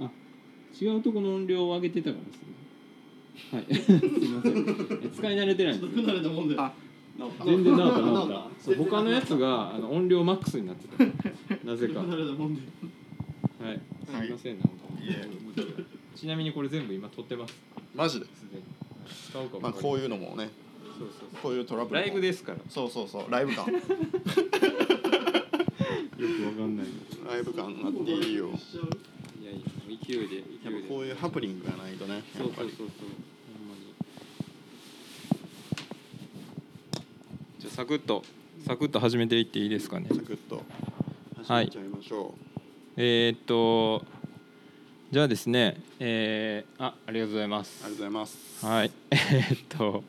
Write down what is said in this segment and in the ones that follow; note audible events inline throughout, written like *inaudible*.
あ違うとこの音量を上げてたからですねはい。*laughs* すいません。え使い慣れてないんです。よ不慣れなもんで。あ全然直った直ったそう他のやつがあの音量マックスになってた。*laughs* なぜ不か。は慣れなもんで。い。すいませんなんか。いえ。ちなみにこれ全部今撮ってます。マジで？すでに。使おうかまあこういうのもね。そうそうこういうトラブルも。ライブですから。よそうそうそう。ライブ感。*laughs* くわかんない。ライブ感あっていいよ勢いで勢いでこういうハプニングがないとねそうそうそうそう。ほんまに。じゃあサクッとサクッと始めていっていいですかね？サクッと始めちゃいましょえー、っとじゃあですねえー、あありがとうございまう、す。ありがとうございます。はい。*laughs* えー、っと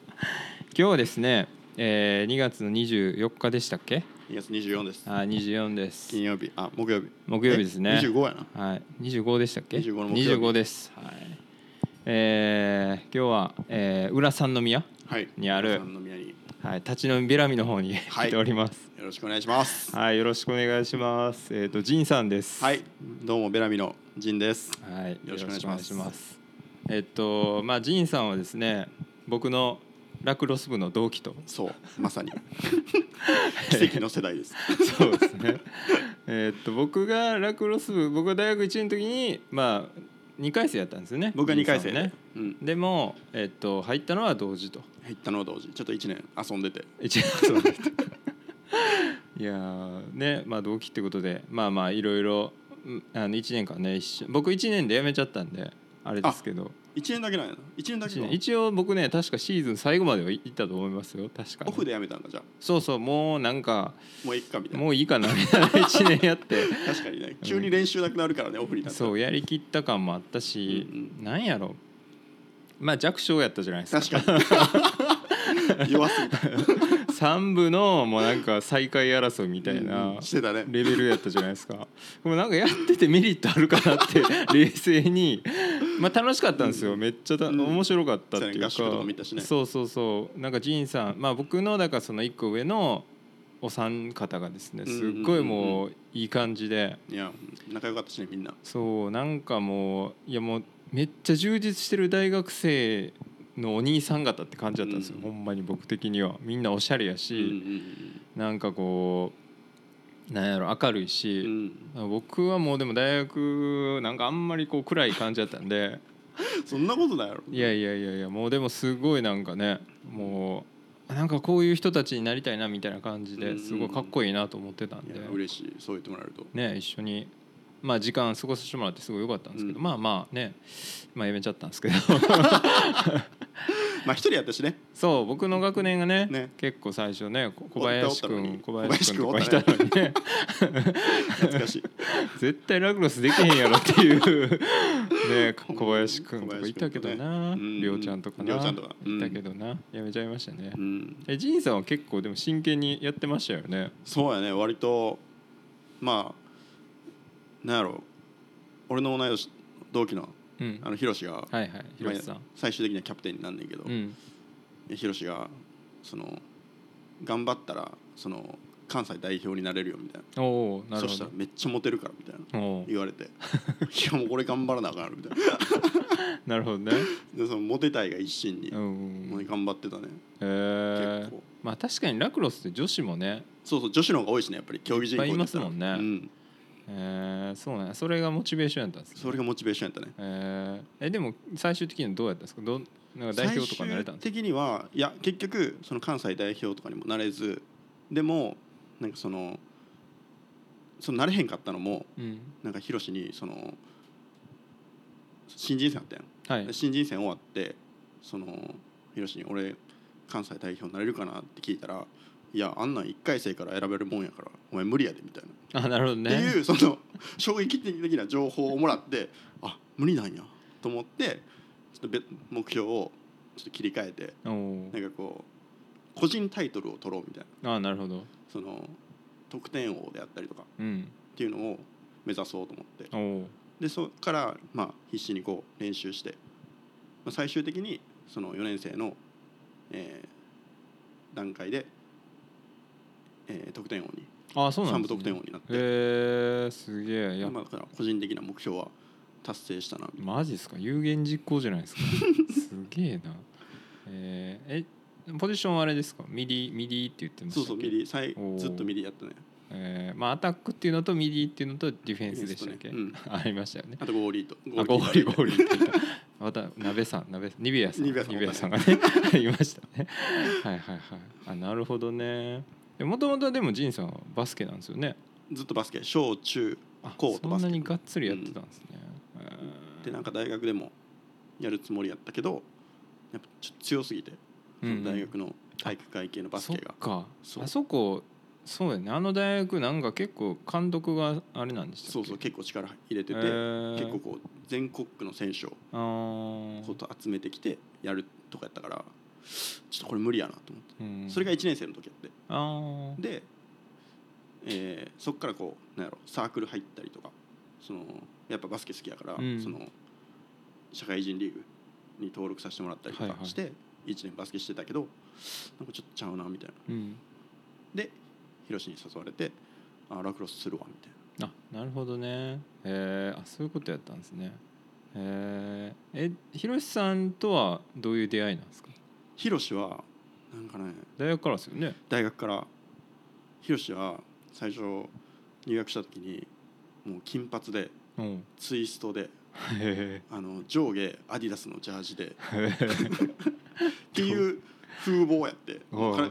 今日はですね、えー、2月の24日でしたっけ？2月24です。あ24です。金曜日。あ木曜日。木曜日ですね。え25やな。はい、25でしたっけ？25の木曜日。25です、はい。えー、今日は、えー、浦三宮、はい。にある三宮に。はい、立ち飲みベラミの方にはい。来ております。よろしくお願いします。はい、よろしくお願いします。えっ、とジンさんです。はい。どうもベラミのジンです。はい、よろしくお願いします。ます。えっ、とまあジンさんはですね僕のラクロス部の同期と。そうまさに。*laughs* 奇跡の世代です。そうですね。えっと僕がラクロス部僕が大学1年の時にまあ2回生やったんですよね。僕が2回生ねうん。でも、えっと入ったのは同時と。入ったのは同時。ちょっと1年遊んでて。一年そうだったいやーねまあ同期ってことでまあまあいろいろうんあの1年間ね一緒僕1年で辞めちゃったんであれですけど1年だけなんやな。1年だけか。一応僕ね確かシーズン最後までは行ったと思いますよ。確かオフでやめたんかじゃあ。そうそうもうなんかもういっかみたいな。もういいかなみたいな。1年やって。確かにね。急に練習なくなるからねオフになったら。そうやりきった感もあったし、うん。なんやろ。まあ弱小やったじゃないですか。確かに。弱すぎた3部のもうなんか最下位争いみたいな、レベルやったじゃないですか。でもなんかやっててメリットあるかなって *laughs* 冷静にまあ楽しかったんですよ。めっちゃたうん。面白かったっていうか。そうそうそう。なんかジンさんまあ僕のだからその1個上のお三方がですねすっごいもういい感じで。いや仲良かったしねみんな。そうなんかもういやもうめっちゃ充実してる大学生のお兄さん方って感じだったんですよ、うん。ほんまに僕的には。みんなおしゃれやし、うんうんなんかこうなんやろ明るいし、うん。僕はもうでも大学なんかあんまりこう暗い感じだったんで *laughs* そんなことないやろ。いやいやいやいやもうでもすごいなんかねもうなんかこういう人たちになりたいなみたいな感じですごいかっこいいなと思ってたんで。いや嬉しい。そう言ってもらえると。ね一緒にまあ時間過ごさせてもらってすごい良かったんですけど、うん。まあまあねまあやめちゃったんですけど。*laughs* まあ一人やったしね。そう僕の学年がねね。ね小最初ねこ小林君小林君とかいたのにね。懐かしい。*laughs* 絶対ラクロスできへんやろっていう。ね小林君とかいたけどな。りょうちゃんとかな。うちゃん。いたけどな。やめちゃいましたね。うん。えジンさんは結構でも真剣にやってましたよね。そうやね。割とまあなんやろ。俺の同い年同期のうん。あのヒロシがはいはい。広瀬さん。最終的にはキャプテンになんねんけど。うん。ヒロシがその頑張ったらその関西代表になれるよみたいな。おおなるほど。そしたらめっちゃモテるからみたいな。言われて。*laughs* いやもうこれ頑張らなあかんやろみたいな。*laughs* なるほどね。*laughs* でそのモテたいが一心にうんもう頑張ってたね。へえ結構。まあ確かにラクロスって女子もね。そうそう女子の方が多いしねやっぱり競技人口いっぱいいますもんね。うん、えー、そうなんや。それがモチベーションやったんですね。それがモチベーションやったね。えー、えでも最終的にはどうやったんですか？どんなんか代表とかになれたんですか？最終的にはいや結局その関西代表とかにもなれずでもなんかそのそのなれへんかったのもうん。なんかヒロシにその新人戦あったやん。はい。新人戦終わってそのヒロシに「俺関西代表になれるかな?」って聞いたら「いやあんなん1回生から選べるもんやからお前無理やで」みたいな、あなるほどね。っていうその *laughs* 衝撃的な情報をもらってあ無理なんやと思ってちょっと別目標をちょっと切り替えてなんかこう個人タイトルを取ろうみたいな。あなるほど。その得点王であったりとかうん。っていうのを目指そうと思って。でそこからまあ必死にこう練習して、まあ、最終的にその4年生の、えー段階で、えー得点王に。あそうなん3部得点王になって、へえすげえ。いやまあ、だから個人的な目標は達成したなマジですか？有言実行じゃないですか？*laughs* すげえな。えーえポジションはあれですか？ミディミディって言ってましたそうそうミディずっとミディやったね。えーまあアタックっていうのとミディっていうのとディフェンスでしたっけ、ディフェンスありましたよね。あとゴーリーと。あゴーリーゴーリリーって言った。また鍋さん鍋ニビアさん。ニベアさん。ニベアさんがね。*laughs* いましたね。はいはいはい。あなるほどねもともとでもジンさんはバスケなんですよね。ずっとバスケ小中あ高とバスケ。そんなにがっつりやってたんですね、でなんか大学でもやるつもりやったけどやっぱちょっと強すぎて、大学の体育会系のバスケが。そっか。そう。あそこそうやね。あの大学なんか結構監督があれなんでしたそうそう結構力入れてて、へー。結構こう全国区の選手をこと集めてきてやるとかやったからちょっとこれ無理やなと思って、うん。それが1年生の時やって。で、えーそっからこうなんやろサークル入ったりとかそのやっぱバスケ好きやから、うん。その社会人リーグに登録させてもらったりとはいはい。かして、1年バスケしてたけどなんかちょっとちゃうなみたいな。うん。でヒロシに誘われてあラクロスするわみたいな。あなるほどね。えー、あそういうことやったんですね。えー、えひろしさんとはどういう出会いなんですか？ヒロシはなんかね大学からですよね。大学からヒロシは最初入学した時にもう金髪でうん。ツイストでへあの上下アディダスのジャージでえ *laughs* っていう風貌やって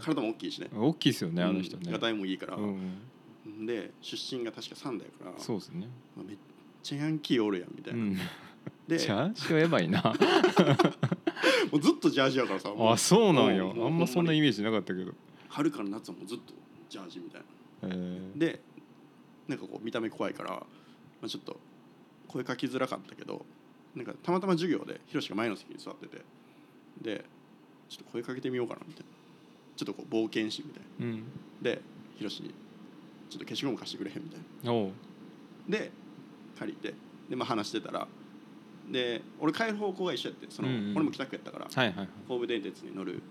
体も大きいしね。大きいですよねあの人ね。うんがもいいから、うんで出身が確かサンダやからそうですね。まあめっちゃヤンキーおるやんみたいうな、んでじゃあしはやばいな。*laughs* もうずっとジャージやからさもうあそうなんや。あんまそんなイメージなかったけど。春から夏はもうずっとジャージみたいな。えー。でなんかこう見た目怖いから、まあ、ちょっと声かきづらかったけどなんかたまたま授業でヒロシが前の席に座っててでちょっと声かけてみようかなみたいな。ちょっとこう冒険心みたいな。うん。でヒロシに「ちょっと消しゴム貸してくれへん」みたいな。で借りてで、まあ、話してたらで俺帰る方向が一緒やってその、うんうん。俺も帰宅やったからはいはいはい。神戸電鉄に乗る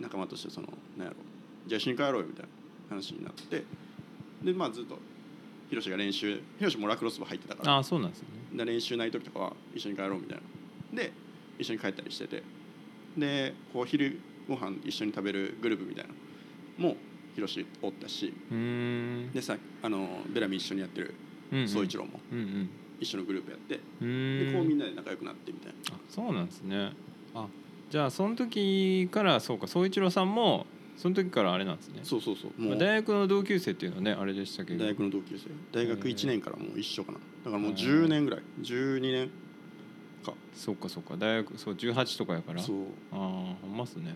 仲間としてそのなんやろじゃあ一緒に帰ろうよみたいな話になってでまあずっとヒロシが練習ヒロシもラクロス部入ってたからあそうなんですよね。で練習ない時とかは一緒に帰ろうみたいな。で一緒に帰ったりしててでこう昼ご飯一緒に食べるグループみたいなのもヒロシおったしうーん。でさあのベラミ一緒にやってる宗一郎も。うんうん一緒のグループやってでこうみんなで仲良くなってみたいな。あそうなんですね。あじゃあその時からそうか宗一郎さんもその時からあれなんですね。そうそうそう。もうまあ大学の同級生っていうのはねあれでしたけど。大学の同級生。大学1年からもう一緒かな。だからもうへー。10年ぐらい。12年か。そうかそうか。大学そう18とかやから。そう。ああほんまっすね。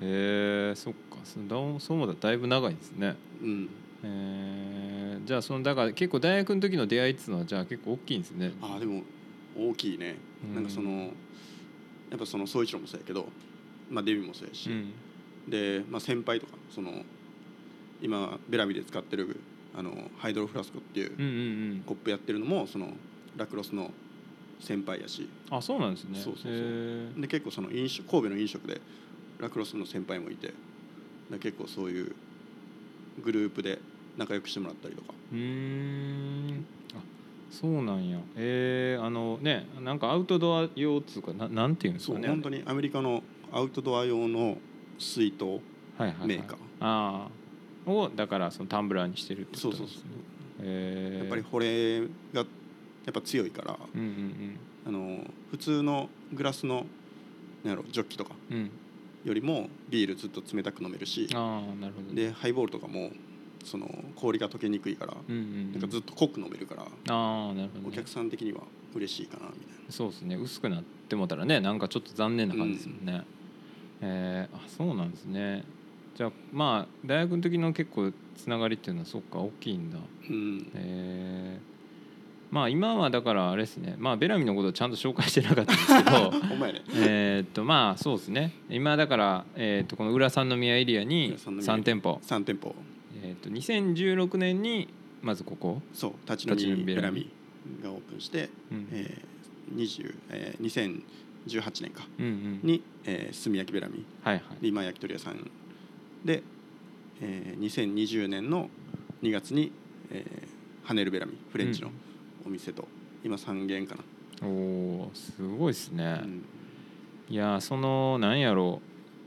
へえそっか。そだそう思ったらだいぶ長いですね。うん。えー、じゃあそのだから結構大学の時の出会いっつうのはじゃあ結構大きいんですね。ああでも大きいね。うん。なんかそのやっぱその宗一郎もそうやけどまあデビューもそうやし、うん。で、まあ、先輩とかその今ベラミで使ってるあのハイドロフラスコっていうコップやってるのもそのラクロスの先輩やし。あそうなんですね。そうそうそう。へで結構その飲食神戸の飲食でラクロスの先輩もいてで結構そういうグループで仲良くしてもらったりとか。ーうーん。あそうなんや。えー、あのねなんかアウトドア用っつうかななんていうんですかね。そう本当にアメリカのアウトドア用の水筒はいはいはい。メーカー。ああをだからそのタンブラーにしてるってことですね。そうそうえー、やっぱりこれがやっぱ強いからうんうんあの普通のグラスのなんやろジョッキとかうん。うんよりもビールずっと冷たく飲めるしああなるほどね。でハイボールとかもその氷が溶けにくいからうんうんうん。なんかずっと濃く飲めるからああなるほど、ね、お客さん的には嬉しいかなみたいな。そうですね。薄くなってもたらねなんかちょっと残念な感じですもんね、えーあそうなんですね。じゃあまあ大学の時の結構つながりっていうのはそっか大きいんだ。うん。えーまあ今はだからあれですね。まあベラミのことをちゃんと紹介してなかったんですけど。*laughs* えーっとまあそうですね。今だから、えーっとこの浦三宮エリアに浦三宮3店舗、3店舗えーっと2016年にまずここ、そう立ち飲みみベラミ。ミがオープンして、うん。えー20えー、2018年か。うんうん。に、えー、炭焼きベラミ。はいはい。で今焼き鳥屋さんで、えー、2020年の2月に、えー、ハネルベラミフレンチのお店と今3軒かな、おおすごいですね、うん。いやそのなんやろ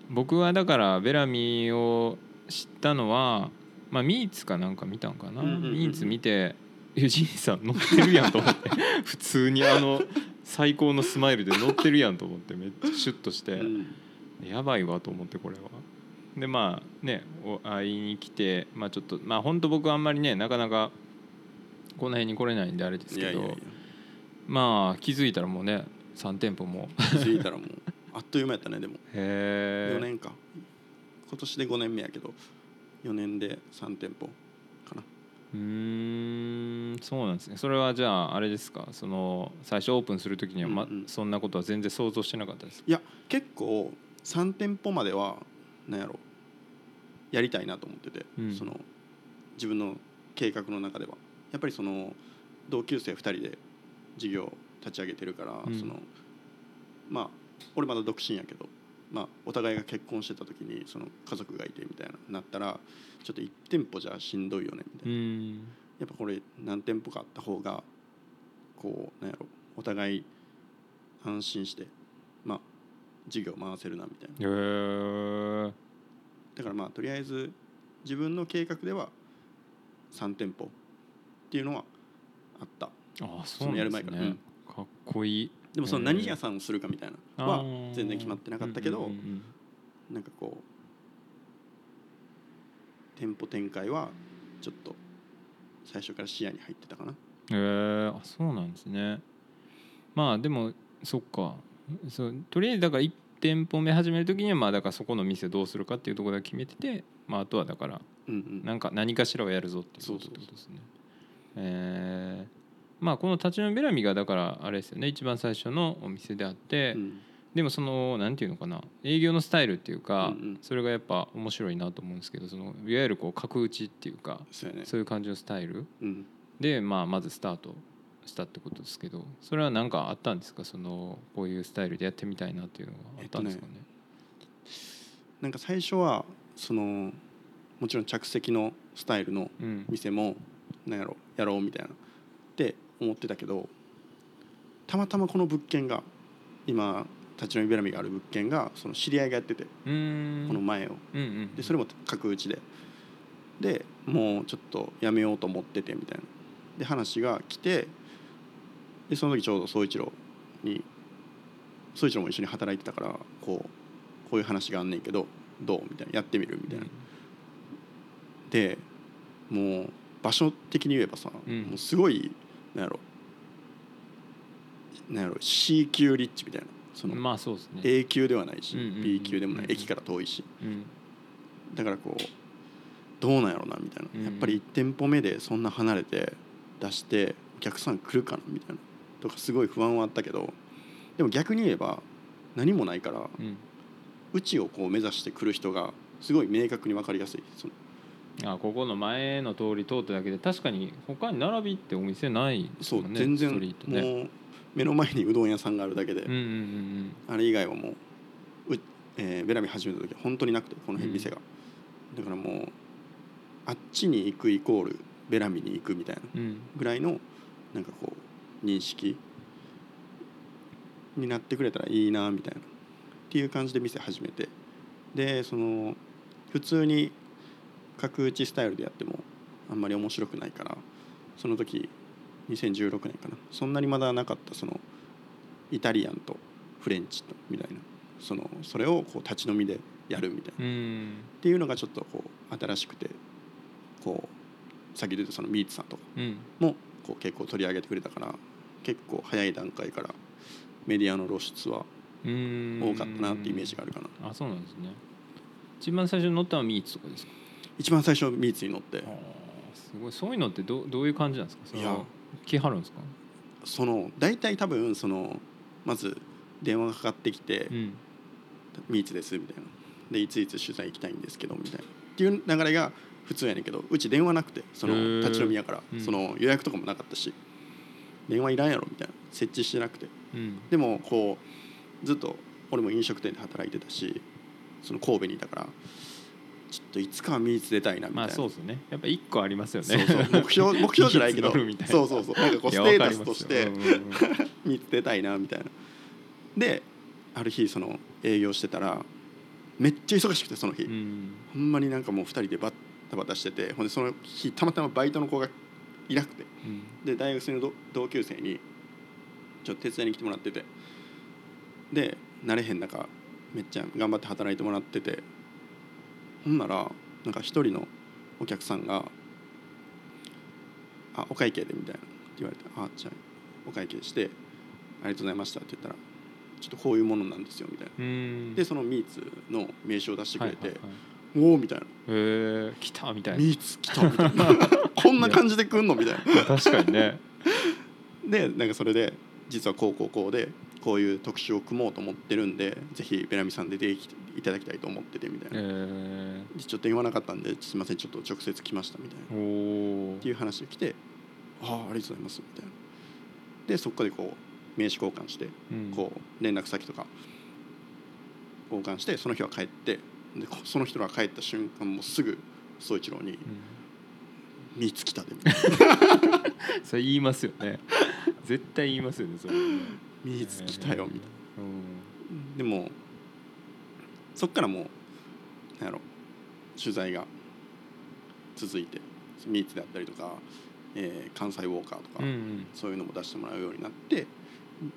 う。僕はだからベラミーを知ったのはまあミーツかなんか見たんかな、うんうんうんうん。ミーツ見て *laughs* ユジンさん乗ってるやんと思って。*laughs* 普通にあの最高のスマイルで乗ってるやんと思ってめっちゃシュッとして、うん。やばいわと思ってこれは。でまあねお会いに来てまあちょっとまあ本当僕あんまりねなかなかこの辺に来れないんであれですけど。いやいやいや。まあ気づいたらもうね3店舗も。気づいたらもうあっという間やったねでも。4 *laughs* へえ年か。今年で5年目やけど4年で3店舗かな。うーんそうなんですね。それはじゃああれですか？その最初オープンする時には、まうんうん。そんなことは全然想像してなかったですいや結構3店舗まではなんやろやりたいなと思ってて、うん。その自分の計画の中では。やっぱりその同級生2人で事業を立ち上げてるから、うん。そのまあ俺まだ独身やけど、まあ、お互いが結婚してた時にその家族がいてみたいななったらちょっと1店舗じゃしんどいよねみたいな。う。ん。やっぱこれ何店舗かあった方がこうなんやろお互い安心してまあ事業回せるなみたいな。だからまあとりあえず自分の計画では3店舗っていうのはあった。あそうね。やる前から。うん。かっこいいでもその何屋さんをするかみたいなのは全然決まってなかったけどなんかこう店舗展開はちょっと最初から視野に入ってたかな。へえあそうなんですね。まあでもそっか。そうとりあえずだから1店舗目始める時にはまあだからそこの店どうするかっていうところだけ決めてて、まあ、あとはだからなんか何かしらをやるぞっていうことですね。えーまあこの立ち飲みベラミがだからあれですよね。一番最初のお店であって、うん。でもそのなんていうのかな。営業のスタイルっていうか、うんうん。それがやっぱ面白いなと思うんですけどそのいわゆるこう角打ちっていうかそうやね。いう感じのスタイル。うん。で、まあ、まずスタートしたってことですけどそれは何かあったんですか？そのこういうスタイルでやってみたいなっていうのがあったんですかね？なんか最初はそのもちろん着席のスタイルのうん。店もなんやろやろうみたいな。って思ってたけどたまたまこの物件が今立ち飲みベラミがある物件がその知り合いがやっててこの前を。うんうんでそれも角打ちで。でもうちょっとやめようと思っててみたいな。で話が来てでその時ちょうど宗一郎に宗一郎も一緒に働いてたからこうこういう話があんねんけどどうみたいな。やってみるみたいな。でもう場所的に言えばさ、うん。もうすごいなんやろ。なんやろ C 級リッチみたいな。そのまあそうですね。A 級ではないし、うんうんうん B 級でもない、うん駅から遠いし。うん。だからこうどうなんやろなみたいな、うん。やっぱり1店舗目でそんな離れて出してお客さん来るかなみたいな。とかすごい不安はあったけどでも逆に言えば何もないからうん。うちをこう目指してくる人がすごい明確に分かりやすい。そのあここの前の通り通っただけで確かに他に並びってお店ないですそうもんね全然ストリートね。もう目の前にうどん屋さんがあるだけで、うんうんうんあれ以外はもうう、えーベラミ始めた時は本当になくてこの辺店が、だからもうあっちに行くイコールベラミに行くみたいなうんうん。ぐらいのなんかこう認識になってくれたらいいなみたいな。っていう感じで店始めて。でその普通に角打ちスタイルでやってもあんまり面白くないからその時2016年かな。そんなにまだなかったそのイタリアンとフレンチとみたいな。そのそれをこう立ち飲みでやるみたいな。うん。っていうのがちょっとこう新しくてこうさっき出たそのミーツさんとかうん。もこう結構取り上げてくれたから結構早い段階からメディアの露出はうん。多かったなってイメージがあるかな。あそうなんですね。一番最初に乗ったのはミーツとかですか？一番最初ミーツに乗って。すごい。そういうのってどどういう感じなんですか？そのいや。来はるんですか？その大体多分そのまず電話がかかってきてうん「ミーツです」みたいな。でいついつ取材行きたいんですけどみたいな。っていう流れが普通やねんけどうち電話なくてその立ち飲みやから、うん。その予約とかもなかったし。電話いらんやろみたいな。設置してなくて。うん。でもこうずっと俺も飲食店で働いてたしその神戸にいたからちょっといつかはミーツ出たいなみたいな、まあそうですね。やっぱ一個ありますよね。そうそう。*laughs* 目標目標じゃないけど。そうそうそう。なんかこうステータスとしてうんうんうん。ミーツ出たいなみたいな。である日その営業してたらめっちゃ忙しくてその日、うん。ほんまになんかもう2人でバッタバタしててほんでその日たまたまバイトの子がいなくて。うん。で大学生の同同級生にちょっと手伝いに来てもらってて。で慣れへん中めっちゃ頑張って働いてもらっててほんならなんか一人のお客さんが「あお会計で」みたいなって言われて「あじゃあお会計してありがとうございました」って言ったら「ちょっとこういうものなんですよ」みたいな。うん。でそのミーツの名刺を出してくれてはいはいはい「おお」みたいな。へえ来たみた「いな。ミーツ来た」みたいな。*laughs* こんな感じで来んの？みたいな。確かにね。でなんかそれで実はこうこうこうでこういう特集を組もうと思ってるんでぜひベラミさんで出てきていただきたいと思っててみたいな、えでちょっと言わなかったんですいませんちょっと直接来ましたみたいな。っていう話が来てああありがとうございますみたいな。でそこでこう名刺交換してうん。こう連絡先とか交換してその日は帰ってでこその人が帰った瞬間もうすぐ宗一郎にうん「見つきたで」みたいなそれ言いますよね。絶対言いますよねそれね「見つきたよ」みたいな。うん。でもそっからもうなんやろ取材が続いてミーツであったりとか、えー関西ウォーカーとか、うんうん。そういうのも出してもらうようになって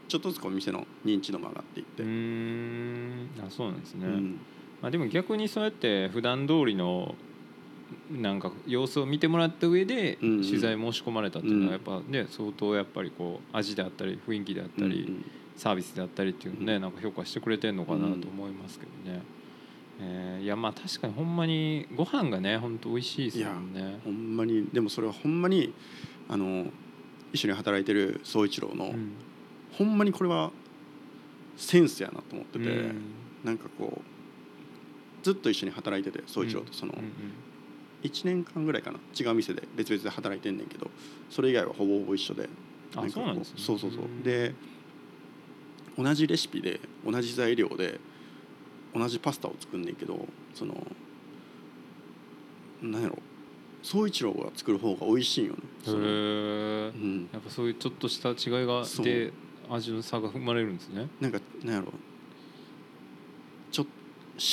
ちょっとずつこう店の認知度も上がっていって、うーん。あそうなんですね、うん。まあ、でも逆にそうやって普段通りのなんか様子を見てもらった上でうんうん。取材申し込まれたっていうのうん。はやっぱね相当やっぱりこう味であったり雰囲気であったうんりサービスであったりっていうのをねうん。なんか評価してくれてるのかなと思いますけどね。えーいやまあ確かにほんまにご飯がね本当美味しいですもんね。ほんまにでもそれはほんまにあの一緒に働いてる宗一郎の、うん。ほんまにこれはセンスやなと思ってて、うん。なんかこうずっと一緒に働いてて宗一郎とその、うんうん1年間ぐらいかな。違う店で別々で働いてんねんけどそれ以外はほぼほぼ一緒で。あそうなんですね。そうそうそう。うん。で同じレシピで同じ材料で同じパスタを作んねんけどそのなんやろ。宗一郎が作る方が美味しいんよね。へそのー。うん、やっぱそういうちょっとした違いがで味の差が生まれるんですね。なんかなんやろ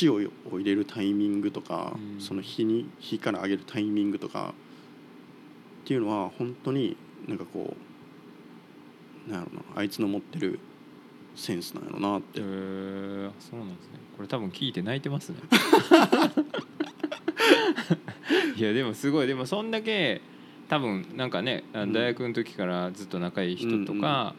塩を入れるタイミングとか、うん。その火に火から上げるタイミングとかっていうのは本当になんかこうなんやろなあいつの持ってるセンスなんやろなって、へー。そうなんですね。これ多分聞いて泣いてますね。*laughs* いやでもすごい。でもそんだけ多分なんかね大学の時からずっと仲いい人とか、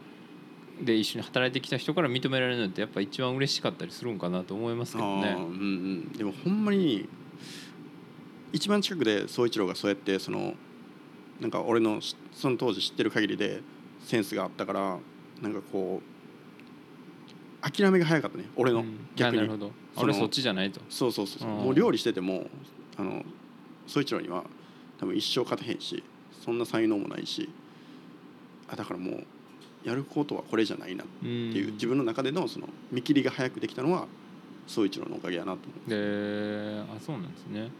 で一緒に働いてきた人から認められるのってやっぱ一番嬉しかったりするんかなと思いますけどね。うんうん、でもほんまに一番近くで宗一郎がそうやってそのなんか俺のしその当時知ってる限りでセンスがあったからなんかこう諦めが早かったね俺の、うん。逆に。あなるほど。俺そっちじゃないと。そうそうそうもう料理しててもあの宗一郎には多分一生勝てへんしそんな才能もないしあだからもうやることはこれじゃないなっていう、自分の中でのその見切りが早くできたのは宗一郎のおかげやなと思う。であそうなんですね。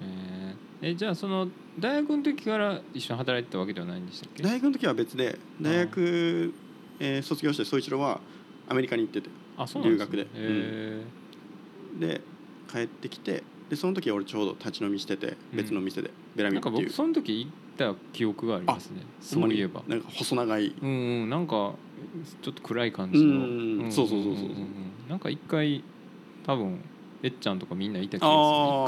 えー。えじゃあその大学の時から一緒に働いてたわけではないんでしたっけ？大学の時は別で大学、えー卒業して宗一郎はアメリカに行ってて。あそうなんですね。留学で。えで帰ってきてでその時は俺ちょうど立ち飲みしてて別の店で、ベラーなんかミっていう。僕その時た記憶がありますね。そういえば。なんか細長い。うんうん。なんかちょっと暗い感うじの。んそうそうそうそうなんか一回多分えっちゃんとかみんないた気があ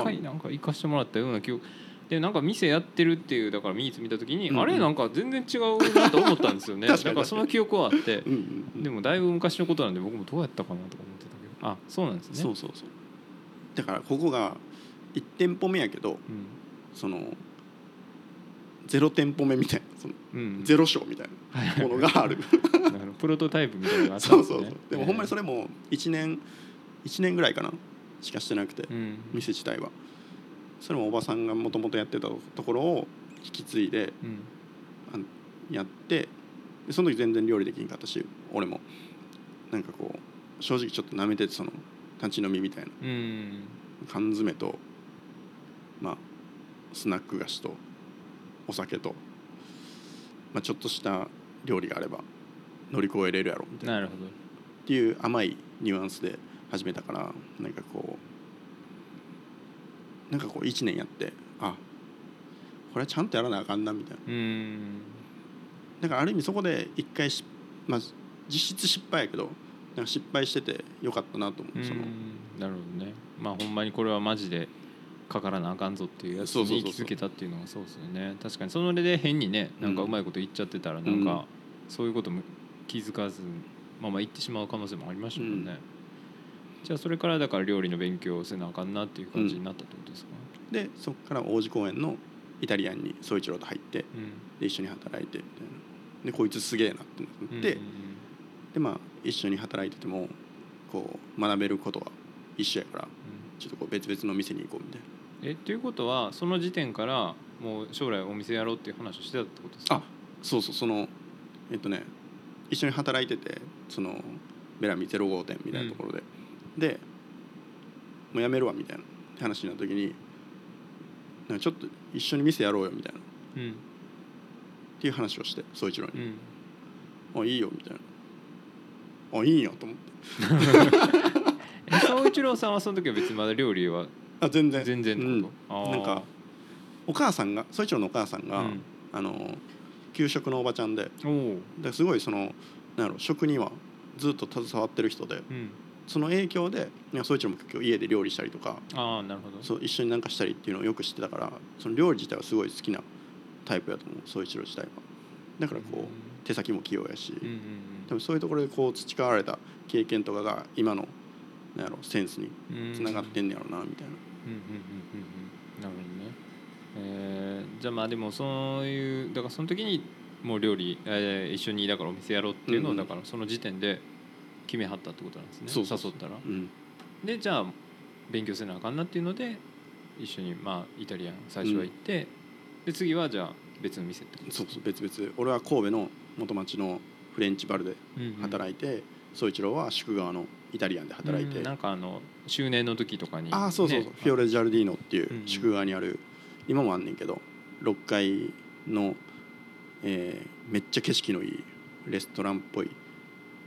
すー。る一回なんか行かしてもらったような記憶。でなんか店やってるっていうだからミーツ見た時に、うんうん。あれなんか全然違うなと思ったんですよね。だ *laughs* 確からその記憶はあって。でもだいぶ昔のことなんで僕もどうやったかなとか思ってたけど。あそうなんですね。そうそうそう。だからここが1店舗目やけどうん。その0店舗目みたいなそのうん、ゼロ章みたいない。ものがある。*laughs* プロトタイプみたいなのがあったんそうですね。そうそうでもほんまにそれも1年1年ぐらいかなしかしてなくてうん。店自体は。それもおばさんがもともとやってたところを引き継いでうんやってでその時全然料理できんかったし俺も。なんかこう正直ちょっと舐めててその立ち飲みみたいな。うん。缶詰とまあスナック菓子とお酒と、まあ、ちょっとした料理があれば乗り越えれるやろみたいな。なるほど。っていう甘いニュアンスで始めたからなんかこうなんかこう1年やってあこれはちゃんとやらなあかんなみたいな。ん。だからある意味そこで一回し、まあ、実質失敗やけどなんか失敗しててよかったなと思うその。なるほどね。まあほんまにこれはマジでかからなあかんぞっていうやつに気づけたっていうのがそうですよね。確かにそので変にねなんかうまいこと言っちゃってたらなんかそういうことも気づかずまあまあ言ってしまう可能性もありましたもんね、じゃあそれからだから料理の勉強をせなあかんなっていう感じになったってことですか、でそこから王子公園のイタリアンに宗一郎と入ってうん。で一緒に働いてみたいなでこいつすげえなってなって、うんうん。でまあ一緒に働いててもこう学べることは一緒やからうん。ちょっとこう別々の店に行こうみたいなえっていうことはその時点からもう将来お店やろうっていう話をしてたってことですか？あそうそうそのえっとね一緒に働いててそのベラミ0号店みたいなところで、でもう辞めるわみたいな話になった時になんかちょっと一緒に店やろうよみたいな。っうん。ていう話をして宗一郎に。うん「あいいよ」みたいな「あいいんや」と思って。*laughs* え総一郎さんはその時は別にまだ料理はあ全然。全然ってこうん。なんかお母さんが宗一郎のお母さんが、うん。あの給食のおばちゃんでですごいそのなんやろ食にはずっと携わってる人でうん。その影響でいや宗一郎も結局家で料理したりとかああなるほど。そう一緒になんかしたりっていうのをよく知ってたからその料理自体はすごい好きなタイプやと思う宗一郎自体は。だからこう手先も器用やしうんうん多分そういうところでこう培われた経験とかが今のなんやろセンスにうん。うんつながってんねやろなみたいなうんうんうんうんうんなるほどねえーじゃあまあでもそういうだからその時にもう料理、えー一緒にだからお店やろうっていうのをうんうんだからその時点で決めはったってことなんですねそうそうそう誘ったらうんでじゃあ勉強せなあかんなっていうので一緒にまあイタリアン最初は行って、で次はじゃあ別の店ってことそうそう別々俺は神戸の元町のフレンチバルでうんうん働いて宗一郎は宿川のイタリアンで働いて。うんなんかあの周年の時とかに、ああそうそうそう、ねフィオレ・ジャルディーノっていうんううん。宿川にある、今もあんねんけど6階の、えーめっちゃ景色のいいレストランっぽい、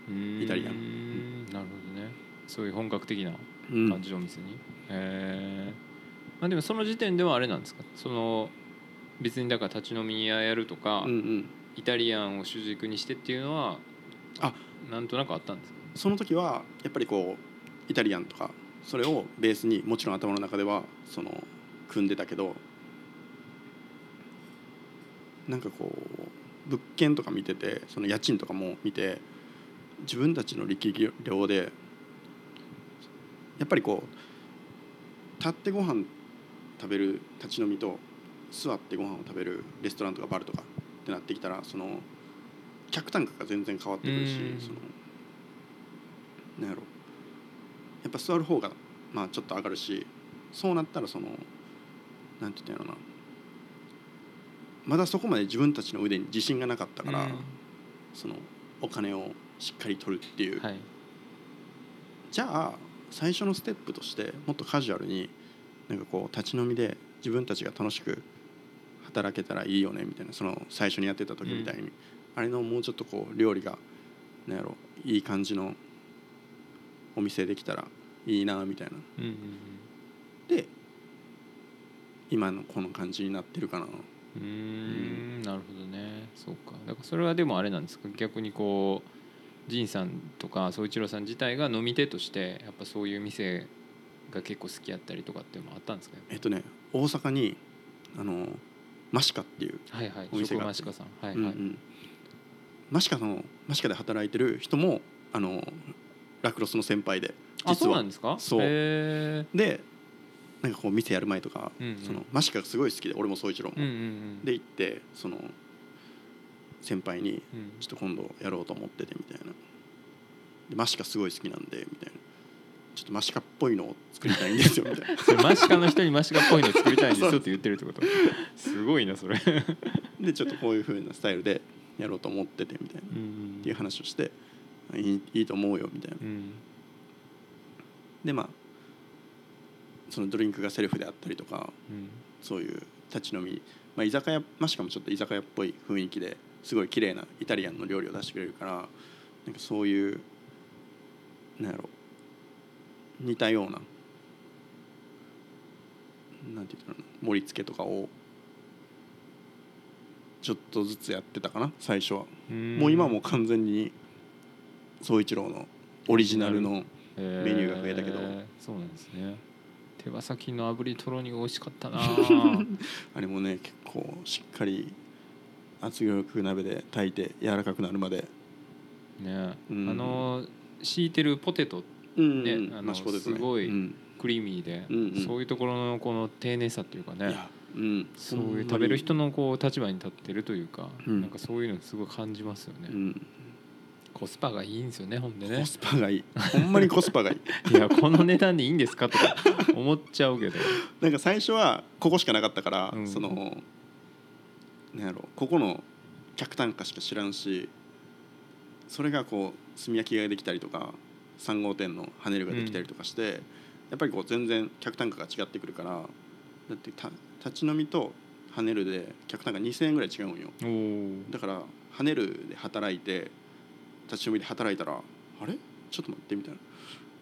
うん。イタリアン。うんなるほどね。そういう本格的なうん。感じのお店に、へえまあでもその時点ではあれなんですか？その別にだから立ち飲み屋やるとか、うんうん、イタリアンを主軸にしてっていうのはあ。なんとなくあったんですか？その時はやっぱりこうイタリアンとかそれをベースにもちろん頭の中ではその組んでたけどなんかこう物件とか見ててその家賃とかも見て自分たちの力量でやっぱりこう立ってご飯食べる立ち飲みと座ってご飯を食べるレストランとかバルとかってなってきたらその客単価が全然変わってくるしうん。そのなんやろ。やっぱ座る方がまあちょっと上がるしそうなったらそのなんて言ったんやろな。まだそこまで自分たちの腕に自信がなかったから、うん。そのお金をしっかり取るっていう、はい。じゃあ最初のステップとしてもっとカジュアルになんかこう立ち飲みで自分たちが楽しく働けたらいいよねみたいなその最初にやってた時みたいに、あれのもうちょっとこう料理がなんやろいい感じのお店できたらいいなみたいな。うんうんで今のこの感じになってるかな。うん。なるほどね。そうか。だからそれはでもあれなんですか？逆にこう仁さんとか総一郎さん自体が飲み手としてやっぱそういう店が結構好きやったりとかっていうのもあったんですか？えっとね大阪にあのマシカっていうはいはい。お店があって。食マシカさん。はいはい、うんうん。マシカのマシカで働いてる人もあのラクロスの先輩であそう実はなんですか？そう。へでなんかこう店やる前とか、うんうんそのマシカがすごい好きで俺も宗一郎も、ーうんうんうん。で行ってその先輩にうん「ちょっと今度やろうと思ってて」みたいな。でマシカすごい好きなんでみたいな。ちょっとマシカっぽいのを作りたいんですよみたいな。*laughs* マシカの人にマシカっぽいの作りたいんですよって言ってるってこと？すごいなそれ。でちょっとこういう風なスタイルでやろうと思っててみたいな、うん。っていう話をしていいいいと思うよみたいな。うん。でまあそのドリンクがセルフであったりとかうん。そういう立ち飲み、まあ、居酒屋まあしかもちょっと居酒屋っぽい雰囲気ですごい綺麗なイタリアンの料理を出してくれるからなんかそういうなんやろ似たようななんていいの？盛り付けとかをちょっとずつやってたかな最初は、うん。もう今はもう完全に宗一郎のオリジナルのメニューが増えたけど。そうなんですね。手羽先の炙りとろ煮が美味しかったな。*laughs* あれもね結構しっかり圧力鍋で炊いて柔らかくなるまで。ね、うん。あの敷いてるポテトうんねあのマッシュポテトね。すごいうん。クリーミーで、うんうん。そういうところのこの丁寧さっていうかね。うん。そういう食べる人のこう立場に立ってるというか、うん。なんかそういうのすごい感じますよね、うんコスパがいいんですよねほんでね。コスパがいい。ほんまにコスパがいい。*laughs* いやこの値段でいいんですかとか思っちゃうけど。*laughs* なんか最初はここしかなかったから、うん。そのなんやろここの客単価しか知らんしそれがこう炭焼きができたりとか3号店のハネルができたりとかして、やっぱりこう全然客単価が違ってくるからだってた立ち飲みとハネルで客単価2000円ぐらい違うんよ。だからハネルで働いて立ち飲みで働いたらあれ？ちょっと待ってみたいな。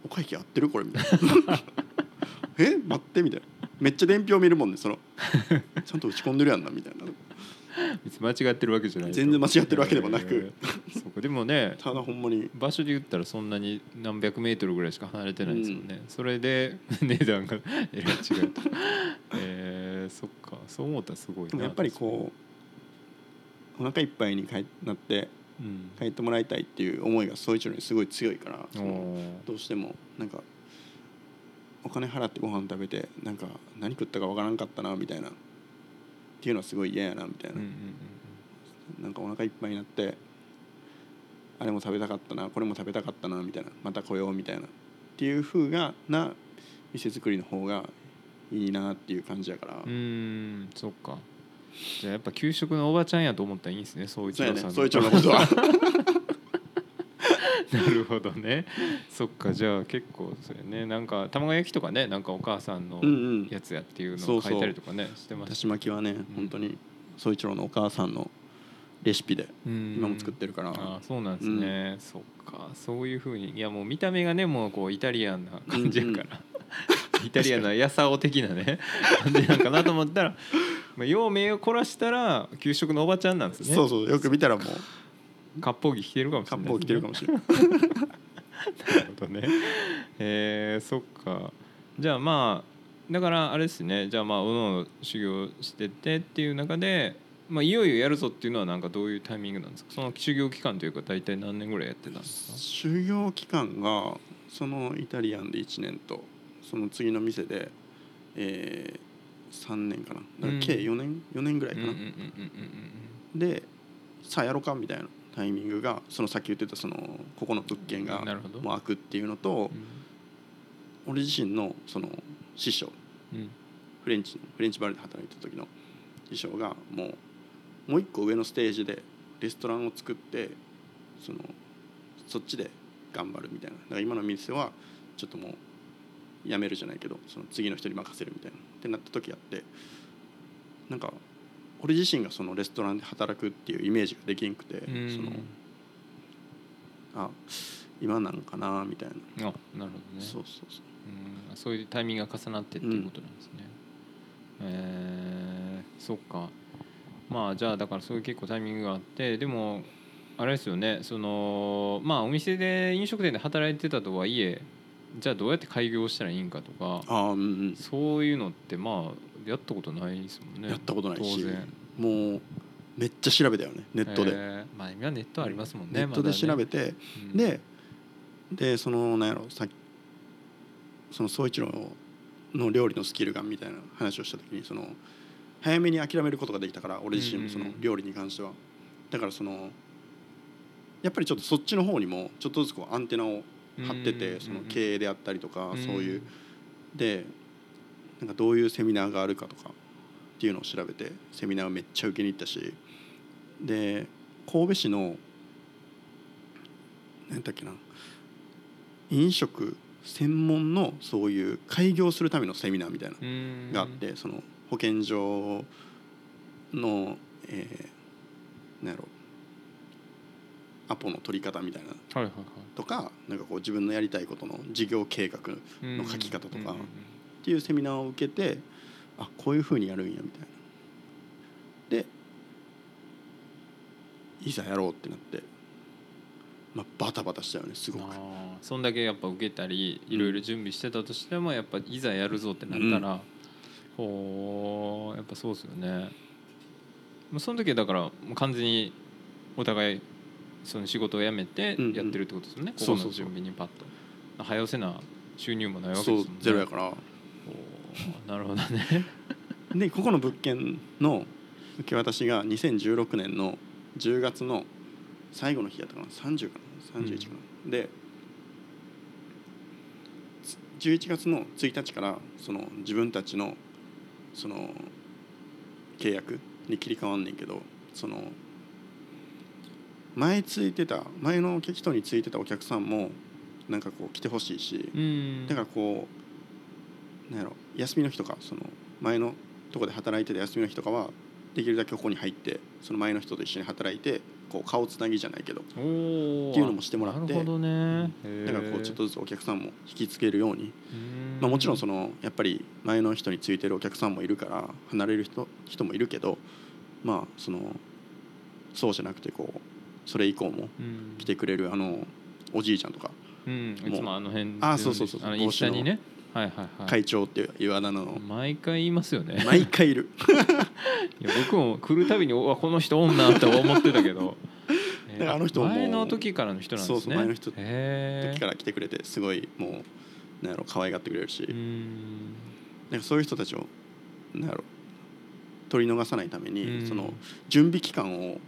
お会計合ってる？これみたいな。*laughs* え？待ってみたいな。めっちゃ伝票見るもんねその。ちゃんと打ち込んでるやんなみたいな。別に間違ってるわけじゃないと全然間違ってるわけでもなく。えーそうかでもねただほんまに。場所で言ったらそんなに何百メートルぐらいしか離れてないですもんね、それで *laughs* 値段がえらい違う。とえー、そっか。そう思ったらすごいな。やっぱりこうお腹いっぱいに帰なって帰ってもらいたいっていう思いがそう一郎にすごい強いからどうしてもなんかお金払ってご飯食べてなんか何食ったかわからんかったなみたいなっていうのはすごい嫌やなみたいな、うんうんなんかお腹いっぱいになってあれも食べたかったなこれも食べたかったなみたいな。また来ようみたいなっていう風がな店作りの方がいいなっていう感じやから、うんそっかじゃあやっぱ給食のおばちゃんやと思ったらいいんですねそう一そうや郎さんねそう一郎のことは。*laughs* なるほどね。そっかじゃあ結構そうやね。なんか卵焼きとかねなんかお母さんのうんうん。やつやっていうのそうそう。を書いたりとかねしてまだしし巻きはね本当に宗一郎のお母さんのレシピで今今も作ってるから、ああそうなんですね、そっか。そういうふうにいやもう見た目がねもうこうイタリアンな感じやから、*laughs* イタリアンなやさお的なね *laughs* 感じなんかなと思ったら、まあ、よう目を凝らしたら給食のおばちゃんなんですね。そうそうよく見たらもう割烹着着てるかもしれない割烹着てるかもしれない。*laughs* なるほどね。えー、そっか。じゃあまあだからあれですね。じゃあまあおのおの修行してってっていう中で、まあ、いよいよやるぞっていうのはなんかどういうタイミングなんですか？その修行期間というか大体何年ぐらいやってたんですか？修行期間がそのイタリアンで1年とその次の店で、えー、3年かな。だから計4年、4年ぐらいかな、うんうんうんうんうんでさあやろうかみたいなタイミングがそのさっき言ってたそのここの物件がもう開くっていうのと俺自身のその師匠。うん。うんフレンチのフレンチバルで働いた時の師匠がもうもう一個上のステージでレストランを作ってそのそっちで頑張るみたいな。だから今の店はちょっともう辞めるじゃないけどその次の人に任せるみたいな。ってなった時あってなんか俺自身がそのレストランで働くっていうイメージができんくてうん。そのあ今なんかなみたいな、あなるほどね。そうそうそう。うん。そういうタイミングが重なってっていうことなんですね、えー。そっか。まあじゃあだからそういう結構タイミングがあってでもあれですよね。そのまあお店で飲食店で働いてたとはいえじゃあどうやって開業したらいいんかとかああうんうん。そういうのってまあやったことないですもんね。やったことないし当然。もうめっちゃ調べたよねネットで、えー。まあ今ネットありますもんねネットで調べて、て、うん。ででそのなんやろさその宗一郎の料理のスキルがみたいな話をした時にその早めに諦めることができたから俺自身もその料理に関しては。だからそのやっぱりちょっとそっちの方にもちょっとずつこうアンテナを張っててその経営であったりとかうん。そういう。でなんかどういうセミナーがあるかとかっていうのを調べてセミナーをめっちゃ受けに行ったし。で神戸市の何だっけな飲食専門のそういう開業するためのセミナーみたいなうん。のがあってその保健所の、えー、なんやろアポの取り方みたいな。とかなんかこう自分のやりたいことの事業計画うんの書き方とか。っていうセミナーを受けてあこういうふうにやるんやみたいな。でいざやろうってなって、まあ、バタバタしたよねすごく。そんだけやっぱ受けたりいろいろ準備してたとしてもやっぱいざやるぞってなったら、ほうやっぱそうですよね。その時はだから完全にお互いその仕事を辞めてうんうん。やってるってことですよね、そうそうそう。ここの準備にパッと。早寄せな収入もないわけですもんね。ゼロやから。なるほどね。*laughs* でここの物件の受け渡しが2016年の10月の最後の日やったかな？30かな？31かな、で11月の1日からその自分たちのその契約に切り替わんねんけどその前ついてた前の人についてたお客さんもなんかこう来てほしいし、うん。だからこうなんやろ休みの日とかその前のとこで働いてた休みの日とかはできるだけここに入ってその前の人と一緒に働いてこう顔つなぎじゃないけどっていうのもしてもらってなるほどね。だからこうちょっとずつお客さんも引きつけるように、うん。まあ、もちろんそのやっぱり前の人についてるお客さんもいるから離れる人人もいるけどまあそのそうじゃなくてこうそれ以降もうん。来てくれるあのおじいちゃんとかうん。いつもあの辺あそうそうそうあのインスタにねはいはいはい。会長っていうあだ名の。毎回言いますよね。毎回いる。*laughs* いや僕も来るたびにおわこの人おんなって思ってたけど。*laughs* あの人も。前の時からの人なんですね。そうそう前の人へ時から来てくれてすごいもうなんやろ可愛がってくれるし、なんかそういう人たちをなんやろ取り逃さないために、うん。その準備期間を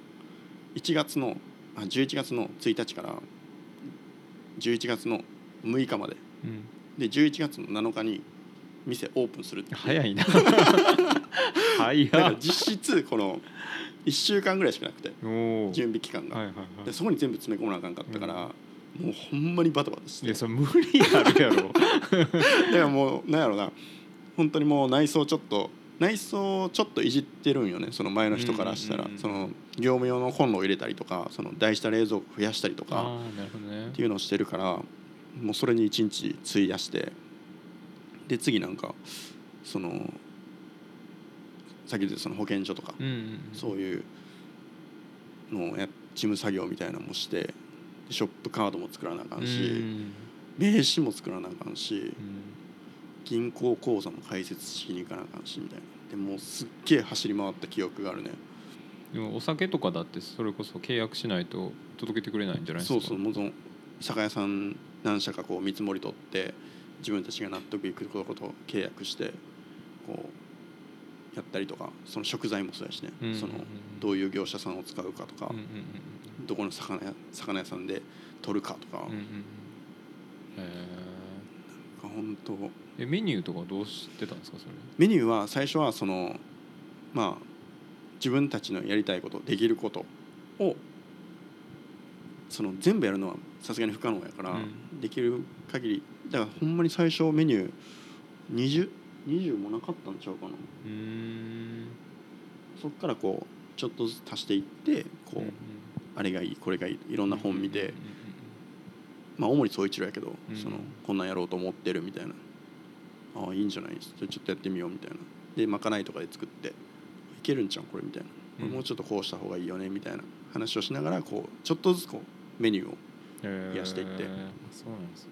1月のあ11月の1日から11月の6日まで。うん。で11月の7日に店オープンする早いな。*laughs* 早だからっ実質この1週間ぐらいしかなくて。準備期間が、はいはいはい。でそこに全部詰め込まなあかんかったから、もうほんまにバタバタして。いやそれ無理あるやろ。だからもうなんやろな。本当にもう内装ちょっと内装ちょっといじってるんよねその前の人からしたら、うんうんうん。その業務用のコンロを入れたりとかその台下冷蔵庫増やしたりとかっていうのをしてるからもうそれに一日費やしてで次なんかそのさっき言ったその保健所とか、そういうのをや事務作業みたいなのもしてでショップカードも作らなあかんし、うん。名刺も作らなあかんし。うん。銀行口座も開設しに行かなあかんしみたいな。でもうすっげえ走り回った記憶があるねでもお酒とかだってそれこそ契約しないと届けてくれないんじゃないですか？そうそうもう酒屋さん何社かこう見積もり取って自分たちが納得いくところと契約してこうやったりとかその食材もそうやしね、うんうんうんそのどういう業者さんを使うかとか、うんうんどこの魚屋魚屋さんで取るかとか、うへ本当。ーえメニューとかどうしてたんですかそれ？メニューは最初はそのまあ自分たちのやりたいことできること。をその全部やるのはさすがに不可能やから、うん。できる限りだからほんまに最初メニュー 20, 20もなかったんちゃうかな。そっからこうちょっとずつ足していってこう、うんうん。あれがいいこれがいいいろんな本見て、まあ主に総一郎やけど、うんそのこんなんやろうと思ってるみたいな。ああいいんじゃないちょっとやってみようみたいな。でまかないとかで作っていけるんちゃうこれみたいな、うん。もうちょっとこうした方がいいよねみたいな話をしながらこうちょっとずつこうメニューを増やしていって。そうなんですね。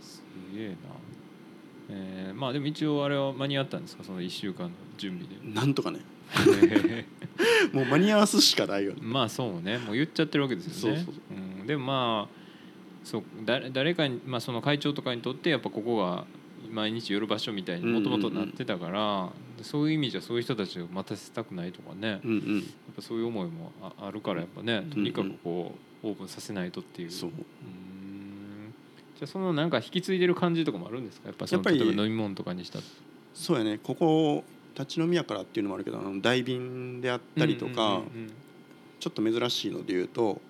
すげえな。えーまあでも一応あれは間に合ったんですか？その1週間の準備で。なんとかね。へ *laughs* もう間に合わすしかないよね。ーまあそうね。もう言っちゃってるわけですよね。そうそうう。ん、でもまあそう。誰誰かに、まあ、その会長とかにとってやっぱここが毎日寄る場所みたいにもともとなってたから、そういう意味じゃそういう人たちを待たせたくないとかね、やっうん。うんぱそういう思いもああるからやっぱねとにかくこうオープンさせないとっていう。そう。じゃあそのなんか引き継いでる感じとかもあるんですか？やっぱそのやっぱり例えば飲み物とかにしたらそうやね。ここ立ち飲みやからっていうのもあるけどあの大瓶であったりとか、ちょっと珍しいので言うと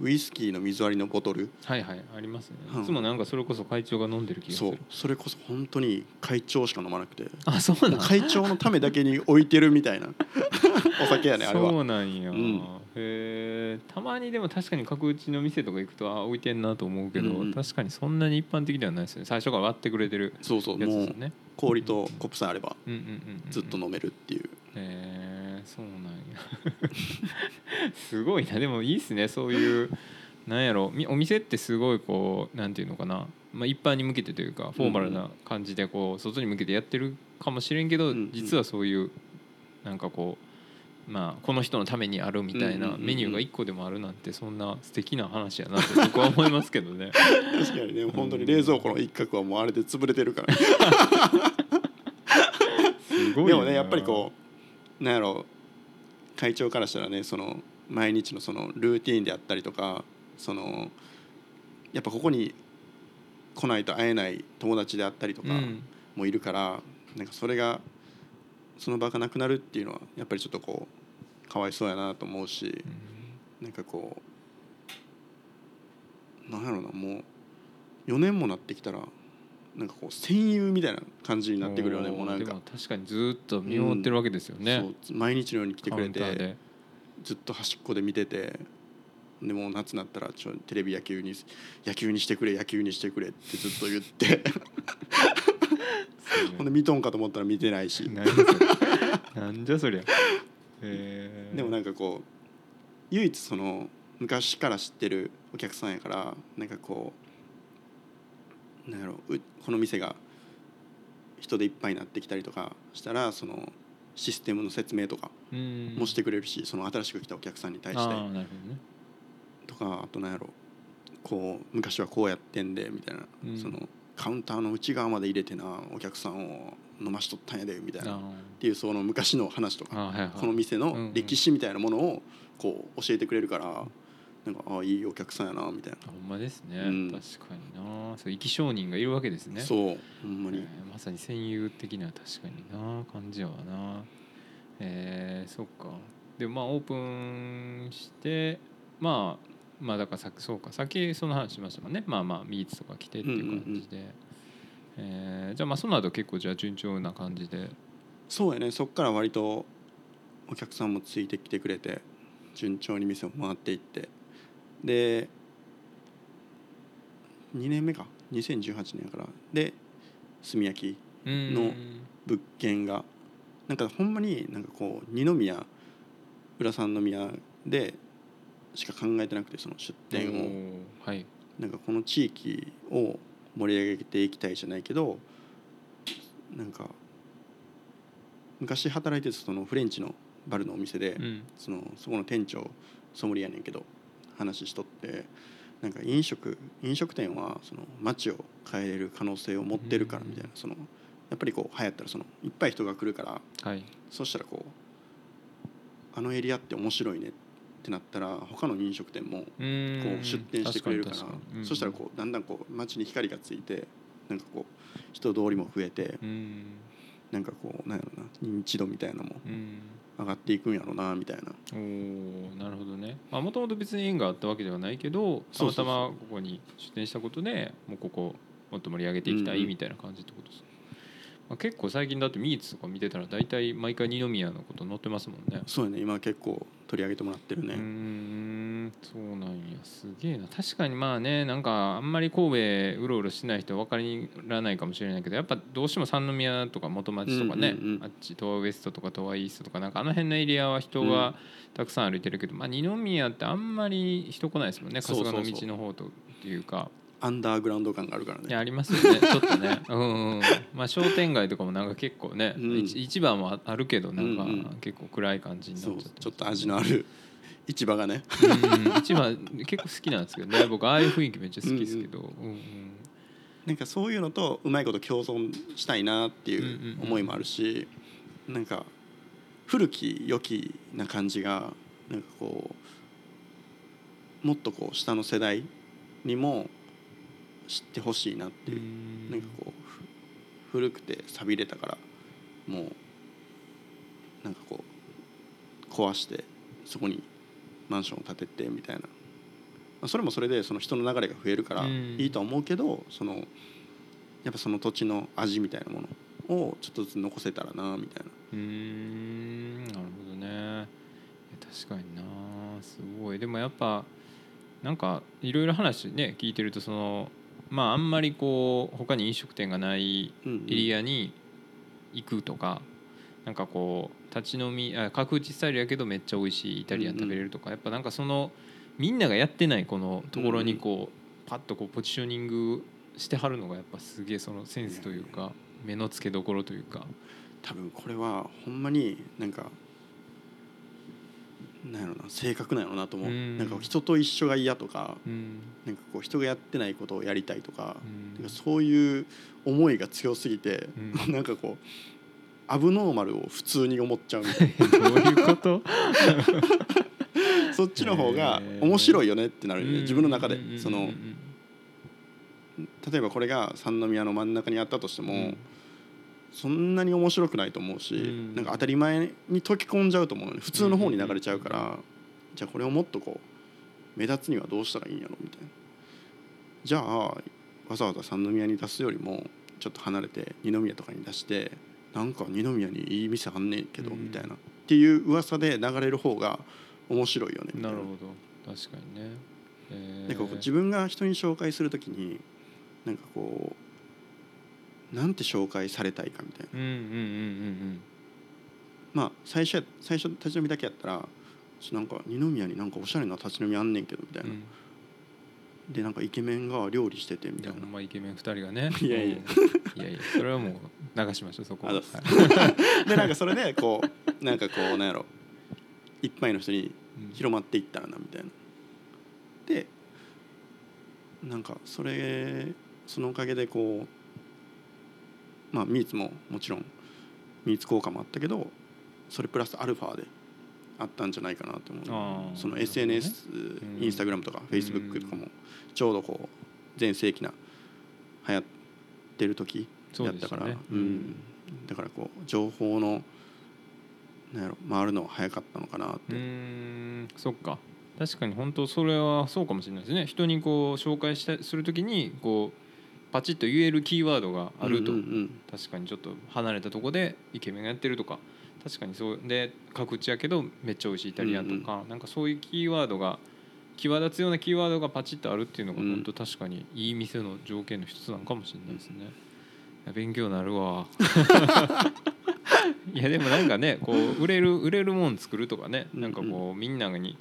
ウイスキーの水割りのボトル？はいはいありますね、うん。いつもなんかそれこそ会長が飲んでる気がする。そう。それこそ本当に会長しか飲まなくて。あそうなん会長のためだけに置いてるみたいな。*laughs* お酒やねあれそはうなんや、うん。へえたまにでも確かに角打ちの店とか行くとあ置いてんなと思うけど、うんうん。確かにそんなに一般的ではないですよね。最初から割ってくれてるそうそう。もう氷とコップさえあればずっと飲めるっていうへえそうなんや。*laughs* すごいな。でもいいっすね。そういうなんやろ。みお店ってすごいこうなんていうのかな、まあ、一般に向けてというかフォーマルな感じでこう外に向けてやってるかもしれんけど、うんうん。実はそういうなんかこうまあこの人のためにあるみたいなメニューが一個でもあるなんてそんな素敵な話やなって僕は思いますけどね。確かにね。本当に冷蔵庫の一角はもうあれで潰れてるから。*laughs* すごいな。でもねやっぱりこうなんやろ会長からしたらねその毎日のそのルーティーンであったりとかそのやっぱここに来ないと会えない友達であったりとかうん。もいるから、なんかそれがその場がなくなるっていうのはやっぱりちょっとこうかわいそうやなと思うしなんかこうなんやろうなもう4年もなってきたらなんかこう戦友みたいな感じになってくるよねもうなんか。確かにずっと見守ってるわけですよね、そう毎日のように来てくれてで。ずっと端っこで見ててでもう夏になったらちょテレビ野球に野球にしてくれ野球にしてくれってずっと言って。*laughs* ほんで見とんかと思ったら見てないし。なんじゃそりゃ。へー。でもなんかこう唯一その昔から知ってるお客さんやからなんかこうなんやろうこの店が人でいっぱいになってきたりとかしたらそのシステムの説明とかうん。もしてくれるし、その新しく来たお客さんに対して。とかあとなんやろこう昔はこうやってんでみたいな、うん。そのカウンターの内側まで入れてなお客さんを飲ましとったんやでみたいな。っあていうその昔の話とかこの店の歴史みたいなものをこう教えてくれるからなんかああいいお客さんやなみたいな、あほんまですね、うん。確かにな。そう生き証人がいるわけですね。そうほんまに、えーまさに戦友的な確かにな感じやわな。えー、そっか。でまあオープンしてまあまあだからさそうか。さっきその話しましたもんね。まあまあミーツとか来てっていう感じで、えーじゃあまあその後結構じゃあ順調な感じで。そうやね。そっから割とお客さんもついてきてくれて順調に店を回っていってで2年目か。2018年やから。で炭焼きうん。の物件がなんかほんまになんかこう二宮浦三宮でしか考えてなくてその出店を。はい。なんかこの地域を盛り上げていきたいじゃないけどなんか昔働いてたそのフレンチのバルのお店で、うん。そのそこの店長ソムリエやねんけど話しとってなんか飲食飲食店はその街を変えれる可能性を持ってるからみたいな、そのやっぱりこう流行ったらそのいっぱい人が来るからはい。そしたらこうあのエリアって面白いねってなったら他の飲食店もうこう出店してくれるからそしたらこうだんだんこう街に光がついてなんかこう人通りも増えてなんかこうなんやろな認知度みたいなのもうん上がっていくんやろなみたいな。おーなるほどね。もともと別に縁があったわけではないけどたまたまここに出店したことでもうここもっと盛り上げていきたいみたいな感じってことです、まあ、結構最近だってミーツとか見てたら大体毎回二宮のこと載ってますもんね。そうやね今結構取り上げてもらってるね、うーんそうなんやすげえな。確かにまあねなんかあんまり神戸うろうろしない人は分からないかもしれないけどやっぱどうしても三宮とか元町とかね、うんうんうんあっち東亜ウエストとか東亜イーストとかなんかあの辺のエリアは人がたくさん歩いてるけど、まあ、二宮ってあんまり人来ないですもんね春日の道の方とっていうかアンダーグラウンド感があるからね。いやありますよね。ちょっとね。うん、うん、まあ商店街とかもなんか結構ね、うん。市市場もああるけどなんかうんうん。結構暗い感じになっちゃってちょっと味のある市場がね。うん一番結構好きなんですけどね。*laughs* 僕ああいう雰囲気めっちゃ好きですけど、うんうん。なんかそういうのとうまいこと共存したいなっていう思いもあるし、なんか古き良きな感じがなんかこうもっとこう下の世代にも知ってほしいなっていう、なんかこうふ古くて寂れたからもうなんかこう壊してそこにマンションを建ててみたいな。あそれもそれでその人の流れが増えるからうん。いいとは思うけど、そのやっぱその土地の味みたいなものをちょっとずつ残せたらなみたいな。うーんなるほどね。確かにな。すごい。でもやっぱなんかいろいろ話ね聞いてるとそのまああんまりこう他に飲食店がないエリアに行くとか、なんかこう立ち飲みあ角打ちスタイルやけどめっちゃ美味しいイタリアン食べれるとか、やっぱなんかそのみんながやってないこのところにこう、パッとこうポジショニングしてはるのがやっぱすげえそのセンスというか目の付けどころというか。多分これはほんまになんかなんやろな性格なんやろなと思う、うん。なんか人と一緒が嫌とかうん。なんかこう人がやってないことをやりたいとか,、うん。かそういう思いが強すぎて、う *laughs* なんかこうアブノーマルを普通に思っちゃうみたいな。どういうこと？*laughs* そっちの方が面白いよねってなるよね自分の中で。その例えばこれが三宮の真ん中にあったとしても、うんそんなに面白くないと思うし、うん。なんか当たり前に溶け込んじゃうと思うのね普通の方に流れちゃうから、じゃあこれをもっとこう目立つにはどうしたらいいんやろみたいな。じゃあわざわざ三宮に出すよりもちょっと離れて二宮とかに出してなんか二宮にいい店あんねんけど、うん。みたいな。っていう噂で流れる方が面白いよね。なるほど。確かにね、えー。なんかこう自分が人に紹介するときになんかこうなんて紹介されたいかみたいな。うんうんうんまあ最初や最初立ち飲みだけやったらなんか二宮になんかおしゃれな立ち飲みあんねんけどみたいな、うん。うんでなんかイケメンが料理しててみたいな。ほんまイケメン2人がね。*laughs* いやいや。うん。いやいや。それはもう流しましょうそこは。はいぞでなんかそれでこうなんかこうなんやろ。いっぱいの人にうん。広まっていったらなみたいな。でなんかそれそのおかげでこうまあミーツももちろんミーツ効果もあったけどそれプラスアルファであったんじゃないかなと思う。その SNS、うん。インスタグラムとかフェイスブックとかもちょうどこう全盛期な流行ってる時やったからねううん。ん、だからこう情報のなんやろ回るのは早かったのかなって、うーん。そっか。確かに本当それはそうかもしれないですね。人にこう紹介したするときにこうパチッと言えるキーワードがあると、うんうん確かにちょっと離れたとこでイケメンがやってるとか。確かにそう。で各地やけどめっちゃ美味しいイタリアンとか、なんかそういうキーワードが際立つようなキーワードがパチッとあるっていうのがうん。本当確かにいい店の条件の一つなのかもしれないですね。いや勉強になるわ。*laughs* いやでもなんかねこう売れる売れるもん作るとかね。なんかこうみんなに、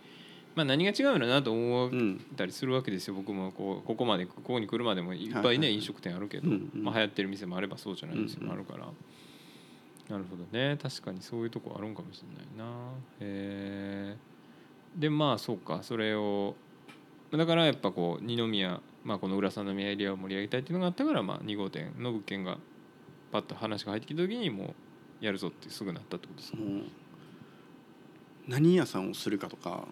まあ、何が違うのなと思ううんうんたりするわけですよ。僕もこうここまでここに来るまでもいっぱいね、飲食店あるけど、まあ、流行ってる店もあればそうじゃない店もあるから、なるほどね。確かにそういうとこあるんかもしれないな。へえでまあそうかそれをだからやっぱこう二宮、まあ、この浦三宮エリアを盛り上げたいっていうのがあったから、まあ、2号店の物件がパッと話が入ってきた時にもうやるぞってすぐなったってことですか、もう何屋さんをするかとか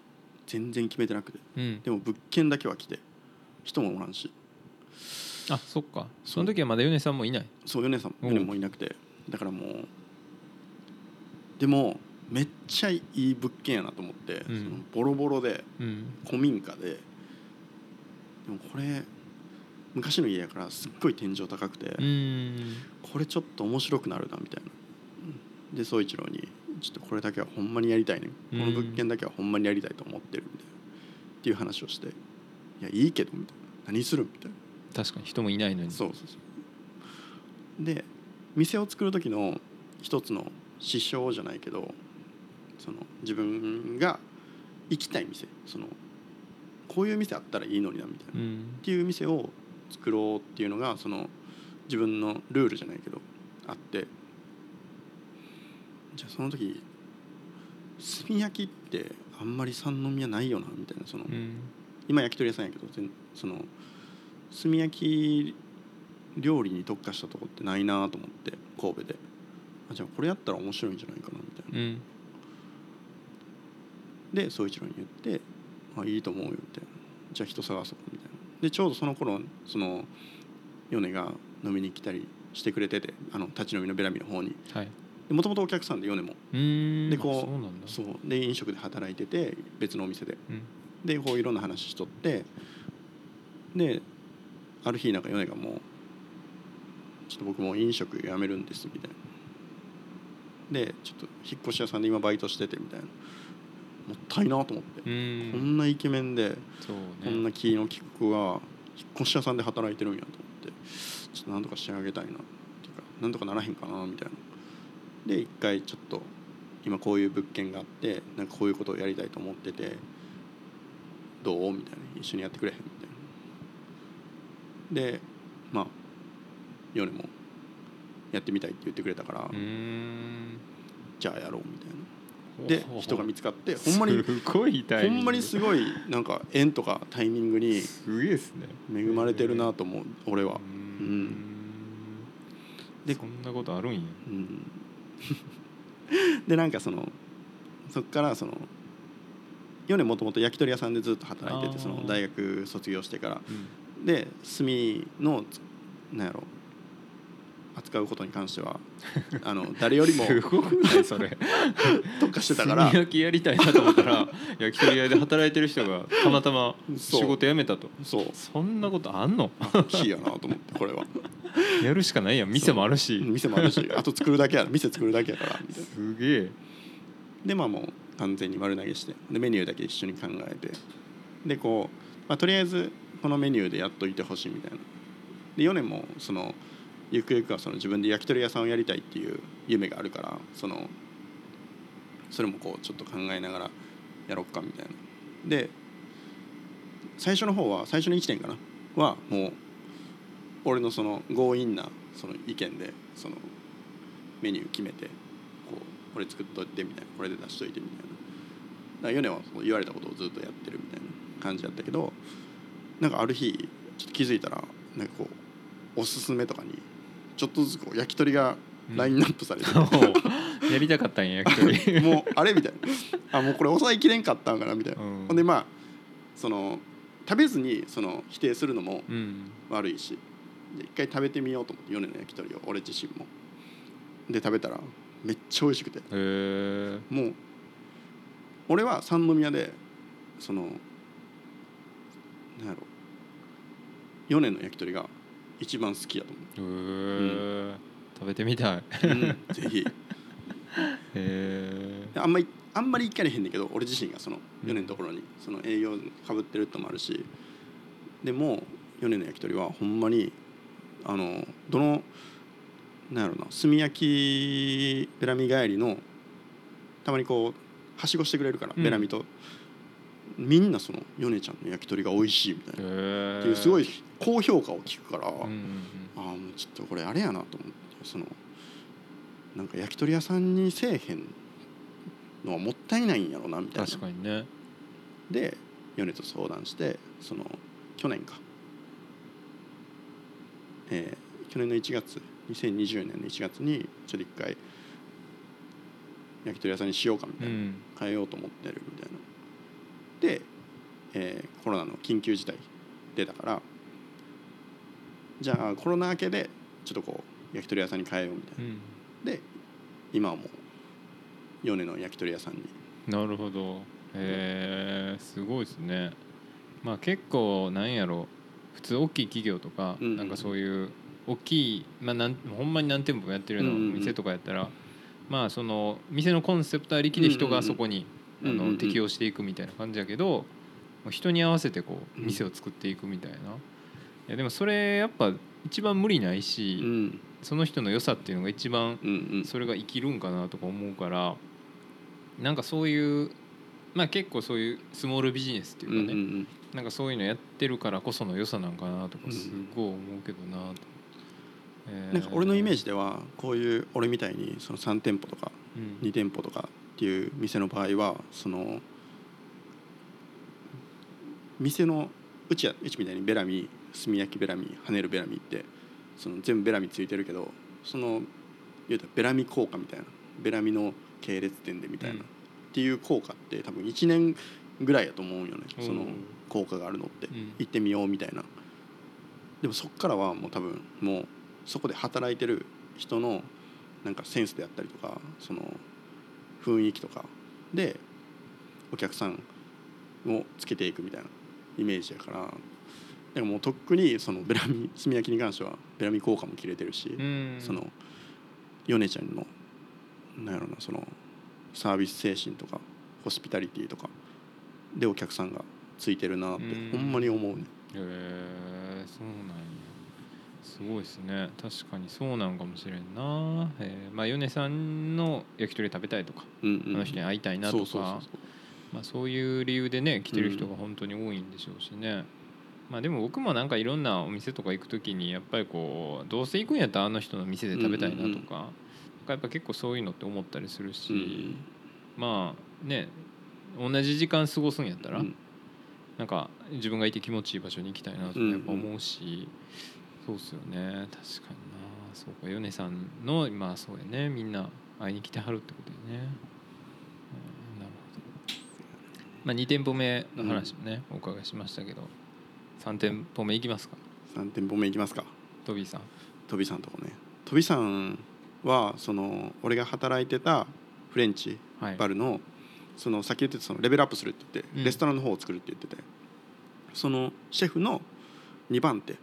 全然決めてなくて。うん、でも物件だけは来て。人もおらんし。あそっか。その時はまだ米さんもいない。そう米さん。米もいなくて。だからもうでもめっちゃいい物件やなと思って、うん。そのボロボロでうん。古民家で。でもこれ昔の家やからすっごい天井高くて、うん。これちょっと面白くなるなみたいな。うん。で宗一郎に「ちょっとこれだけはほんまにやりたいねこの物件だけはほんまにやりたいと思ってる」みたいなっていう話をして「いやいいけど」みたいな「何する?」みたいな。確かに人もいないのに。そうそうそう。で店を作る時の一つの指標じゃないけどその自分が行きたい店そのこういう店あったらいいのになみたいな、っうん。ていう店を作ろうっていうのがその自分のルールじゃないけどあってじゃあその時炭焼きってあんまり三宮ないよなみたいなその、うん。今焼き鳥屋さんやけど全その炭焼き料理に特化したとこってないなと思って神戸で。あじゃあこれやったら面白いんじゃないかなみたいな、うん。で宗一郎に言って「あいいと思うよ」みたいな「じゃあ人探そう」みたいな。でちょうどその頃その米が飲みに来たりしてくれててあの立ち飲みのベラミの方に。はいもともとお客さんで米もうん。でこうあそうで飲食で働いてて別のお店で。うん。でこういろんな話しとって。である日なんか米がもうちょっと僕もう飲食やめるんですみたいな。でちょっと引っ越し屋さんで今バイトしててみたいな。もったいなと思って、うこん。んなイケメンでそうこんねな気の利く子が引っ越し屋さんで働いてるんやと思って。ちょっとなんとかしてあげたいな。っていうかなんとかならへんかなみたいなで一回ちょっと今こういう物件があってなんかこういうことをやりたいと思っててどう？みたいな。一緒にやってくれへん？みたいな。でまあヨネもやってみたいって言ってくれたから、うん。じゃあやろうみたいな。で人が見つかってほんまにほんまにすごいなんか縁とかタイミングにすげえですね。恵まれてるなと思う俺は。ううん。ん。でそんなことあるんや。うん *laughs* でなんかそのそっからそのヨネもともと焼き鳥屋さんでずっと働いててその大学卒業してから。うん。で炭のつなんやろ扱うことに関しては *laughs* あの誰よりもすごくないそれ。*laughs* 特化してたから。炭焼きやりたいなと思ったら *laughs* 焼き鳥屋で働いてる人がたまたま仕事辞めたと。そう。そんなことあんの？キーやなと思ってこれは。やるしかないやん。店もあるし。店もあるしあと作るだけや店作るだけやから。すげえ。でまあもう完全に丸投げしてでメニューだけ一緒に考えて。でこう、まあ、とりあえずこのメニューでやっといてほしいみたいな。で4年もそのゆくゆくはその自分で焼き鳥屋さんをやりたいっていう夢があるからそのそれもこうちょっと考えながらやろっかみたいな。で最初の方は最初の1年かな？はもう俺のその強引なその意見でそのメニュー決めてこうこれ作っといてみたいなこれで出しといてみたいな。だからはその言われたことをずっとやってるみたいな感じだったけどなんかある日ちょっと気づいたらなんかこうおすすめとかにちょっとずつこう焼き鳥がラインナップされて *laughs* うやりたかったんや焼き鳥。*laughs* もうあれみたいな。あもうこれ抑えきれんかったんかなみたいな、うん。ほんでまあその食べずにその否定するのもうん。悪いし。で一回食べてみようと思って米の焼き鳥を俺自身も。で食べたらめっちゃ美味しくて。もう俺は三宮でそのなんやろ。米の焼き鳥が一番好きやと思へえ食べてみた。いへう、うん、ぜひ。えあんまりあんまり行かれへんねんけど俺自身がそのうん。米のところにその営業かぶってるってのもあるしでも米の焼き鳥はほんまにあのどのなんやろな炭焼きベラミ帰りのたまにこうはしごしてくれるから、うん。ベラミとみんなその米ちゃんの焼き鳥が美味しいみたいな、っていうすごい高評価を聞くから、うんうんうん。ああもうちょっとこれあれやなと思ってそのなんか焼き鳥屋さんにせえへんのはもったいないんやろなみたいな。確かにね。で米と相談してその去年か、えー去年の1月2020年の1月にちょっと一回焼き鳥屋さんにしようかみたいな、うん。変えようと思ってるみたいな。で、えーコロナの緊急事態出たからじゃあコロナ明けでちょっとこう焼き鳥屋さんに変えようみたいな。うん。で今はもう米の焼き鳥屋さんに。なるほど。へえすごいですね。まあ結構なんやろ。普通大きい企業とか、うんなんかそういう大きい、まあ、なんほんまに何店舗もやってるような店とかやったら、まあその店のコンセプトありきで人がそこに、あの適応していくみたいな感じやけど人に合わせてこううん。店を作っていくみたいな、いやでもそれやっぱ一番無理ないし、うん。その人の良さっていうのが一番それが生きるんかなとか思うからなんかそういうまあ結構そういうスモールビジネスっていうかね、うんうんなんかそういうのやってるからこその良さなんかなとかすごい思うけどなと、えーなんか俺のイメージではこういう俺みたいにその3店舗とかうん。2店舗とかっていう店の場合はその店のうちやうちみたいにベラミ炭焼きベラミ跳ねるベラミってその全部ベラミついてるけどその言うたらベラミ効果みたいなベラミの系列店でみたいな、うん。っていう効果って多分1年ぐらいやと思うんよねそのうん効果があるのって、うん。行ってみようみたいな。でもそっからはもう多分もうそこで働いてる人のなんかセンスであったりとかその雰囲気とかでお客さんをつけていくみたいなイメージやからだからもうとっくにそのベラミ炭焼きに関してはベラミ効果も切れてるし、うん。そのヨネちゃんのなんやろなそのサービス精神とかホスピタリティとかでお客さんがついてるなってうん。ほんまに思うねへえそうなんや。すごいですね。確かにそうなんかもしれんな。えーまあ米さんの焼き鳥食べたいとか、うんうん。あの人に会いたいなとかそうそうそうそう。まあ、そういう理由でね来てる人が本当に多いんでしょうしね、まあでも僕もなんかいろんなお店とか行く時にやっぱりこうどうせ行くんやったらあの人の店で食べたいなとか,、うんかやっぱ結構そういうのって思ったりするし、うんまあね同じ時間過ごすんやったら、うん。なんか自分がいて気持ちいい場所に行きたいなとかやっぱ思うし、そうっすよね。確かにな。そうか米さんのまあそうやね。みんな会いに来てはるってことやね、まあ2店舗目の話もね、お伺いしましたけど3店舗目行きますか？3店舗目いきますか。トビーさん。飛びさんとこね。飛びさんはその俺が働いてたフレンチはい。バルのそのさっき言ってたそのレベルアップするって言って、うん。レストランの方を作るって言っててそのシェフの2番手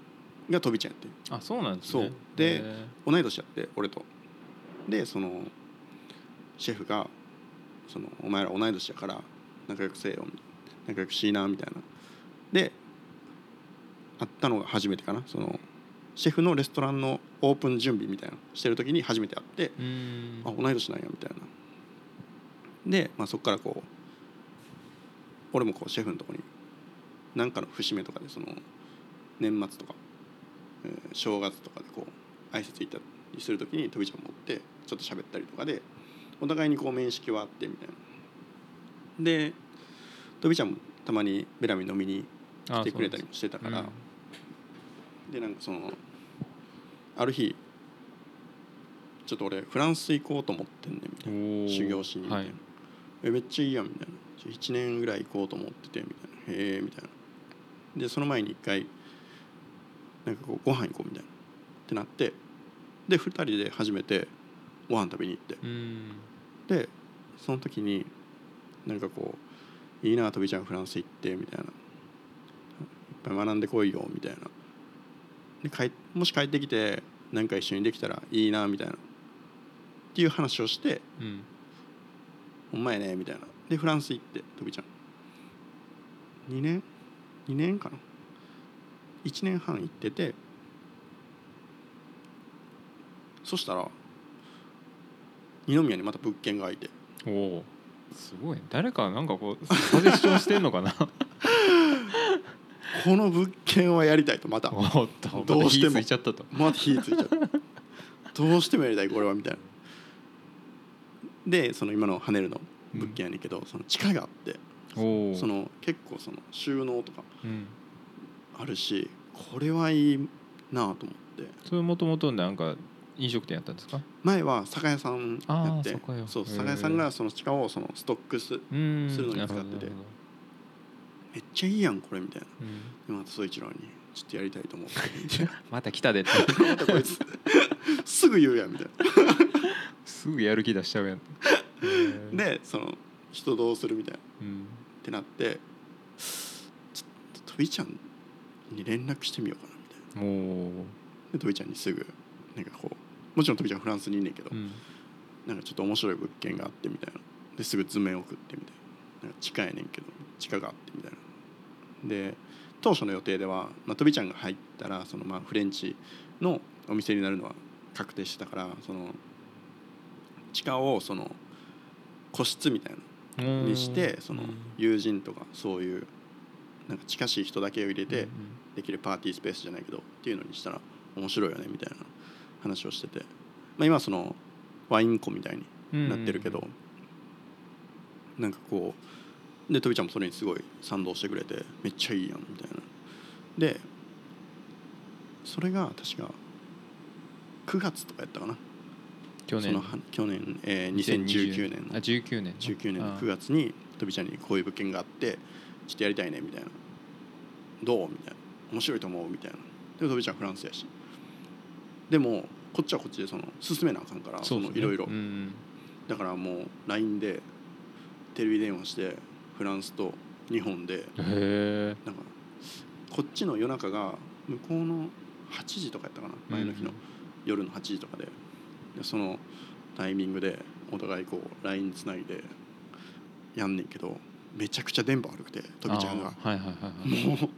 が飛びちゃんやってあそうなんですね。そう。でへ同い年やって俺と。でそのシェフがその「お前ら同い年やから仲良くせえよ」仲良くしいなみたいな。で会ったのが初めてかな。そのシェフのレストランのオープン準備みたいなのしてる時に初めて会ってあ同い年なんやみたいな。で、まあ、そこからこう俺もこうシェフのとこに何かの節目とかでその年末とか、えー正月とかでこう挨拶行ったりする時にとびちゃん持ってちょっと喋ったりとかでお互いにこう面識はあってみたいな。でとびちゃんもたまにベラミ飲みに来てくれたりもしてたからうんでなんかそのある日ちょっと俺フランス行こうと思ってんねんみたいな。修行しにみたいな、はい。えめっちゃいいやんみたいな。ちょ1年ぐらい行こうと思っててみたいな。へえみたいな。でその前に一回なんかこうご飯行こうみたいな。ってなってで2人で初めてご飯食べに行って。うん。でその時になんかこう「いいなとびちゃんフランス行って」みたいな「いっぱい学んでこいよ」みたいなで帰もし帰ってきてなんか一緒にできたらいいなみたいな。っていう話をしてうん「ほんまやね」みたいな。でフランス行ってとびちゃん。2年？2年かな？1年半行っててそしたら二宮にまた物件が空いて。おおすごい。誰かなんかこうサジェスションしてんのかな？この物件はやりたいとまた。おっとどうしても。また火ついちゃったと。また火ついちゃった。*laughs* どうしてもやりたいこれはみたいな。でその今のハネルの物件やねんけど、その地下があってその結構その収納とかうん。あるしこれはいいなと思って。それもともとなんか飲食店やったんですか？前は酒屋さんやって。酒屋。そうへー酒屋さんがその地下をそのストックスうん。するのになるほ使ってて。どなるほどめっちゃいいやんこれみたいな。うん。でまた総一郎にちょっとやりたいと思って。*laughs* また来たでって。またこいつすぐ言うやんみたいすぐやる気出しちゃうやん。*laughs* でその人どうするみたいな。うん。ってなってちょっととびちゃんに連絡してみようかなみたいな。おおでとびちゃんにすぐなんかこうもちろんとびちゃんフランスにいんねんけど、うん。なんかちょっと面白い物件があってみたいな。ですぐ図面送ってみたいな。なんか地下やねんけど地下があってみたいなで当初の予定では、まあ、とびちゃんが入ったらそのまあフレンチのお店になるのは確定してたからその地下をその個室みたいなにしてその友人とかそういうなんか近しい人だけを入れてできるパーティースペースじゃないけどっていうのにしたら面白いよねみたいな話をしてて、まあ、今はそのワイン庫みたいになってるけど、なんかこうでとびちゃんもそれにすごい賛同してくれてめっちゃいいやんみたいな。でそれが確か9月とかやったかな。去年。そのは去年、えー、2019年あの19年19年のあ9月にとびちゃんにこういう物件があってちょっとやりたいねみたいな。どうみたいな。面白いと思うみたいな。でとびちゃんフランスやし。でもこっちはこっちでその進めなあかんからいろいろ。うんだからもう LINE でテレビ電話してフランスと日本でなんかこっちの夜中が向こうの8時とかやったかな前の日の夜の8時とかで。でそのタイミングでお互いこう LINE つないでやんねんけどめちゃくちゃ電波悪くてとびちゃんが。もう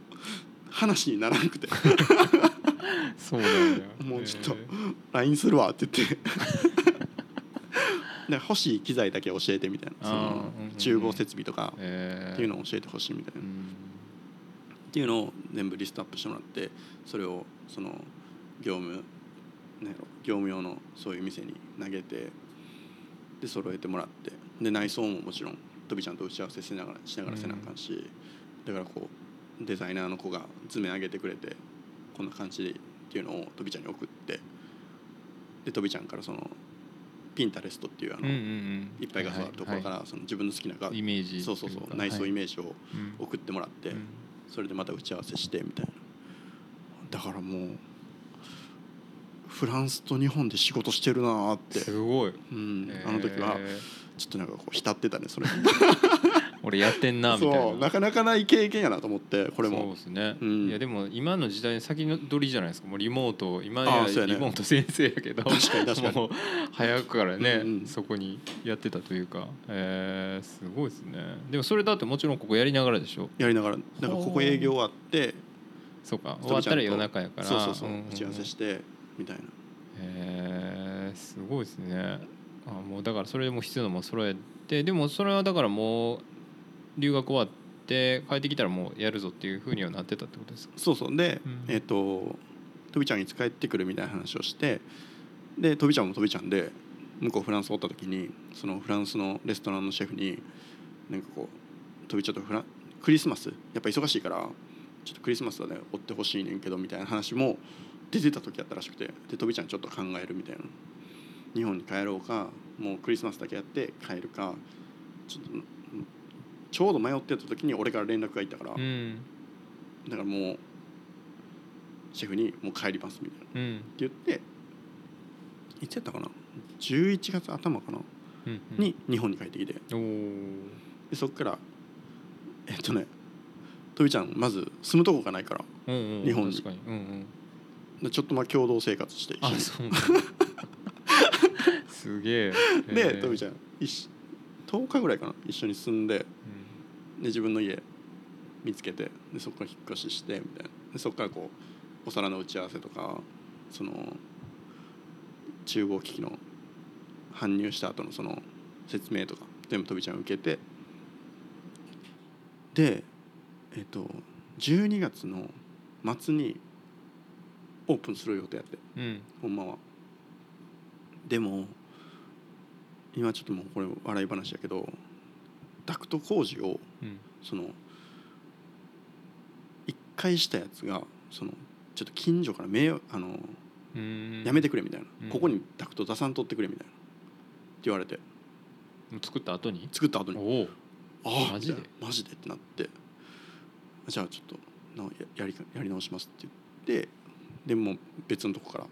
話にならなくて。*laughs* そうなんや。もうちょっとへ LINE するわって言ってで欲しい機材だけ教えてみたいな。その厨房設備とかえっていうのを教えてほしいみたいな、っうん。ていうのを全部リストアップしてもらってそれをその業務業務用のそういう店に投げてで揃えてもらって。で内装ももちろんとびちゃんと打ち合わせしながらしながらせなあかんし、だからこうデザイナーの子が図面上げてくれてこんな感じでっていうのをとびちゃんに送ってでとびちゃんからそのピンタレストっていうあの、いっぱい画像あるところからその自分の好きな画イメージ。そうそうそう。内装イはいメージをうん送ってもらって、うん。それでまた打ち合わせしてみたいな。だからもうフランスと日本で仕事してるなーって、すごい。うん、あの時はえちょっとなんかこう浸ってたねそれ。ー *laughs* 俺やってんなみたいな。そうなかなかない経験やなと思ってこれそうもですね、うん。いやでも今の時代の先の取りじゃないですか。もうリモート今やリモート先生やけど確かに確かに。もう早くからね、うんうんそこにやってたというか、えー、すごいですね。でもそれだってもちろんここやりながらでしょ？やりながらだからここ営業終わってそうか。終わったら夜中やから。そうそうそううんうんうん。打ち合わせしてみたいな。へえすごいですね。あもうだからそれでも必要なもの揃えてでもそれはだからもう留学終わって帰ってきたらもうやるぞっていうふうにはなってたってことですか？そうそう。で、うん。えっ、ととびちゃんいつ帰ってくるみたいな話をしてでとびちゃんもとびちゃんで向こうフランスおった時にそのフランスのレストランのシェフになんかこうとびちゃんとフランクリスマス？やっぱ忙しいからちょっとクリスマスはね追ってほしいねんけどみたいな話も出てた時やったらしくてでとびちゃんちょっと考えるみたいな。日本に帰ろうかもうクリスマスだけやって帰るかちょっとうんちょうど迷ってた時に俺から連絡がいったから、うん。だからもうシェフに「もう帰ります」みたいな。ってうん言っていつやったかな？11月頭かな？うんに日本に帰ってきて。でそっからえっとねとびちゃんまず住むとこがないからうんうん。日本に。ちょっとまあ共同生活して。一緒にすげえ。でとびちゃん、ゃん一10日ぐらいかな？一緒に住んでで自分の家見つけてでそこから引っ越ししてみたいな。でそこからこうお皿の打ち合わせとかその厨房機器の搬入した後のその説明とか全部とびちゃん受けてでえっと12月の末にオープンする予定やってうんうん。ほんまは。でも今ちょっともうこれ笑い話やけどダクト工事をうん。その一回したやつがそのちょっと近所から迷惑あのうん。やめてくれみたいな、うん。ここにダクト出さんとってくれみたいな。って言われて。作った後に？作った後に。ああマジで？マジでってなって。じゃあちょっとなややりやり直しますって言って。でもう別のとこから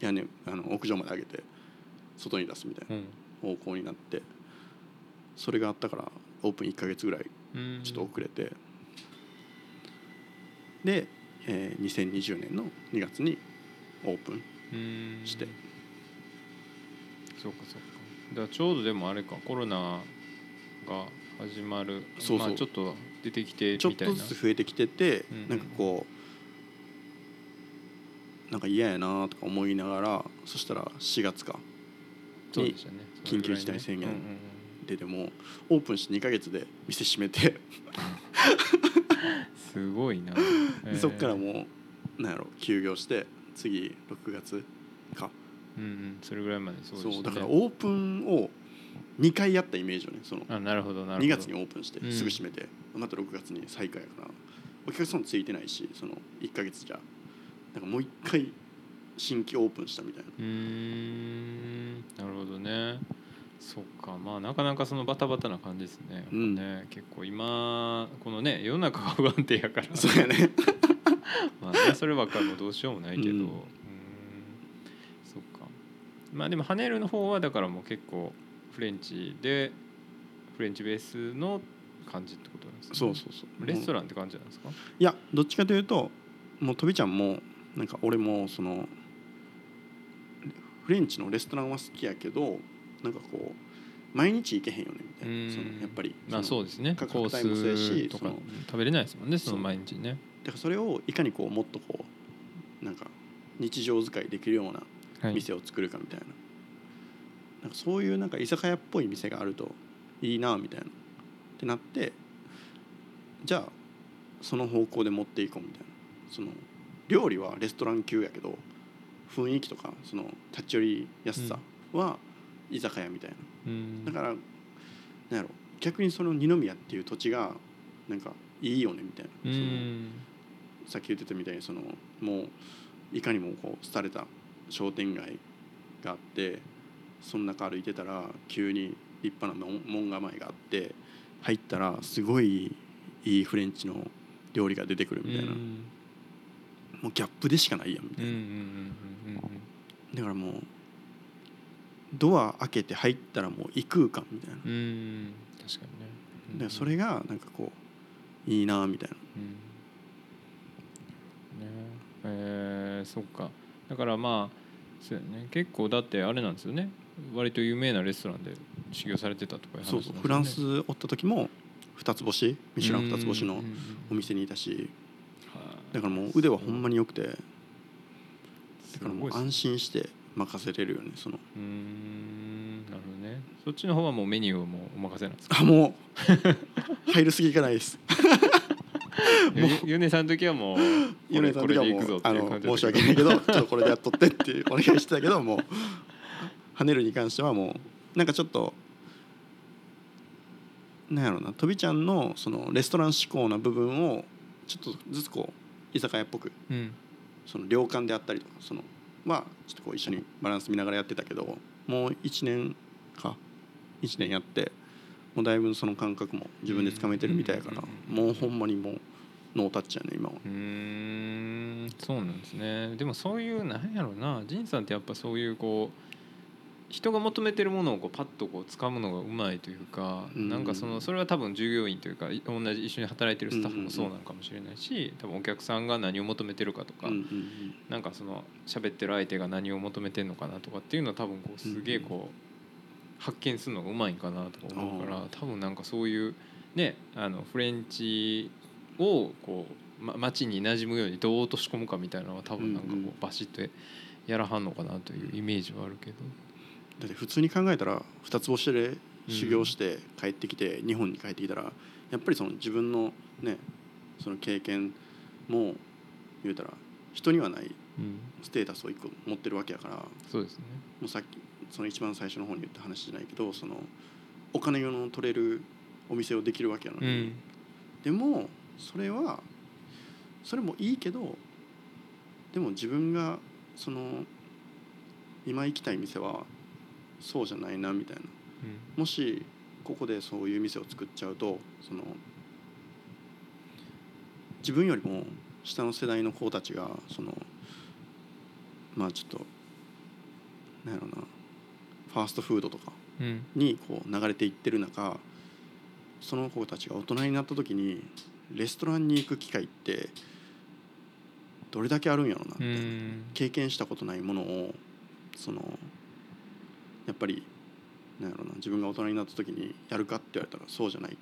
屋根あの屋上まで上げて外に出すみたいなうん。方向になってそれがあったからオープン1か月ぐらいうん。ちょっと遅れて、で、えー2020年の2月にオープンうん。して。そうかそうか。だからちょうどでもあれかコロナが始まるそうそう。まあ、ちょっと出てきてちょっみたいな。とずつ増えてきてて、うん。なんかこうなんか嫌やなとか思いながらそしたら4月か。そうでしたね。緊急事態宣言ででもオープンして2か月で店閉めて。すごいな、*laughs* でそっからもうなんやろ休業して次6月か。うんうんそれぐらいまでそうでそうした、ね、だからオープンを2回やったイメージよねその。あなるほどなるほど。2月にオープンしてうん。すぐ閉めて、また6月に再開やから。お客さんついてないしその1か月じゃ。なんかもう1回新規オープンしたみたいな。うーん。なるほどねそっかまあなかなかそのバタバタな感じですね,、うん。ね結構今このね世の中が不安定やから。そうやね。*laughs* まあねそればっかりもどうしようもないけど、ううん。ーん。そっか。まあでもハネルの方はだからもう結構フレンチでフレンチベースの感じってことなんですか、そうそうそう。レストランって感じなんですか？いやどっちかというともうとびちゃんもなんか俺もそのフレンチのレストランは好きやけどなんかこう毎日行けへんよねみたいな。そのやっぱりまあそうですね。価コ格帯もそうやしとか食べれないですもんねその毎日ね。だからそれをいかにこうもっとこうなんか日常使いできるようなはい。店を作るかみたいな,、なんかそういうなんか居酒屋っぽい店があるといいなみたいな。ってなってじゃあその方向で持っていこうみたいな。その料理はレストラン級やけど雰囲気とかその立ち寄りやすさは居酒屋みたいな、うん。だからなんやろ。逆にその二宮っていう土地がなんかいいよねみたいな、うそのんさっき言ってたみたいにそのもういかにもこう廃れた商店街があってその中歩いてたら急に立派な門門構えがあって入ったらすごいいいフレンチの料理が出てくるみたいな、うん。もうギャップでしかないやんみたいな、うん。だからもうドア開けて入ったらもう異空間みたいな、うんうんうん確かにね。だからそれがなんかこういいなみたいな。うん。ね。えー、そっか。だからまあそうやね。結構だってあれなんですよね。割と有名なレストランで修行されてたとかいう話そうそう。フランスおった時も二つ星ミシュラン二つ星のお店にいたし。だからもう腕はほんまに良くて。だからもう安心して任せれるよねその。うーんなるほどね。そっちの方はもうメニューはもうお任せなんですか？あもう。*laughs* 入るすぎがないです。*laughs* ゆゆねさんの時はもう米これこれさんの時はもうあの申し訳ないけどちょっとこれでやっとってっていうお願いしてたけどもう跳ねるに関してはもうなんかちょっとなんやろうなとびちゃんのそのレストラン志向な部分をちょっとずつこう居酒屋っぽくうん。その量感であったりとかそのまあちょっとこう一緒にバランス見ながらやってたけどもう1年か。1年やってもうだいぶその感覚も自分でつかめてるみたいやからうんもうほんまにもうノータッチやね今は。うーんそうなんですね。でもそういうなんやろうな仁さんってやっぱそういうこう人が求めてるものをこうパッとこう掴むのがうまいというか、うん。なんかそのそれは多分従業員というかい同じ一緒に働いてるスタッフもそうなのかもしれないし多分お客さんが何を求めてるかとか、うんうんなんかその喋ってる相手が何を求めてるのかなとかっていうのは多分こうすげえこう発見するのがうまいんかなとか思うから多分なんかそういうねあのフレンチをこう、ま、街に馴染むようにどう落とし込むかみたいなのは多分なんかこうバシッとやらはんのかなというイメージはあるけど。だって普通に考えたら二つ星で修行して帰ってきて日本に帰ってきたらやっぱりその自分のねその経験も言うたら人にはないうん、ステータスを一個持ってるわけやからもそうですね。うさっきその一番最初の方に言った話じゃないけどそのお金の取れるお店をできるわけやのうに、ん、でもそれはそれもいいけどでも自分がその今行きたい店はそうじゃないなみたいな。もしここでそういう店を作っちゃうとその自分よりも下の世代の子たちがそのまあちょっとなんやろなファーストフードとかうん、うん、にこう流れていってる中その子たちが大人になった時にレストランに行く機会ってどれだけあるんやろうなみうたいな、ん、経験したことないものをそのやっぱりなんやろうな自分が大人になった時にやるかって言われたらそうじゃない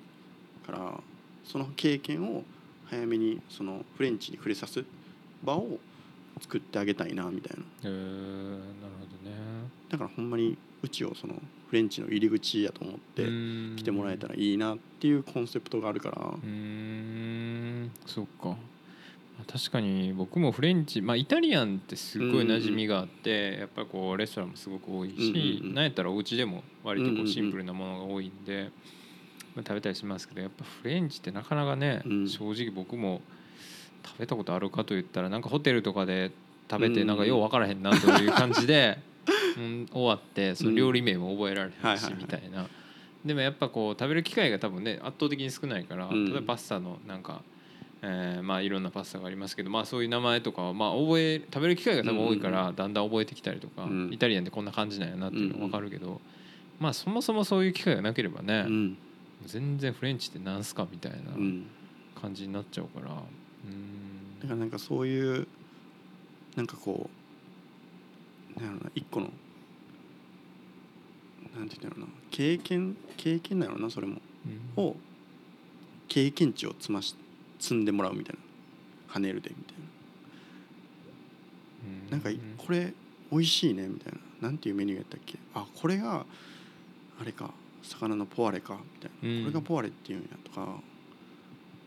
からその経験を早めにそのフレンチに触れさす場を作ってあげたいなみたいな。えー、なるほどね。だからほんまにうちをそのフレンチの入り口やと思って来来てもらえたらいいなっていうコンセプトがあるから。うーんそっか。まあ確かに僕もフレンチまあイタリアンってすごい馴染みがあって、やっぱりこうレストランもすごく多いし、うんうんうん。なんやったらお家でも割とこうんうんううんシンプルなものが多いんで、まあ、食べたりしますけどやっぱフレンチってなかなかね、うん。正直僕も食べたことあるかといったらなんかホテルとかで食べてうんうんなんかよう分からへんなという感じで、*laughs* うん、終わってその料理名も覚えられへんしはいはいはい。みたいな。でもやっぱこう食べる機会が多分ね圧倒的に少ないから、うん。例えばパスタのなんか、えーまあいろんなパスタがありますけど、まあ、そういう名前とかはまあ覚え食べる機会が多分多いから、だんだん覚えてきたりとか、うん。イタリアンってこんな感じなんやなっていうのが分かるけど、まあそもそもそういう機会がなければね、うん。全然フレンチってなんすかみたいなうん。感じになっちゃうからうん。だからなんかそういうなんかこうなんな一個のなんて言うんだろうな経験経験なのなそれも。うん。を経験値を積まし積んでもらうみたいな。跳ねるでみたいうん。ななんかこれ美味しいねみたいな。なんていうメニューやったっけ？あこれがあれか。魚のポワレかみたいな、うん。これがポワレっていうんやとか。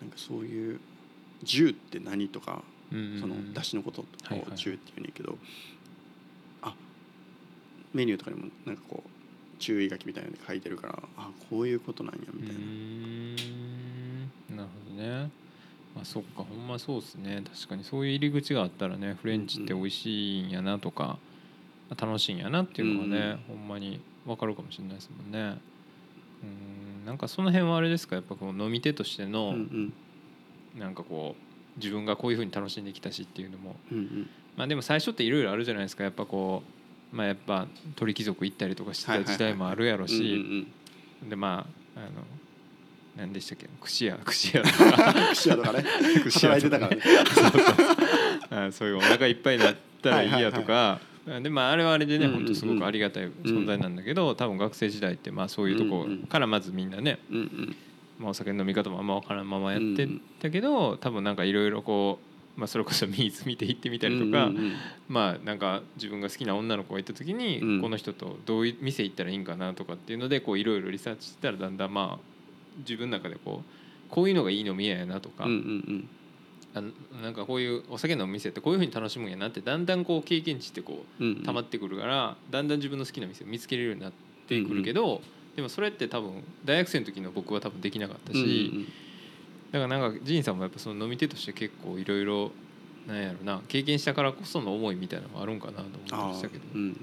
なんかそういう「銃って何?」とかうんその出汁のことをはいはい注っていうねんけど、あメニューとかにもなんかこう注意書きみたいなので書いてるからあこういうことなんやみたいな、なるほどね。まあそっかほんまそうですね。確かにそういう入り口があったらねフレンチって美味しいんやなとか、楽しいんやなっていうのがね、ほんまに分かるかもしれないですもんね。うんなんかその辺はあれですか？やっぱこう飲み手としてうの、んうん。なんかこう自分がこういうふうに楽しんできたしっていうのも。うんうん。まあでも最初っていろいろあるじゃないですか。やっぱこうまあやっぱ鳥貴族行ったりとかしてた時代もあるやろうんしうん。でまああの何でしたっけ？串屋。串屋とか。う *laughs* ん串屋とかね。*laughs* 串屋働いてたからね。あそういうお腹いっぱいになったらいいやとか。でまああれはあれでね本当すごくありがたい存在なんだけど多分学生時代ってまあそういうとこからまずみんなねまあお酒の飲み方もあんま分からんままやってたけど多分なんかいろいろこうまあそれこそミーズ見て行ってみたりとかまあなんか自分が好きな女の子がいた時に、うん。この人とどういう店行ったらいいんかなとかっていうのでこういろいろリサーチしてたらだんだんまあ自分の中でこうこういうのがいい飲み屋やなとか、うんうんあなんかこういうお酒のお店ってこういうふうに楽しむんやなってだんだんこう経験値ってこうんうん。う溜まってくるからだんだん自分の好きな店を見つけれるようになってくるけど、でもそれって多分大学生の時の僕は多分できなかったし、うんうんだからなんかジンさんもやっぱその飲み手として結構いろいろなんやろな経験したからこその思いみたいなのがあるんかなと思ってましたけど。うん、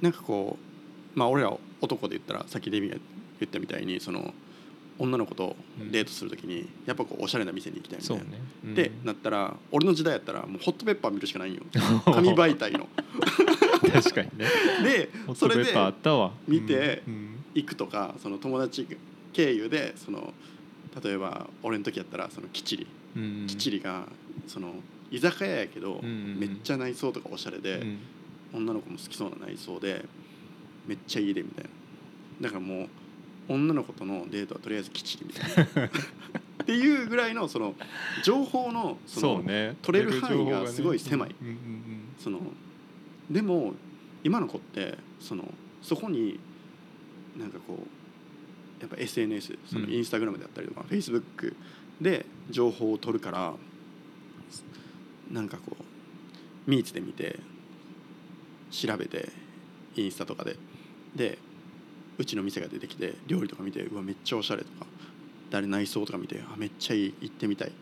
なんかこうまあ俺ら男で言ったらさっきデミが言ったみたいにその女の子とデートするときにやっぱこうおしゃれな店に行きたいみたいうな。そね。うんでなったら俺の時代やったらもうホットペッパー見るしかないんよ *laughs* 紙媒体の。*laughs* 確かにね。*laughs* でそれでトペッパーあったわ。見て行くとかその友達経由でその例えば俺の時やったらそのきちりうんきちりがその居酒屋やけどめっちゃ内装とかおしゃれで。うん女の子も好きそうな内装でめっちゃいいでみたいなだからもう女の子とのデートはとりあえずきっちりみたいな。*laughs* っていうぐらいのその情報のその。取れる範囲がすごい狭い。そのでも今の子ってそのそこになんかこうやっぱ SNS そのうん。インスタグラムであったりとか、フェイスブックで情報を取るからなんかこうミーツで見て調べてインスタとかで。でうちの店が出てきて料理とか見てうわめっちゃおしゃれとか誰内装とか見てあめっちゃいい行ってみたい。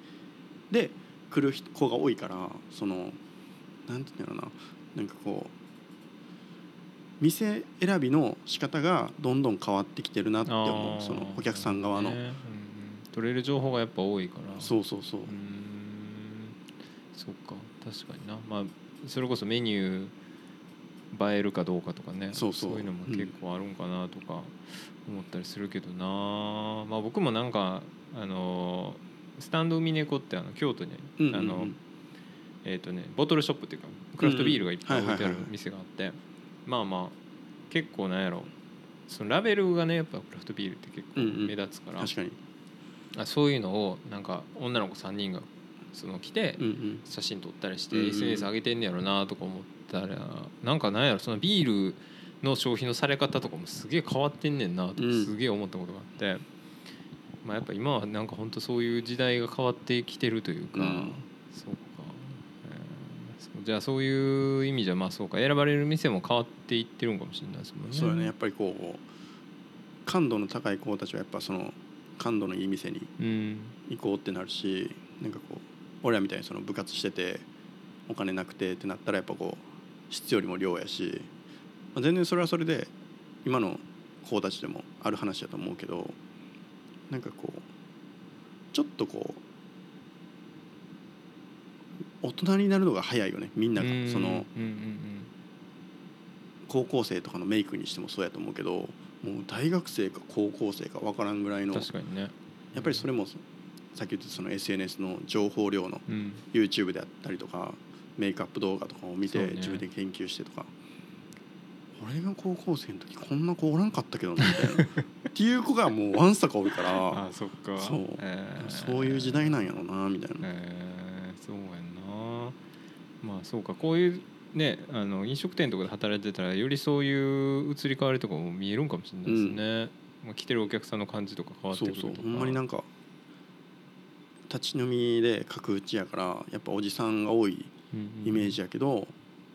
で来る人子が多いからそのなんていうんだろうな。なんかこう店選びの仕方がどんどん変わってきてるなって思う。そのお客さん側の、ねうんうん。取れる情報がやっぱ多いから。そうそうそう。うそっか。確かにな。まあそれこそメニュー映えるかどうかとかね。そうそう。いうのも結構あるんかなとか思ったりするけどな、まあ僕もなんかあのスタンド海猫ってあの京都に、あのえっ、とねボトルショップっていうかクラフトビールがいっぱい置いてある店があって。まあまあ結構なんやろ。そのラベルがねやっぱクラフトビールって結構目立つから、確かに。あそういうのをなんか女の子3人がその来てうんうん。写真撮ったりしてうんうん。SNS 上げてんねやろなとか思ったらなんかなんやろそのビールの消費のされ方とかもすげえ変わってんねんなとかうん。すげえ思ったことがあって、まあ、やっぱ今はなんか本当そういう時代が変わってきてるというか、うん。そうか、えーじゃあそういう意味じゃまあそうか。選ばれる店も変わっていってるんかもしれないですもんね。そうよね。やっぱりこう感度の高い子たちはやっぱその感度のいい店にうん。行こうってなるしなんかこう俺らみたいにその部活しててお金なくてってなったらやっぱこう質よりも量やし、まあ、全然それはそれで今の子たちでもある話だと思うけどなんかこうちょっとこう大人になるのが早いよねみんなが。その高校生とかのメイクにしてもそうやと思うけどもう大学生か高校生か分からんぐらいのや確かにね。っぱりそれもさっき言ったその SNS の情報量のうん。YouTube であったりとかメイクアップ動画とかを見て自分で研究してとか、俺が高校生の時こんな子おらんかったけどなみたいな。*laughs* っていう子がもうわんさかおるからあそっか。そう。えー。そういう時代なんやろなみたいな、えーそうやんな。まあそうか。こういうねあの飲食店とかで働いてたらよりそういう移り変わりとかも見えるんかもしれないですね、まあ、来てるお客さんの感じとか変わってくるとか。そうそう。ほんまになんか立ち飲みで角打ちやからやっぱおじさんが多いイメージやけど、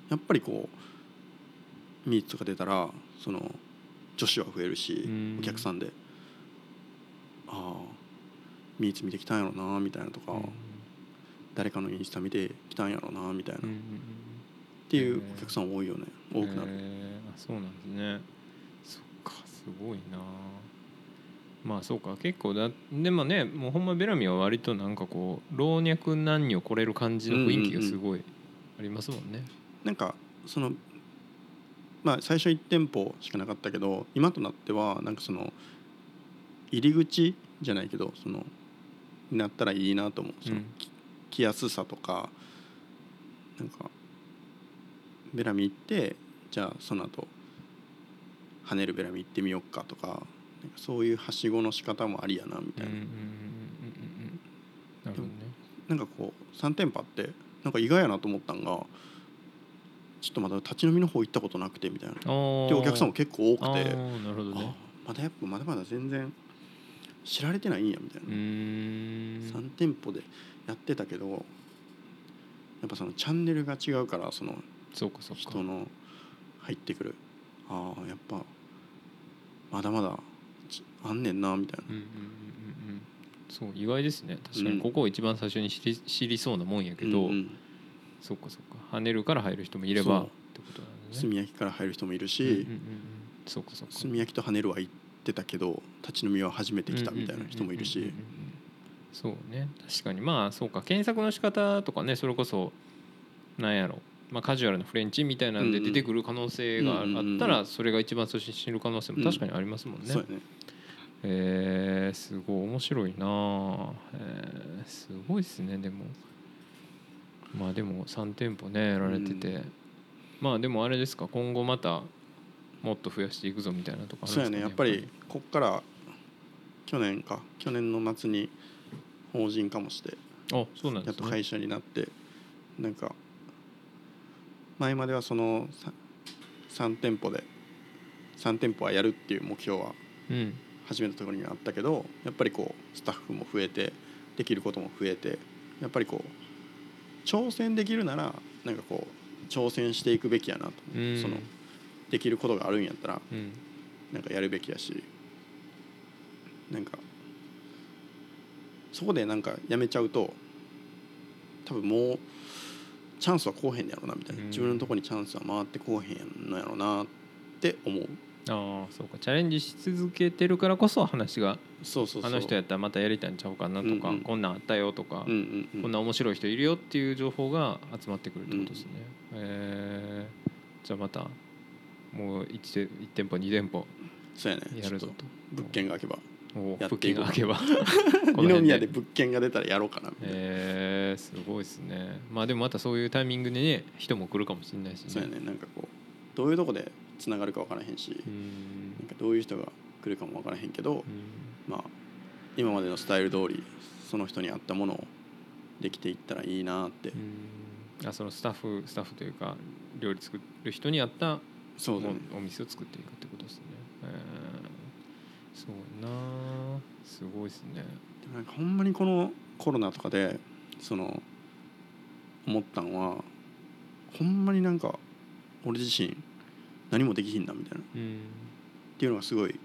やっぱりこうミーツとか出たらその女子は増えるし、うん。お客さんでああミーツ見てきたんやろなみたいなとか、うん。誰かのインスタ見てきたんやろなみたいな、っていうお客さん多いよね。多くなる、そうなんですね。そっかすごいなまあそうか結構だでもねもうほんまベラミは割となんかこう老若男女来れる感じの雰囲気がすごいありますもんね。なんかそのまあ最初1店舗しかなかったけど今となってはなんかその入り口じゃないけどそのになったらいいなと思う。その、来やすさとかなんかベラミ行ってじゃあその後跳ねるベラミ行ってみようかとかそういうはしごの仕方もありやなみたいな、うんうんうんうんうんうん。なるほどね。なんかこう3店舗あってなんか意外やなと思ったんがちょっとまだ立ち飲みの方行ったことなくてみたいな。でお客さんも結構多くあてーなるほどね。あ。まだやっぱまだまだ全然知られてないんやみたいうな、ーん。3店舗でやってたけどやっぱそのチャンネルが違うからその。人の入ってくる。ああやっぱまだまだちあんねんなみたいな。うんうんうんうんうん。そう意外ですね。確かうん。にここを一番最初に知り知りそうなもんやけど、うんうん。そうかそうか。跳ねるから入る人もいればってことなんだね。炭焼きから入る人もいるし、うんうんうんうん。そうかそうか。炭焼きと跳ねるは行ってたけど立ち飲みは初めて来たみたいな人もいるし。そうね。確かに。まあそうか。検索の仕方とかねそれこそなんやろまあカジュアルなフレンチみたいなんで出てくる可能性があうんうんったらそれが一番最初に知る可能性も確かにありますもんね。そうやね。えー、すごい面白いなあ、えー、すごいですねでも。まあでも3店舗ねやられてて、うん。まあでもあれですか今後またもっと増やしていくぞみたいなとかあるんそうですか、やね。やっぱりこっから去年か去年の夏に法人化もしてあそうなんですね。やっと会社になってなんか前まではそのさ3店舗で3店舗はやるっていう目標はうん。始めたところにはあったけどやっぱりこうスタッフも増えてできることも増えてやっぱりこう挑戦できるならなんかこう挑戦していくべきやなと、うん。そのできることがあるんやったらうん。なんかやるべきやしなんかそこでなんかやめちゃうと多分もうチャンスはこうへんやろなみたいな、うん。自分のとこにチャンスは回ってこうへんのやろなって思う。ああそうか。チャレンジし続けてるからこそ話がそうそうそう。あの人やったらまたやりたいんちゃうかなとか、うんうん。こんなんあったよとか、うんうんうん。こんな面白い人いるよっていう情報が集まってくるってことですね。えー。じゃあまたもう 1, 1店舗2店舗そうやね。やるぞと。物件が開けば。おやって物件いけば。*laughs* 二辺宮で物件が出たらやろうかな。みたいな、えー、すごいですね。まあでもまたそういうタイミングでね人も来るかもしれないしね。そうやね。なんかこうどういうとこでつながるか分からへんし、なんかどういう人が来るかも分からへんけど、うん。まあ今までのスタイル通りその人に合ったものをできていったらいいなって、うん。あそのスタッフスタッフというか料理作る人に合ったそうだね。おお店を作っていくってことですね、えー、そうやな。すごいですね。なんかほんまにこのコロナとかでその思ったんはほんまになんか俺自身何もできひんなみたいな。っうん。ていうのがすごい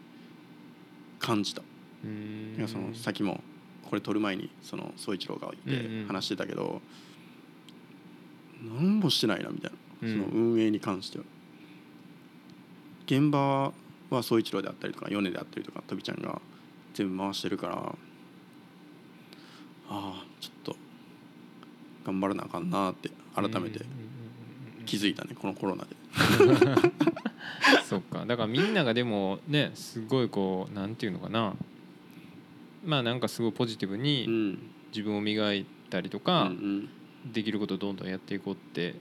感じた、うん。いやそのさっきもこれ撮る前にその宗一郎がいてうんうん。話してたけど、何もしてないなみたいな、うん。その運営に関しては。現場は宗一郎であったりとか米であったりとかとびちゃんが全部回してるからああちょっと頑張らなあかんなって改めて気づいたねこのコロナで。*laughs* そっか。だからみんながでもねすごいこうなんていうのかな。まあなんかすごいポジティブうにん。自分を磨いたりとうか、ん。できることをどんどんやっていこうって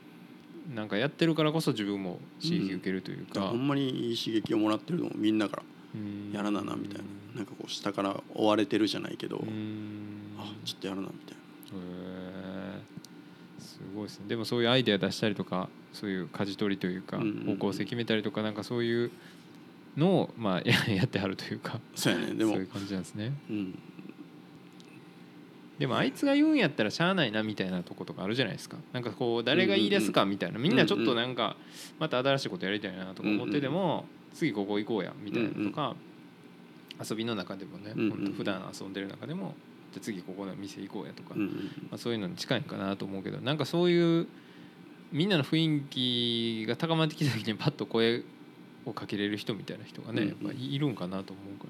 なんかやってるからこそ自分も刺激受けるというか、ほんまにいい刺激をもらってるのもみんなから。うんやらななみたいな。なんかこう下から追われてるじゃないけど、うん。あちょっとやらなみたいへーすごいですね。でもそういうアイデア出したりとかそういう舵取りというかうんうんうん。方向性決めたりとかなんかそういうのをまあややってはるというか。なそうやね。でもそういう感じなんですね。うんでもあいつが言うんやったらしゃあないなみたいなとことかあるじゃないですか。なんかこう誰が言い出すかみたいな。みんなちょっとなんかまた新しいことやりたいなとか思ってても次ここ行こうやみたいなのとか遊びの中でもねうんうんほんと普段遊んでる中でもじゃあ次ここの店行こうやとかまあ、そういうのに近いかなと思うけどなんかそういうみんなの雰囲気が高まってきた時にパッと声をかけれる人みたいな人がね、うんやっぱいるんかなと思うか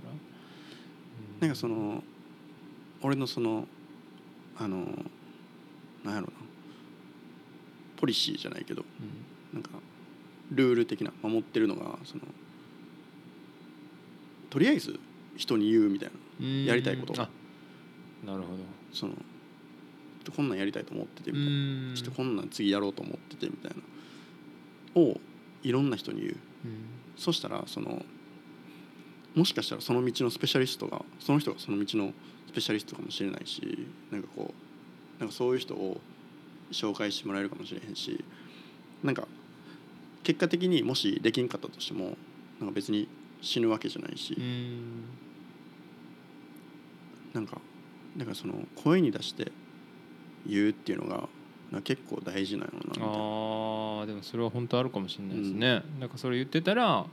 ら、なんかその俺のそのあのなんやろな。ポリシーじゃないけどなんかルール的な守ってるのがそのとりあえず人に言うみたいなうん。やりたいこと。あなるほど。そのこんなんやりたいと思っててうみたいな、ん。ちょっとこんなん次やろうと思っててみたいな。をいろんな人に言う。うん。そしたらそのもしかしたらその道のスペシャリストがその人がその道のスペシャリストかもしれないしなんかこうなんかそういう人を紹介してもらえるかもしれへんしなんか結果的にもしできんかったとしてもなんか別に死ぬわけじゃないし、うん。なんかだからその声に出して言うっていうのがなんか結構大事なのな。あーでもそれは本当あるかもしれないですね、なんかそれ言ってたら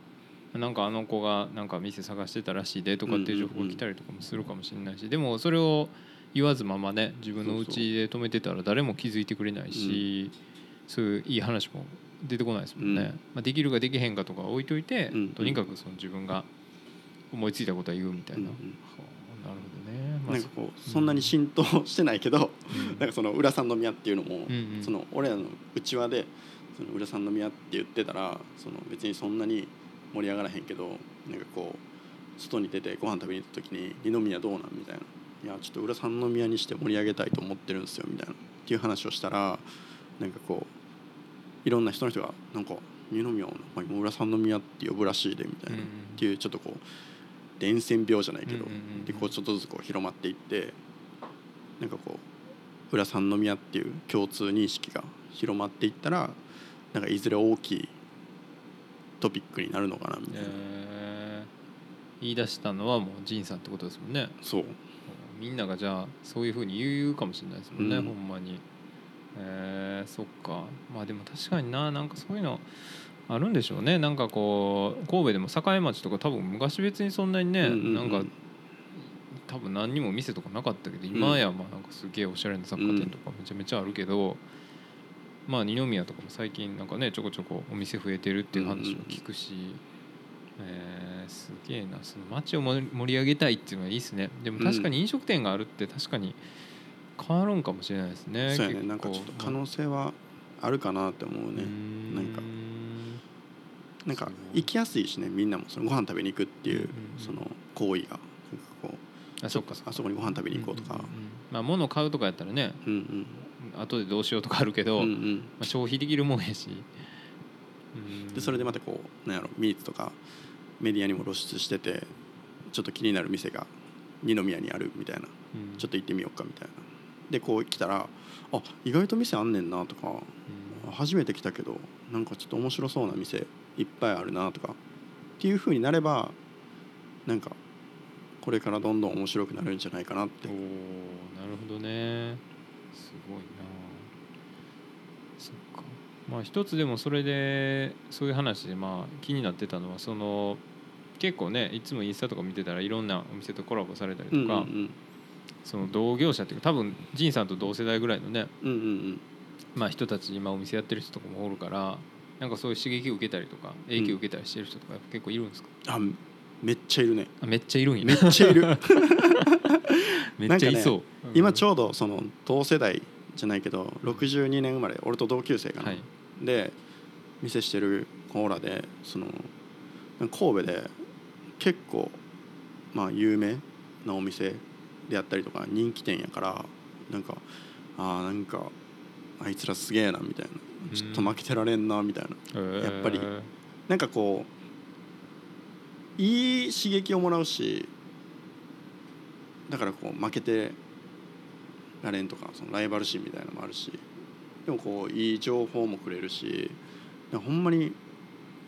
なんかあの子がなんか店探してたらしいでとかっていう情報が来たりとかもするかもしれないし、でもそれを言わずままね自分のうちで止めてたら誰も気づいてくれないしそういういい話も出てこないですもんね、うん。まあ、できるかできへんかとか置いといて、うんとにかくその自分が思いついたことは言うみたいな、うんうん。はあなるほどね、まあなんかこうそんなに浸透してないけど、うん。なんかその浦三宮っていうのも、うんうん。その俺らのうちわでその浦三宮って言ってたらその別にそんなに盛り上がらへんけどなんかこう外に出てご飯食べに行った時に「二宮どうなん?」みたいな「いやちょっと浦三宮にして盛り上げたいと思ってるんですよ」みたいな。っていう話をしたらなんかこういろんな人の人が「なんか二宮を浦三宮って呼ぶらしいで」みたいな、うんうんっていうちょっとこう伝染病じゃないけど、うんうんうん。でこうちょっとずつこう広まっていってなんかこう浦三宮っていう共通認識が広まっていったらなんかいずれ大きいトピックになるのかなみたいな、えー。言い出したのはもう仁さんってことですもんね。そう。みんながじゃあそういうふうに言うかもしれないですもんね、うん。ほんまに。えー、そっか。まあでも確かにななんかそういうのあるんでしょうね。なんかこう神戸でも境町とか多分昔別にそんなにね、うんうんうん。なんか多分何にも店とかなかったけど今やまあなんかすげえおしゃれな雑貨店とかめちゃめちゃあるけど、まあ二宮とかも最近なんかねちょこちょこお店増えてるっていう話を聞くし、えーすげえなその街を盛り上げたいっていうのはいいですね。でも確かに飲食店があるって確かに変わるんかもしれないですねそうやねなんかちょっと可能性はあるかなって思うね、うんなんか。なんか行きやすいしねみんなも。そのご飯食べに行くっていうその行為が。なんかこうあそっかそっか。あそこにご飯食べに行こうとか。んんんまあ物買うとかやったらね。うんうん後でどうしようとかあるけど、まうんうん。あ、消費できるもんやし、うん。でそれでまたこうなんやろミーツとかメディアにも露出しててちょっと気になる店が二宮にあるみたいな。うん。ちょっと行ってみようかみたいな。でこう来たらあ意外と店あんねんなとかうん。初めて来たけどなんかちょっと面白そうな店いっぱいあるなとかっていう風になればなんかこれからどんどん面白くなるんじゃないかなって。おーなるほどねすごいな。そっか。まあ一つでもそれでそういう話でまあ気になってたのはその結構ねいつもインスタとか見てたらいろんなお店とコラボされたりとか、うんその同業者っていうか多分仁さんと同世代ぐらいのね、うんうんうん。まあ、人たち今お店やってる人とかもおるからなんかそういう刺激を受けたりとか影響を受けたりしてる人とか結構いるんですか、あめっちゃいるね。あめっちゃいるんや。めっちゃいる *laughs* めっちゃいそう、今ちょょうどその同世代じゃないけど62年生まれ俺と同級生かな、はい。で店してる子らでその神戸で結構まあ有名なお店であったりとか人気店やからなんかあーなんかあいつらすげえなみたいな。ちょっと負けてられんなみたいな。やっぱり。なんかこういい刺激をもらうしだからこう負けてられんとかそのライバル心みたいなのもあるしでもこういい情報もくれるしほんまに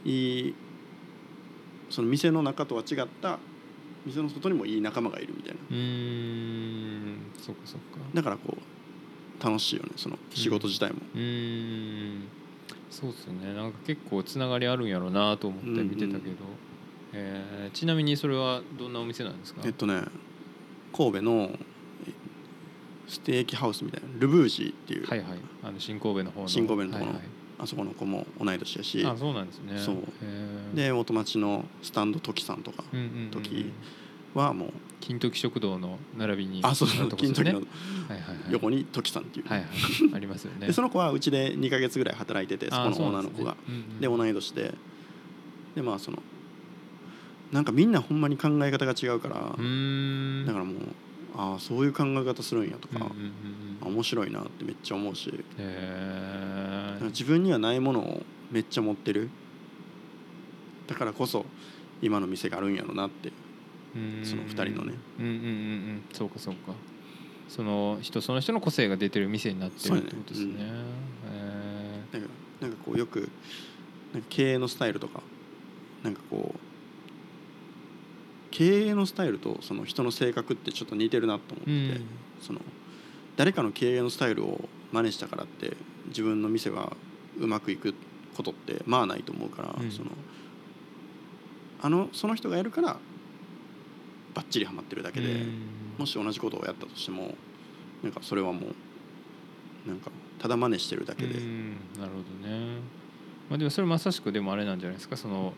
いいその店の中とは違った店の外にもいい仲間がいるみたいな。うーんそっかそっか。だからこう楽しいよねその仕事自体も、うーん。そうっすよね。なんか結構つながりあるんやろうなと思って見てたけど、うんうん。えーちなみにそれはどんなお店なんですか？えっとね神戸のえステーキハウスみたいなルブージーっていう、はいはい。あの新神戸の方の。新神戸のとこのはいはい。あそこの子も同い年やし。あそうなんですね。そう。で元町のスタンドトキさんとかうんうんうんうん。時はもう金時食堂の並びにあそうそう金時の。横にトキさんっていう、はいはい。ありますよね。でその子はうちで2か月ぐらい働いててそこの女の子が。で,、同同い年で。でまあそのなんかみんなほんまに考え方が違うから、だからもうああそういう考え方するんやとか、面白いなってめっちゃ思うしへなんか自分にはないものをめっちゃ持ってる。だからこそ今の店があるんやろなってーその二人のね。うんうんうんうん。そうかそうか。その人その人の個性が出てる店になってるってことですね。そうやねへなんかなんかこうよくなんか経営のスタイルとかなんかこう経営のスタイルとその人の性格ってちょっと似てるなと思ってうん。その誰かの経営のスタイルを真似したからって自分の店がうまくいくことってまあないと思うから、うん。そのあのその人がやるからバッチリハマってるだけで、うん。もし同じことをやったとしてもなんかそれはもうなんかただ真似してるだけで、うん。なるほどね。まあでもそれまさしくでもあれなんじゃないですか。その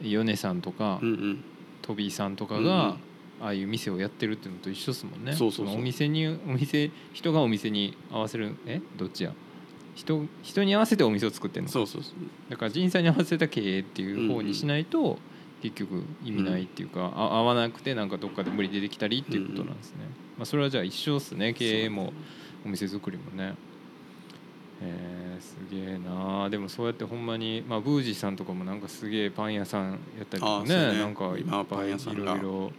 米さんとか、うんうんトビーさんとかうんが、ああいう店をやってるっていうのと一緒ですもんね。そうそうそう。のお店にお店人がお店に合わせるえ？どっちや？人人に合わせてお店を作ってるの？そうそうそう。だから人さんに合わせた経営っていう方にしないと、結局意味ないっていうか、あ合わなくてなんかどっかで無理出てきたりっていうことなんですね、まあ、それはじゃあ一緒っすね。経営もお店作りもねえー、すげえなでもそうやってほんまに、まあ、ブージーさんとかもなんかすげえパン屋さんやったりとかねね。なんかいっぱいい屋さんが。ろいろ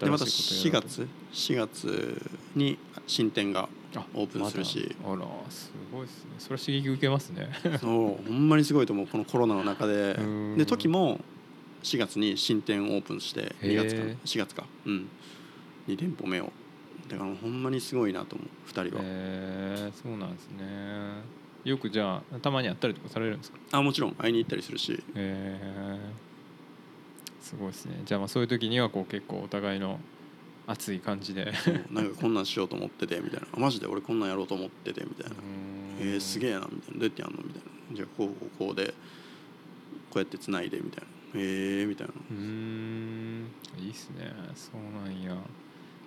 でまた4新しいことやられて。月4月に新店があオープンするし。またあらすごいですね。それは刺激受けますね。そうほんまにすごいと思うこのコロナの中で。うん。で時も4月に新店オープンして2月かな。へー。4月か。うん。2店舗目をだからほんまにすごいなと思う2人は、えー、そうなんですね。よくじゃあたまに会ったりとかされるんですか？あもちろん会いに行ったりするし。えー、すごいですね。じゃあまあそういう時にはこう結構お互いの熱い感じで。なんかこんなんしようと思っててみたいな。あマジで俺こんなんやろうと思っててみたいな。えー、すげええなみたいな。どうやってやんの？みたいな。じゃあこうこうこうでこうやってつないでみたいな。えー、みたいな。うーん。いいっすね。そうなんや、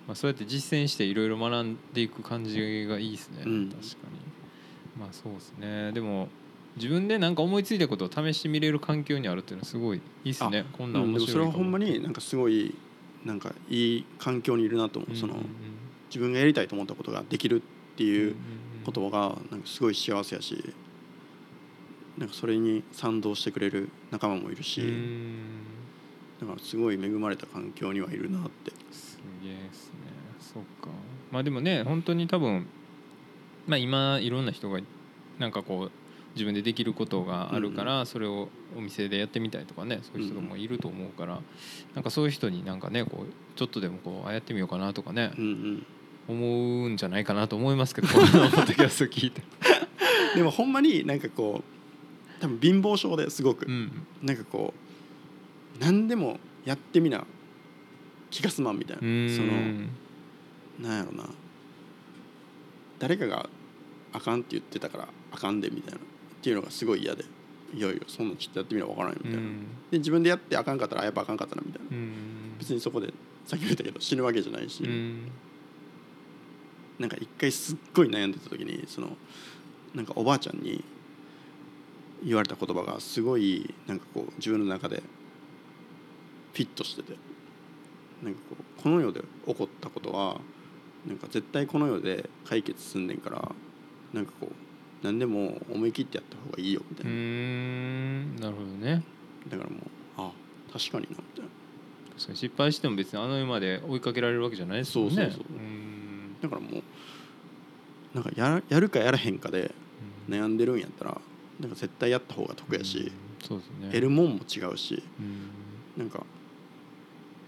まあ、そうやって実践していろいろ学んでいく感じがいいっすね、うん。確かに。まあそうですね。でも自分でなんか思いついたことを試してみれる環境にあるっていうのはすごいいいっすね。こんなうんでも面白いそれはほんまにになんかすごいなんかいい環境にいるなと思う、その自分がやりたいと思ったことができるっていう言葉がなんかすごい幸せやしなんかそれに賛同してくれる仲間もいるし、うん。だからすごい恵まれた環境にはいるなって。すげえですねそっか。まあでもね本当に多分まあ今いろんな人がなんかこう自分でできることがあるから、それをお店でやってみたいとかねそういう人もいると思うから、なんかそういう人になんかねこうちょっとでもこうあやってみようかなとかね思うんじゃないかなと思いますけど *laughs* このポッドキャスト聞いて。でもほんまになんかこう多分貧乏症ですごく、うんなんかこう何でもやってみな気が済まんみたいな。そのなんやろな。誰かがあかんって言ってたからあかんでみたいな。っていうのがすごい嫌で。いやいやそんなんちょっとやってみな分からんよみたいな、うん。で自分でやってあかんかったらあやっぱあかんかったなみたいな。うん。別にそこでさっきも言ったけど死ぬわけじゃないし、うん。なんか一回すっごい悩んでた時にそのなんかおばあちゃんに言われた言葉がすごいなんかこう自分の中でフィットしてて。なんかこうこの世で起こったことはなんか絶対この世で解決すんねんからなんかこう何でも思い切ってやった方がいいよみたいな、んなるほどね。だからもうあ確かになみたいな。確かに失敗しても別にあの世まで追いかけられるわけじゃないですもんね。そうそうそうだからもうなんかややるかやらへんかで悩んでるんやったらなんか絶対やった方が得やし、そうですね。得るもんも違うしうん。なんか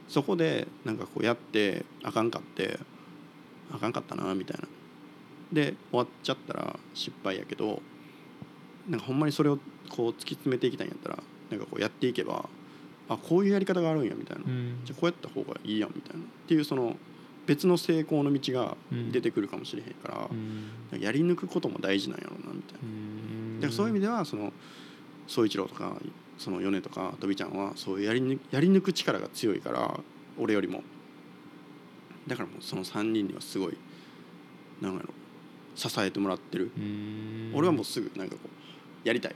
そこでなんかこうやってあかんかってあかんかったなみたいな。で終わっちゃったら失敗やけどなんかほんまにそれをこう突き詰めていきたいんやったらなんかこうやっていけばあこういうやり方があるんやみたいな、うん。じゃあこうやった方がいいやんみたいな。っていうその別の成功の道がうん。出てくるかもしれへんからう、ん。やり抜くことも大事なんやろうなみたいな。うん。だからそういう意味ではその宗一郎とかその米とかとびちゃんはそういうやり抜やり抜く力が強いから俺よりもだからもうその3人にはすごいなんやろ支えてもらってる。うん。俺はもうすぐなんかこうやりたい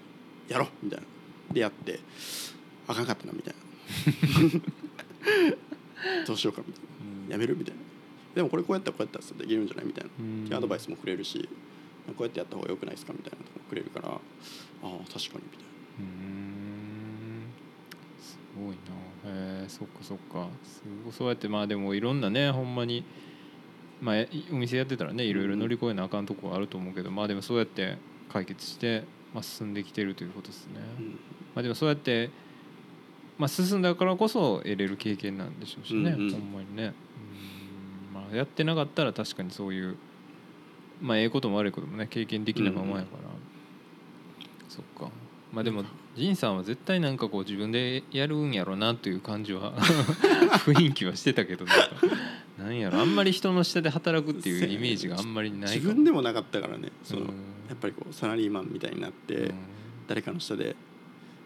やろうみたいな。でやってあかんかったなみたいな。*laughs* どうしようかみたいうん。なやめるみたいな。でもこれこうやったらこうやったらさできるんじゃないみたいな。アドバイスもくれるしこうやってやった方がよくないですかみたいなとこもくれるからああ確かにみたいな。ごいな。へえそっかそっか。すごい。そうやってまあでもいろんなねほんまにまあえお店やってたらねいろいろ乗り越えなあかんとこはあると思うけどまあでもそうやって解決して、まあ、進んできてるということですね。うん。まあでもそうやって、まあ、進んだからこそ得れる経験なんでしょうしね、うんうん。ほんまにね。うん。まあやってなかったら確かにそういうまあええことも悪いこともね経験できないままやから、そっか。まあでも仁さんは絶対なんかこう自分でやるんやろなという感じは *laughs* 雰囲気はしてたけどなんかなんやろあんまり人の下で働くっていうイメージがあんまりない自かも。分でもなかったからね。その、うん。やっぱりこうサラリーマンみたいになって、うん。誰かの下で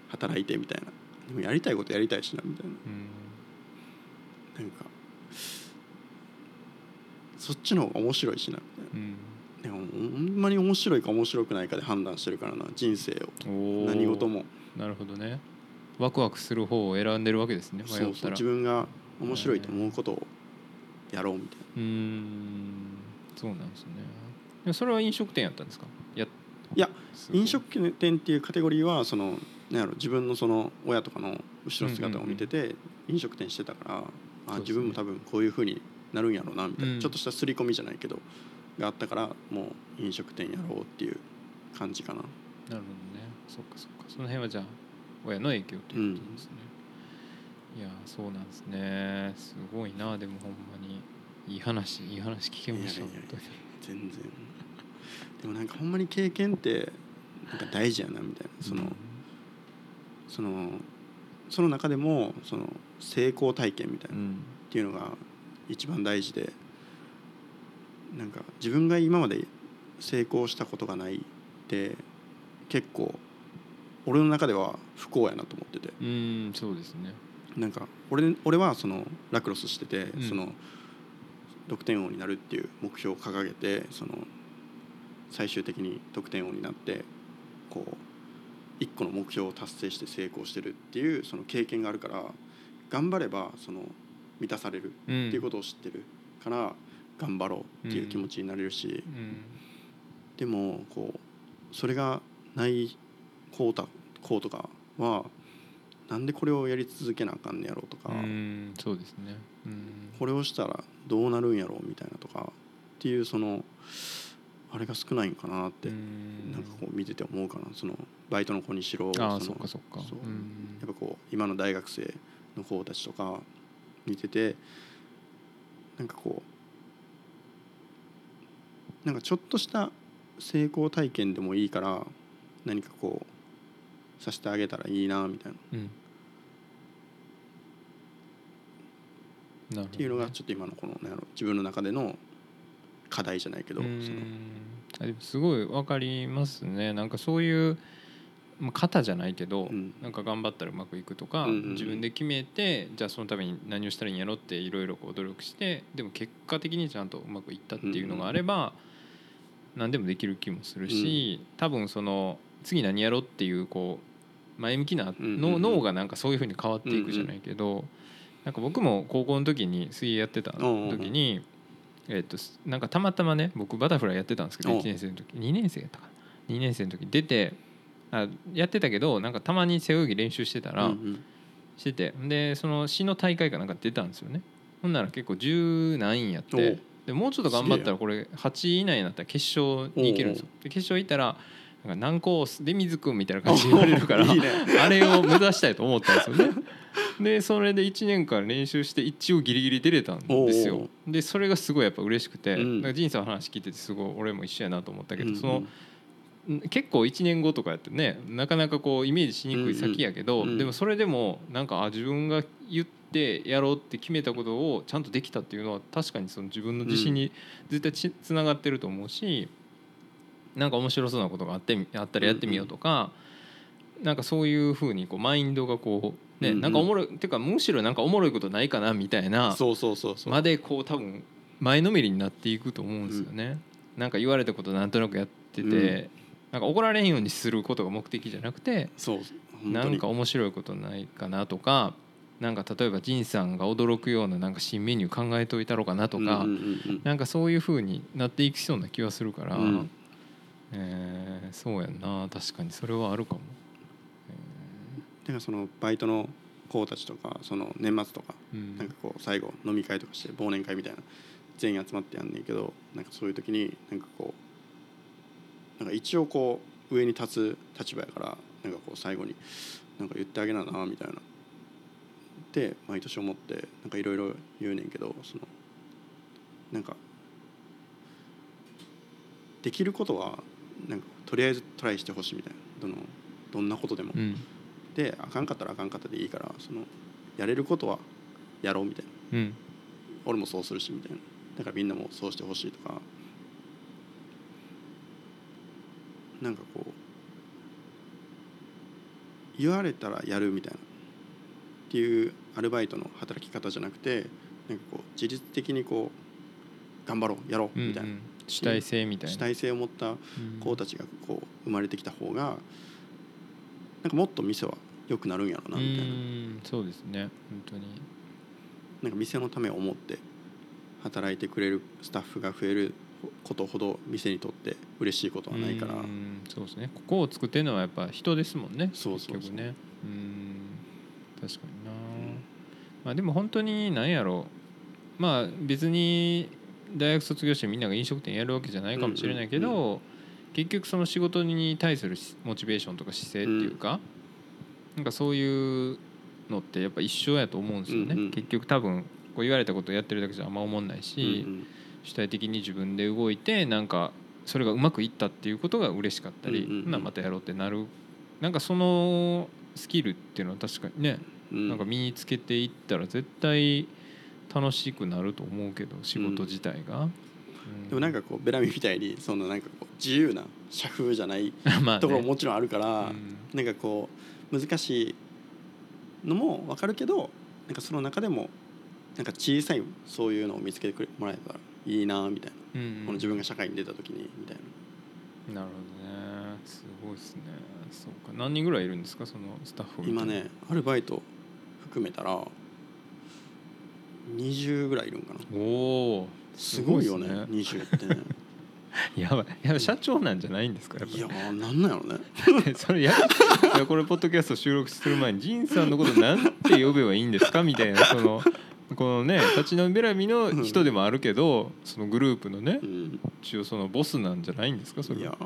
働いてみたいな。でもやりたいことやりたいしなみたいな。うん。なんかそっちの方が面白いしなみたいうん。なほんまに面白いか面白くないかで判断してるからな人生を何事もなるほどねワクワクする方を選んでるわけですね迷そうそう自分が面白いと思うことをやろうみたいなうーんそうなんですねでそれは飲食店やったんですかやいやい飲食店っていうカテゴリーはそのなんやろ自分のその親とかの後ろ姿を見てて飲食店してたからあそうですね自分も多分こういうふうになるんやろうなみたいな、うんちょっとした刷り込みじゃないけどがあったからもう飲食店やろうっていう感じかな。なるほどね。そっかそっか。その辺はじゃあ親の影響ということですね、いやそうなんですね。すごいなでもほんまに。いい話いい話聞けました全然。でもなんかほんまに経験ってなんか大事やなみたいな。その、そのその中でもその成功体験みたいな、っうんていうのが一番大事でなんか自分が今まで成功したことがないって結構俺の中では不幸やなと思ってて。うんそうですね。なんか俺俺はそのラクロスしてて、うん。その得点王になるっていう目標を掲げてその最終的に得点王になってこう一個の目標を達成して成功してるっていうその経験があるから頑張ればその満たされるってうんいうことを知ってるから頑張ろうっていう気持ちになれるし、うん。でもこうそれがないこうたこうとかはなんでこれをやり続けなあかんねやろうとか、うん。そうですね。うん。これをしたらどうなるんやろうみたいなとかっていうそのあれが少ないんかなって、うん。なんかこう見てて思うかな。そのバイトの子にしろああそっかそっか。そう。うん。やっぱこう今の大学生の子たちとか見ててなんかこうなんかちょっとした成功体験でもいいから何かこうさせてあげたらいいなみたいな。っうん。ね。ていうのがちょっと今のこのなんやろ自分の中での課題じゃないけどうその。んあでもすごいわかりますね。なんかそういうまあ型じゃないけど、うん。なんか頑張ったらうまくいくとか、うんうんうん。自分で決めてじゃあそのために何をしたらいいんやろっていろいろこう努力してでも結果的にちゃんとうまくいったっていうのがあれば、何でもできる気もするし、多分その次何やろうっていうこう前向きな脳がなんかそういうふうに変わっていくじゃないけど、なんか僕も高校の時に水泳やってた時に、えっとなんかたまたまね僕バタフライやってたんですけどうん。1年生の時2年生やったかな。2年生の時出てあやってたけどなんかたまに背泳ぎ練習してたら、してて。でその市の大会かなんか出たんですよね。ほんなら結構十何位やっおてでもうちょっと頑張ったらこれ8位以内になったら決勝に行けるんですよ。で決勝行ったらなんか何コース出水くんみたいな感じで言われるからいいね。*laughs* あれを目指したいと思ったんですよね。でそれで1年間練習して一応ギリギリ出れたんですよ。でそれがすごいやっぱ嬉しくて、うん。だから仁さんの話聞いててすごい俺も一緒やなと思ったけど、うんうん。その結構1年後とかやってねなかなかこうイメージしにくい先やけど、うんうん。でもそれでもなんかあ自分が言ってやろうって決めたことをちゃんとできたっていうのは確かにその自分の自信に絶対ちつながってると思うしなんか面白そうなことがあってみあったらやってみようとか、なんかそういうふうにこうマインドがこうね、うんうん。なんかおもろいてかむしろなんかおもろいことないかなみたいなそうそうそうまでこう多分前のめりになっていくと思うんですよね。なんか言われたことなんとなくやってて、うん。なんか怒られへんようにすることが目的じゃなくてそうなんか面白いことないかなとかなんか例えば仁さんが驚くようななんか新メニュー考えといたろうかなとか、うんうんうんなんかそういう風になっていきそうな気はするから、うん。えーそうやんな。確かに。それはあるかも。だからそのバイトの子たちとかその年末とかうん。なんかこう最後飲み会とかして忘年会みたいな全員集まってやんねんけどなんかそういう時になんかこうなんか一応こう上に立つ立場やからなんかこう最後になんか言ってあげななみたいなって毎年思ってなんかいろいろ言うねんけどそのなんかできることはなんかとりあえずトライしてほしいみたいな。どのどんなことでも。うん。であかんかったらあかんかったでいいからそのやれることはやろうみたいな。うん。俺もそうするしみたいな。だからみんなもそうしてほしいとか。なんかこう言われたらやるみたいな。っていうアルバイトの働き方じゃなくてなんかこう自律的にこう頑張ろうやろうみたいな、うんうん主体性みたいな。主体性を持った子たちがこう生まれてきた方がなんかもっと店は良くなるんやろうなみたいな。うん。そうですね。本当に。なんか店のためを思って働いてくれるスタッフが増えることほど店にとって嬉しいことはないから。うん。そうですね。ここを作ってるのはやっぱ人ですもんね。そうそうそう。結局ね。うん。確かに。な、まあでも本当に何やろ。うまあ別に大学卒業してみんなが飲食店やるわけじゃないかもしれないけど、うん結局その仕事に対するモチベーションとか姿勢っていうか、なんかそういうのってやっぱ一緒やと思うんですよね、うんうん結局多分こう言われたことをやってるだけじゃあんま思んないうんし、うん。主体的に自分で動いてなんかそれがうまくいったっていうことが嬉しかったり、うんうんうん。ほなまたやろうってなる。なんかそのスキルっていうのは確かにね、うんなんか身につけていったら絶対楽しくなると思うけど仕事自体が。でもなんかこうベラミみたいにそのなんかこう自由な社風じゃない *laughs* ところももちろんあるから、うん。なんかこう難しいのも分かるけどなんかその中でもなんか小さいそういうのを見つけてくれもらえたらいいなみたいな、この自分が社会に出た時にみたいな。なるほどね。すごいですね。そうか。何人ぐらいいるんですか？そのスタッフ今ねアルバイト含めたら20ぐらいいるんかな。おおすごいよねすごいっ20ってね。*laughs* やばい。やばい社長なんじゃないんですかやっぱ。いやーなんなんやろね。*laughs* それやこれポッドキャスト収録する前に仁さんのことなんて呼べばいいんですか？みたいなそのこのね *laughs* 立ち飲みべらみの人でもあるけどそのグループのねうん。一応そのボスなんじゃないんですかそれいや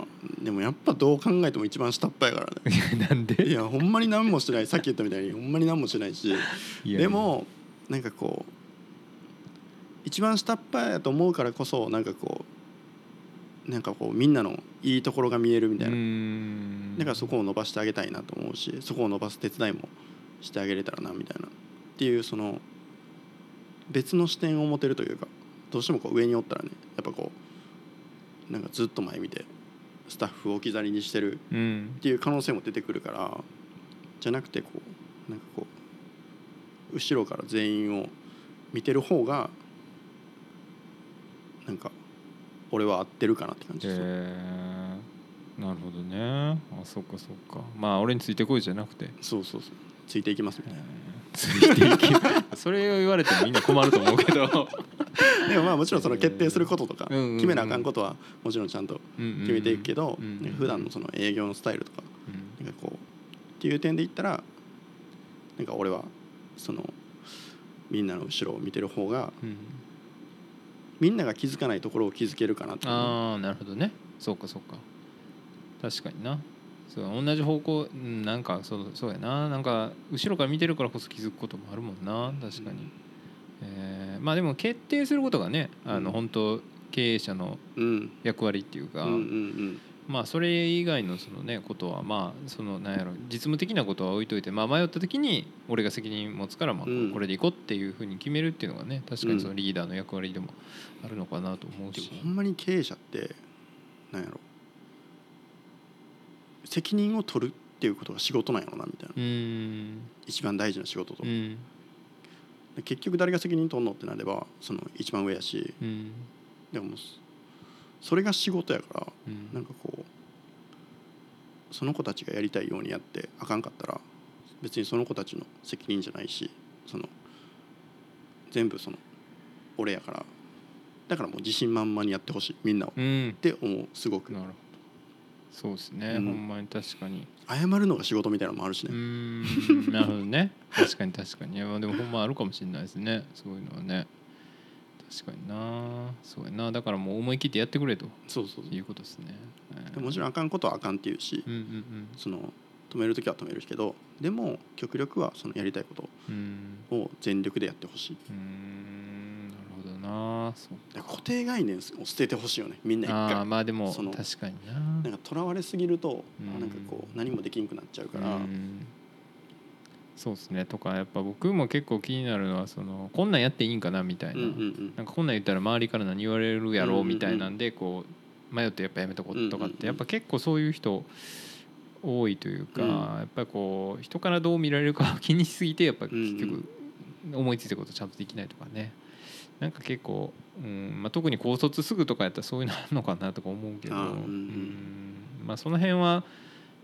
でもやっぱどう考えても一番下っ端やからね。*laughs* なんいでやほんまに何もしてない。さっき言ったみたいにほんまに何もしてないし。でもなんかこう一番下っ端やと思うからこそなんかこうなんかこうみんなのいいところが見えるみたいうな、んだからそこを伸ばしてあげたいなと思うしそこを伸ばす手伝いもしてあげれたらなみたいな。っていうその別の視点を持てるというかどうしてもこう上におったらねやっぱこうなんかずっと前見てスタッフを置き去りにしてるうん。っていう可能性も出てくるからじゃなくてこうなんかこう後ろから全員を見てる方がなんか俺は合ってるかなって感じへです、えなるほどね。あそっかそっか。まあ俺についてこいじゃなくて、そうそうそう。ついていきますみたいな。えーそれを言われてもみんな困ると思うけど。でもまあもちろんその決定することとか決めなあかんことはもちろんちゃんと決めていくけど普段のその営業のスタイルとかうんなんかこうっていう点で言ったらなんか俺はそのみんなの後ろを見てる方がうん。みんなが気づかないところを気づけるかなああなるほどね。そうかそうか。確かになそう同じ方向うんなんかそうそうやな。なんか後ろから見てるからこそ気づくこともあるもんな。確かに、えーまあでも決定することがねあのうん。本当経営者のうん。役割っていうか、うんうんまあそれ以外のそのねことはまあそのなんやろ実務的なことは置いといてまあ迷った時に俺が責任持つからまあうん。これでいこうっていうふうに決めるっていうのがね確かにそのリーダーの役割でもあるのかなと思うでしもほんまに経営者ってなんやろ責任を取るっていうことが仕事なんやろなみたいな。うん。一番大事な仕事とうん。結局誰が責任取んのってなればその一番上やし。うん。でもそれが仕事やからうん。なんかこうその子たちがやりたいようにやってあかんかったら別にその子たちの責任じゃないしその全部その俺やからだからもう自信満々にやってほしいみんなを。っうん。て思うすごく。なるほどそうですね、うん。ほんまに確かに。謝るのが仕事みたいなのもあるしうねんなるほどね。*laughs* 確かに確かに。いやまあでもほんまあるかもしれないですね。そういうのはね。確かにな。そうやな。だからもう思い切ってやってくれと。そうそうそう。いうことですね、えーでもちろんあかんことはあかんっていうしうんうんその止める時は止めるけどでも極力はそのやりたいことうんうん。を全力でやってほしい。うーんな固定概念を捨ててほしいよねみんな一回。まあでもその確かにな。なんかとらわれすぎると、うん。なんかこう何もできんくなっちゃうから、うん。そうですね。とかやっぱ僕も結構気になるのはそのこんなんやっていいんかなみたいな,、なんかこんなん言ったら周りから何言われるやろうみたいなんでこう迷ってやっぱやめとこうとかってやっぱ結構そういう人多いというか、うん。やっぱりこう人からどう見られるかを気にしすぎてやっぱ結うん局思いついたことちゃんとできないとかねなんか結構、うんまあ、特に高卒すぐとかやったらそういうのあるのかなとか思うけど、うんうんうん。まあ、その辺は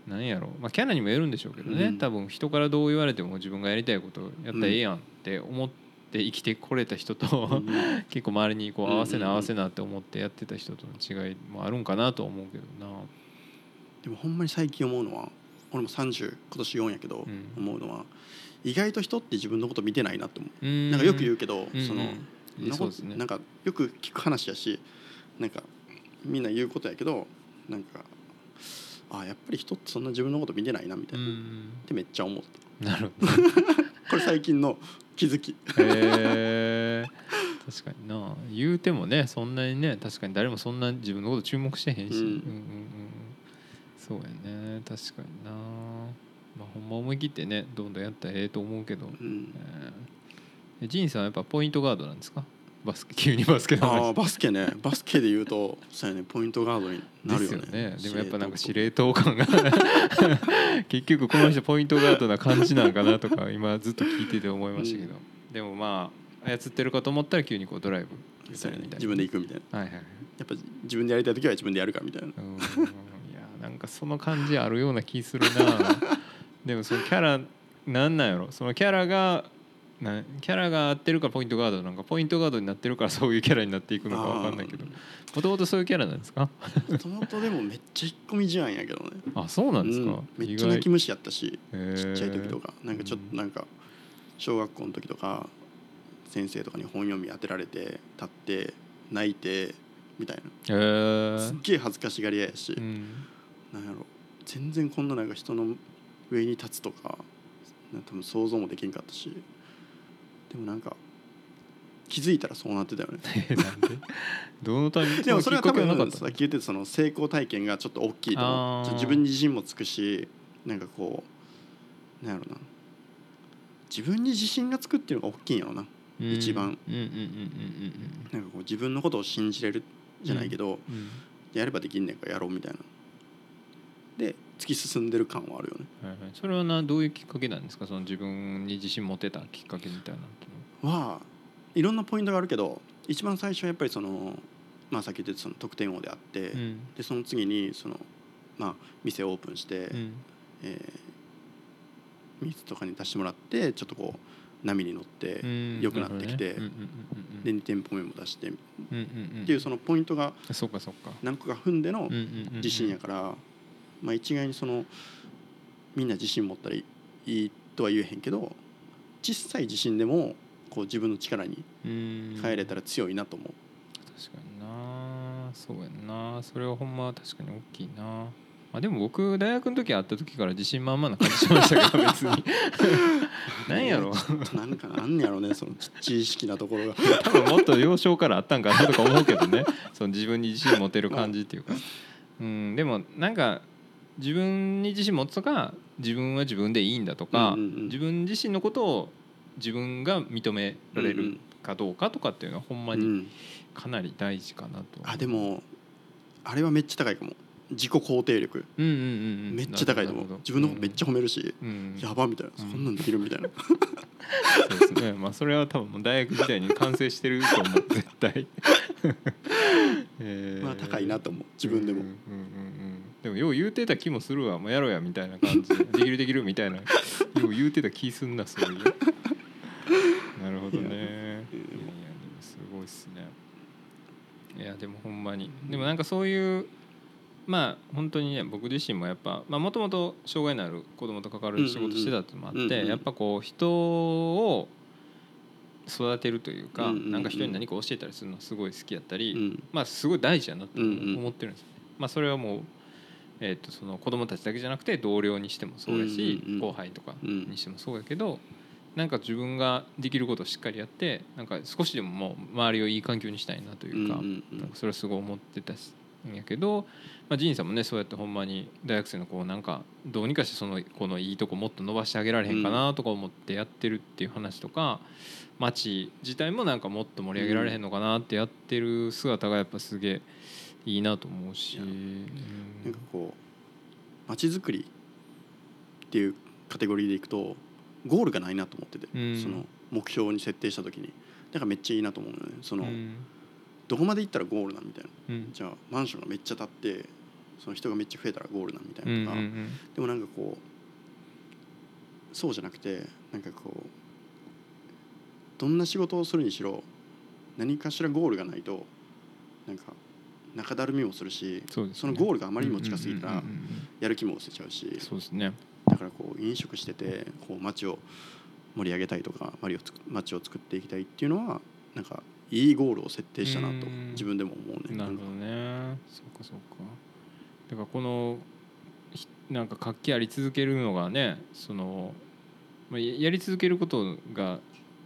何やろ。う、まあ、キャラにもよるんでしょうけどね、うん。多分人からどう言われても自分がやりたいことやったらええやんって思って生きてこれた人と、うん。*laughs* 結構周りにこう合わせうんうんうん。な合わせなって思ってやってた人との違いもあるんかなとは思うけどな。でもほんまに最近思うのは俺も30今年4やけど、うん。思うのは意外と人って自分のこと見てないなって思う、ななんかよく言うけど、うんその、うんそうですね。なんかよく聞く話やしなんかみんな言うことやけどなんかあやっぱり人ってそんな自分のこと見てないなみたういな、っん。てめっちゃ思ったなるほど。*laughs* これ最近の気づき。へえ確かにな。言うてもねそんなにね確かに誰もそんな自分のこと注目してへんし、うん。うんうんうん。そうやね。確かにな。まあほんま思い切ってねどんどんやったらええと思うけど、うん。えー、ジンさんはやっぱポイントガードなんですか？バスケ *laughs* 急にバスケの話。ああバスケね。バスケで言うとそうやねポイントガードになるよね。ですよね。でもやっぱなんか司令令塔感が。*laughs* 結局この人ポイントガードな感じなんかなとか今ずっと聞いてて思いましたけど、でもまあ操ってるかと思ったら急にこうドライブ。ねするみたいな。自分で行くみたいな。はいはい。やっぱ自分でやりたい時は自分でやるかみたいな。うん。いやなんかその感じあるような気するな。*laughs* でもそのキャラなんなんやろ。そのキャラがなキャラが合ってるからポイントガードなんかポイントガードになってるからそういうキャラになっていくのかわかんないけど。もともとそういうキャラなんですか？もともとでもめっちゃ引っ込み思案やけどね。あそうなんですか、うん。めっちゃ泣き虫やったしちっちゃい時とか。なんかちょっとなんか小学校の時とか先生とかに本読み当てられて立って泣いてみたいへなー。すっげえ恥ずかしがり屋やし、うん。なんやろ。全然こんななんか人の上に立つとかなんか多分想像もできんかったしでもなんか気づいたらそうなってたよね。*laughs* えなんで？どのタイミング？でもそれは多分さっき言ってたその成功体験がちょっと大きいと思う。自分に自信もつくしなんかこうなんやろな自分に自信がつくっていうのが大きいんやろな。うん。一番。なんかこう自分のことを信じれるじゃないけど、やればできんねんからやろうみたいなで突き進んでる感はあるよね。はいはい。それはなどういうきっかけなんですか？その自分に自信持てたきっかけみたいなは。いろんなポイントがあるけど一番最初はやっぱりそのまあさっき言ってたその得点王であって、うん。でその次にそのまあ店をオープンして、うん。えー水とかに出してもらってちょっとこう波に乗ってうん。良くなってきてね。うんうんで2店舗目も出してっていうそのポイントがそうかそうか。何個か踏んでの自信やからまあ一概にそのみんな自信持ったらいいとは言えへんけど小さい自信でもこう自分の力にうん。変えれたら強いなと思う。確かにな。そうやんな。それはほんま確かに大きいな。あでも僕大学の時会った時から自信満々な感じしましたけど別に。*laughs* なんやろ。なんかなんやろねその知識なところが。*laughs* 多分もっと幼少からあったんかなとか思うけどね。その自分に自信持てる感じっていうか、*laughs* うん、でもなんか自分に自信持つとか自分は自分でいいんだとか、うんうんうん。自分自身のことを自分が認められるかどうかとかっていうのはほんまにうん、かなり大事かなと、あでもあれはめっちゃ高いかも。自己肯定力。うんうんうんうん。めっちゃ高いと思う。自分のことめっちゃ褒めるし、うん、うん。やばみたいな、うん。そんなんできるみたいな。そうですね。まあそれは多分もう大学時代に完成してると思う絶対、え *laughs* ーまあ高いなと思う。自分でも。うんうんうんうんでもよう言うてた気もするわ。もうやろうやみたいな感じで。*laughs* できるできるみたいな。よう言うてた気すんなそういうなるほどね。いやいやすごいっすね。いやでもほんまに。でもなんかそういうまあ本当にね僕自身もやっぱもともと障害のある子供と関わる仕事してたってのもあって、やっぱこう人を育てるというか、なんか人に何か教えたりするのすごい好きやったり、うん。まあすごい大事やなとうんうん。思ってるんですよね。まあそれはもうえー、とその子供たちだけじゃなくて同僚にしてもそうやし、うんうんうん後輩とかうんにしてもそうやけど、なんか自分ができることをしっかりやってなんか少しでももう周りをいい環境にしたいなというか,、うんうんうんなんかそれはすごい思ってたんやけど、まあ、ジーンさんもねそうやってほんまに大学生の子をなんかどうにかしてその子のいいとこもっと伸ばしてあげられへんかなとか思ってやってるっていう話とか。街自体もなんかもっと盛り上げられへんのかなってやってる姿がやっぱすげえいいなと思うし、うん。なんかこう街づくりっていうカテゴリーでいくとゴールがないなと思ってて、うん。その目標に設定した時に。だからめっちゃいいなと思うのよね。その、うん。どこまで行ったらゴールなんみたいな。うん。じゃあマンションがめっちゃ建ってその人がめっちゃ増えたらゴールなんみたいうんなとか、うん。でもなんかこうそうじゃなくてなんかこうどんな仕事をするにしろ何かしらゴールがないとなんか中だるみもするしそのゴールがあまりにも近すぎたらうんうんうんうん。やる気も失せちゃうし。そうですね。だからこう飲食しててこう街を盛り上げたいとか街を作っていきたいっていうのはなんかいいゴールを設定したなとうん。自分でも思うね。なるほどね。そうかそうか。だからこのひなんか活気あり続けるのがねその、まあ、ややり続けることが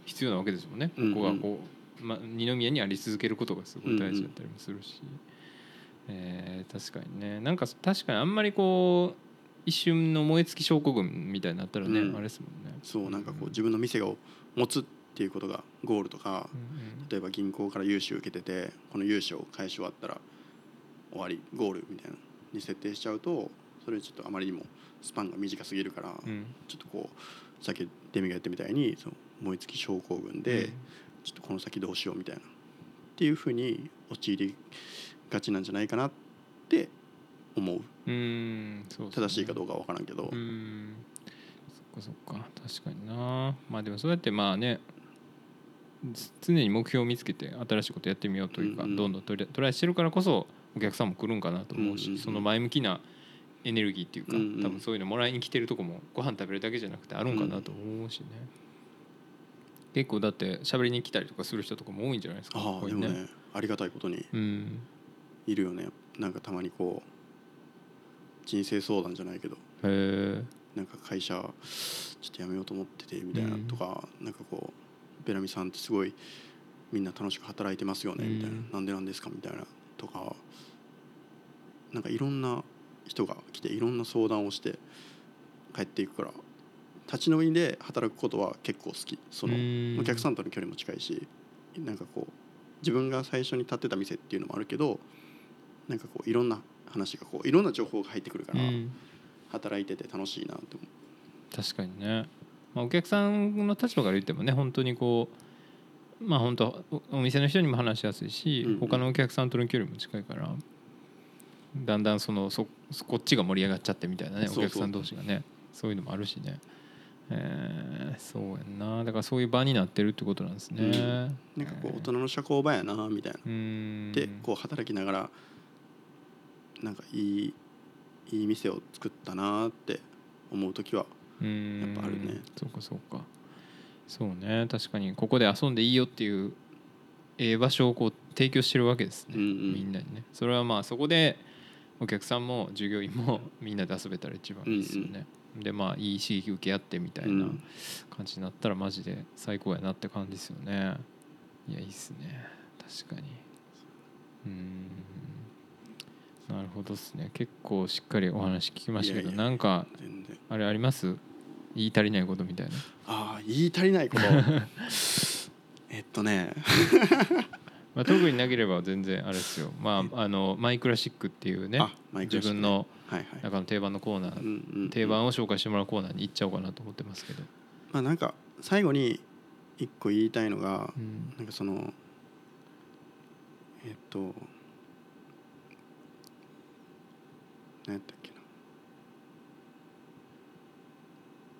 必要なわけですもんね、うんうん。ここがこう、まあ、二宮にあり続けることがすごい大事だったりもするし、えー確かにね。なんか確かにあんまりこう一瞬の燃え尽き症候群みたいになったらね、うん。あれですもんね。そうなんかこう自分の店を持つっていうことがゴールとかうん例えば銀行から融資を受けててこの融資を返し終わったら終わりゴールみたいなに設定しちゃうとそれちょっとあまりにもスパンが短すぎるから、うん。うんちょっとこうさっきデミが言ったみたいにその燃え尽き症候群で、うん。ちょっとこの先どうしようみたいなっていうふうに陥りがちなんじゃないかなって思う。うんそうね。正しいかどうかは分からんけど、うんそっかそっか確かにな。まあでもそうやってまあねつ常に目標を見つけて新しいことやってみようというか、うんうんどんどんトライトライしてるからこそお客さんも来るんかなと思うし、うんうんうん。その前向きなエネルギーっていうか、うんうん。多分そういうのもらいに来てるとこもご飯食べるだけじゃなくてあるんかなと思うしね、結構だって喋りに来たりとかする人とかも多いんじゃないですかああでもねありがたいことに。うんいるよね。なんかたまにこう人生相談じゃないけどなんか会社ちょっと辞めようと思っててみたいなうん。とか、なんかこうベラミさんってすごいみんな楽しく働いてますよねみたいな、うん。なんでなんですかみたいなとかなんかいろんな人が来ていろんな相談をして帰っていくから立ち飲みで働くことは結構好き。そのうん。お客さんとの距離も近いしなんかこう自分が最初に立ってた店っていうのもあるけどなんかこういろんな話がこういろんな情報が入ってくるから、うん。働いてて楽しいなって思確かにね、まあ、お客さんの立場から言ってもね本当にこうまあ本当おお店の人にも話しやすいし、うんうん。他のお客さんとの距離も近いからだんだんそのそこっちが盛り上がっちゃってみたいなねお客さん同士がねそういうのもあるしね、えー、そうやんな。だからそういう場になってるってことなんですね、うん。なんかこう大人の社交場やなみたいな。うーん。でこう働きながらなんかいいいい店を作ったなって思う時はやっぱあるね。そうかそうか。そうね。確かにここで遊んでいいよっていうええ場所をこう提供してるわけですね、うんうん。みんなにね。それはまあそこでお客さんも従業員も *laughs* みんなで遊べたら一番いいですよね、でまあいい刺激受け合ってみたいなうん。感じになったらマジで最高やなって感じですよね。いやいいっすね。確かに。うーんなるほどっすね。結構しっかりお話聞きましたけどいやいや。なんか全然。あれあります？言い足りないことみたいな。ああ言い足りないこと。*laughs* えっとね。*laughs* まあ、特になければ全然あれですよ、まあ、あのマイクラシックっていうねあマイクラシック。ね自分のはいはい。中の定番のコーナー、うんうんうん。定番を紹介してもらうコーナーに行っちゃおうかなと思ってますけど、まあなんか最後に一個言いたいのがうん。なんかそのえっと何やったっけな。